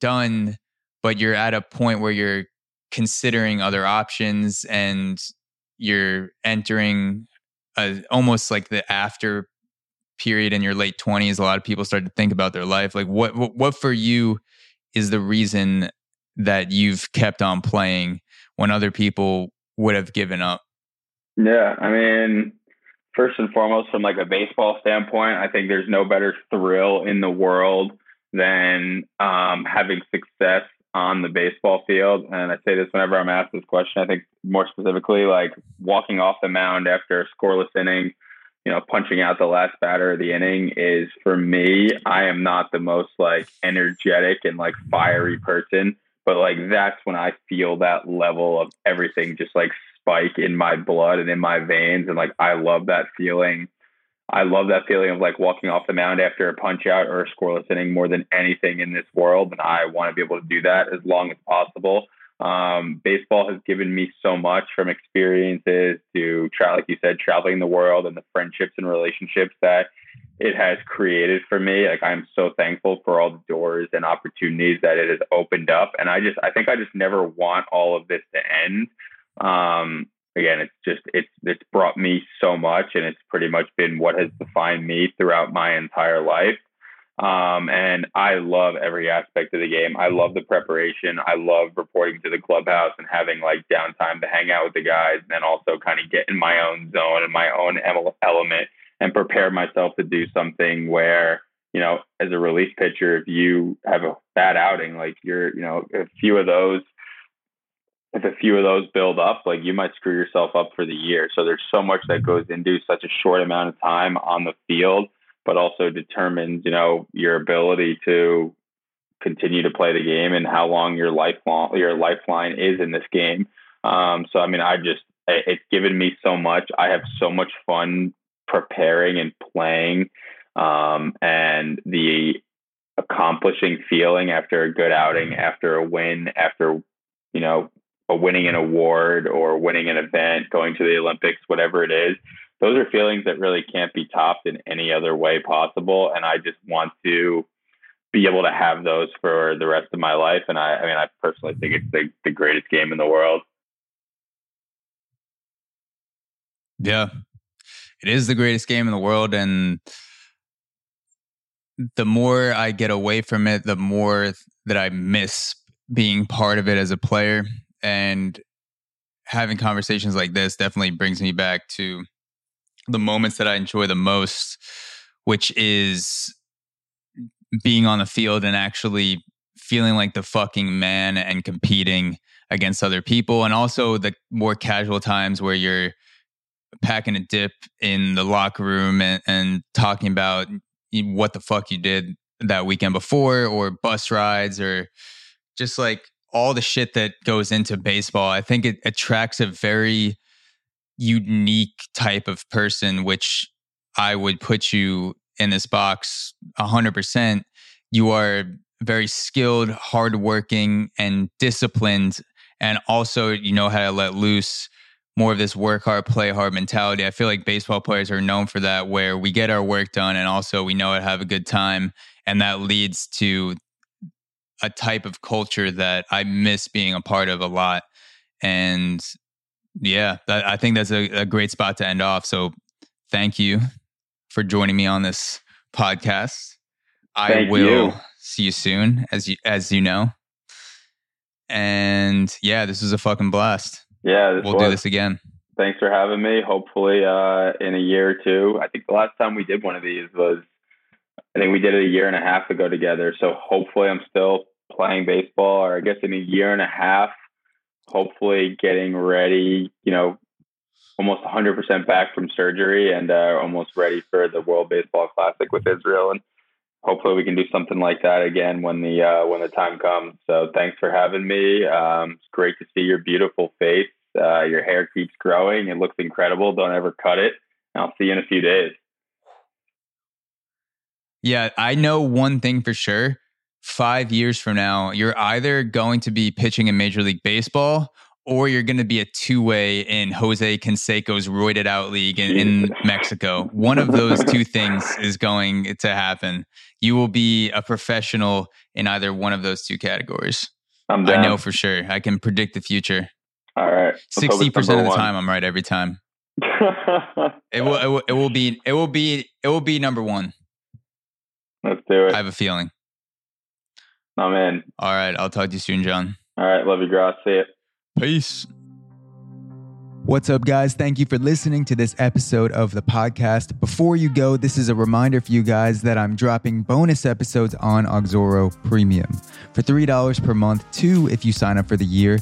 done, but you're at a point where you're considering other options and you're entering a, almost like the after period in your late 20s a lot of people start to think about their life. Like what, what what for you is the reason that you've kept on playing when other people would have given up? Yeah i mean first and foremost from like a baseball standpoint i think there's no better thrill in the world than um, having success on the baseball field. And i say this whenever i'm asked this question i think more specifically like walking off the mound after a scoreless inning you know, punching out the last batter of the inning is for me, I am not the most like energetic and like fiery person, but like that's when I feel that level of everything just like spike in my blood and in my veins. And like, I love that feeling. I love that feeling of like walking off the mound after a punch out or a scoreless inning more than anything in this world. And I want to be able to do that as long as possible. Um, baseball has given me so much from experiences to try, like you said, traveling the world and the friendships and relationships that it has created for me. Like I'm so thankful for all the doors and opportunities that it has opened up. And I just, I think I just never want all of this to end. Um, again, it's just, it's, it's brought me so much and it's pretty much been what has defined me throughout my entire life. Um, and I love every aspect of the game. I love the preparation. I love reporting to the clubhouse and having like downtime to hang out with the guys, and then also kind of get in my own zone and my own element and prepare myself to do something where you know, as a relief pitcher, if you have a bad outing, like you're, you know, a few of those if a few of those build up, like you might screw yourself up for the year. So there's so much that goes into such a short amount of time on the field, but also determines, you know, your ability to continue to play the game and how long your lifelong your lifeline is in this game. Um, so I mean, I just it's given me so much. I have so much fun preparing and playing, um, and the accomplishing feeling after a good outing, after a win, after you know a winning an award or winning an event, going to the Olympics, whatever it is. Those are feelings that really can't be topped in any other way possible. And I just want to be able to have those for the rest of my life. And I, I mean, I personally think it's the, the greatest game in the world. Yeah, it is the greatest game in the world. And the more I get away from it, the more that I miss being part of it as a player and having conversations like this definitely brings me back to the moments that I enjoy the most, which is being on the field and actually feeling like the fucking man and competing against other people. And also the more casual times where you're packing a dip in the locker room and, and talking about what the fuck you did that weekend before or bus rides or just like all the shit that goes into baseball, I think it attracts a very unique type of person, which I would put you in this box 100%. You are very skilled, hardworking, and disciplined. And also, you know how to let loose more of this work hard, play hard mentality. I feel like baseball players are known for that, where we get our work done and also we know how to have a good time. And that leads to a type of culture that I miss being a part of a lot. And yeah, that, I think that's a, a great spot to end off. So thank you for joining me on this podcast. Thank I will you. see you soon, as you as you know. And yeah, this was a fucking blast. Yeah, we'll was. do this again. Thanks for having me. Hopefully, uh, in a year or two. I think the last time we did one of these was I think we did it a year and a half ago together. So hopefully I'm still playing baseball, or I guess in a year and a half, hopefully getting ready, you know, almost 100% back from surgery and uh, almost ready for the World Baseball Classic with Israel. And hopefully we can do something like that again when the uh, when the time comes. So thanks for having me. Um, it's great to see your beautiful face. Uh, your hair keeps growing. It looks incredible. Don't ever cut it. I'll see you in a few days. Yeah, I know one thing for sure. Five years from now, you're either going to be pitching in Major League Baseball or you're going to be a two way in Jose Canseco's roided out league in, in, Mexico. One of those two things is going to happen. You will be a professional in either one of those two categories. i know for sure. I can predict the future. All right. Sixty percent of the time, I'm right every time. it, will, it will. It will be. It will be. It will be number one. Let's do it. I have a feeling. I'm in. All right. I'll talk to you soon, John. All right. Love you, Gross. See you. Peace. What's up, guys? Thank you for listening to this episode of the podcast. Before you go, this is a reminder for you guys that I'm dropping bonus episodes on Auxoro Premium for $3 per month, two if you sign up for the year.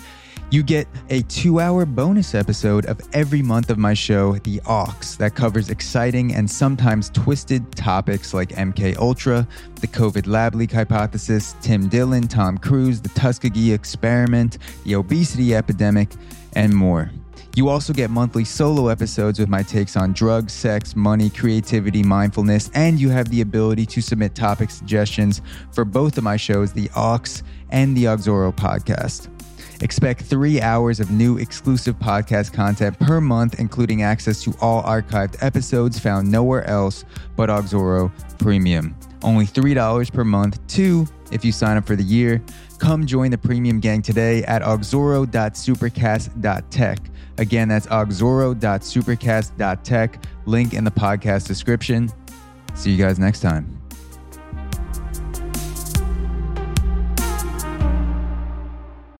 You get a two hour bonus episode of every month of my show, The Ox, that covers exciting and sometimes twisted topics like MK Ultra, the COVID lab leak hypothesis, Tim Dillon, Tom Cruise, the Tuskegee experiment, the obesity epidemic, and more. You also get monthly solo episodes with my takes on drugs, sex, money, creativity, mindfulness, and you have the ability to submit topic suggestions for both of my shows, The Ox and the Auxoro podcast. Expect three hours of new exclusive podcast content per month, including access to all archived episodes found nowhere else but Auxoro Premium. Only $3 per month, two if you sign up for the year. Come join the premium gang today at auxoro.supercast.tech. Again, that's auxoro.supercast.tech. Link in the podcast description. See you guys next time.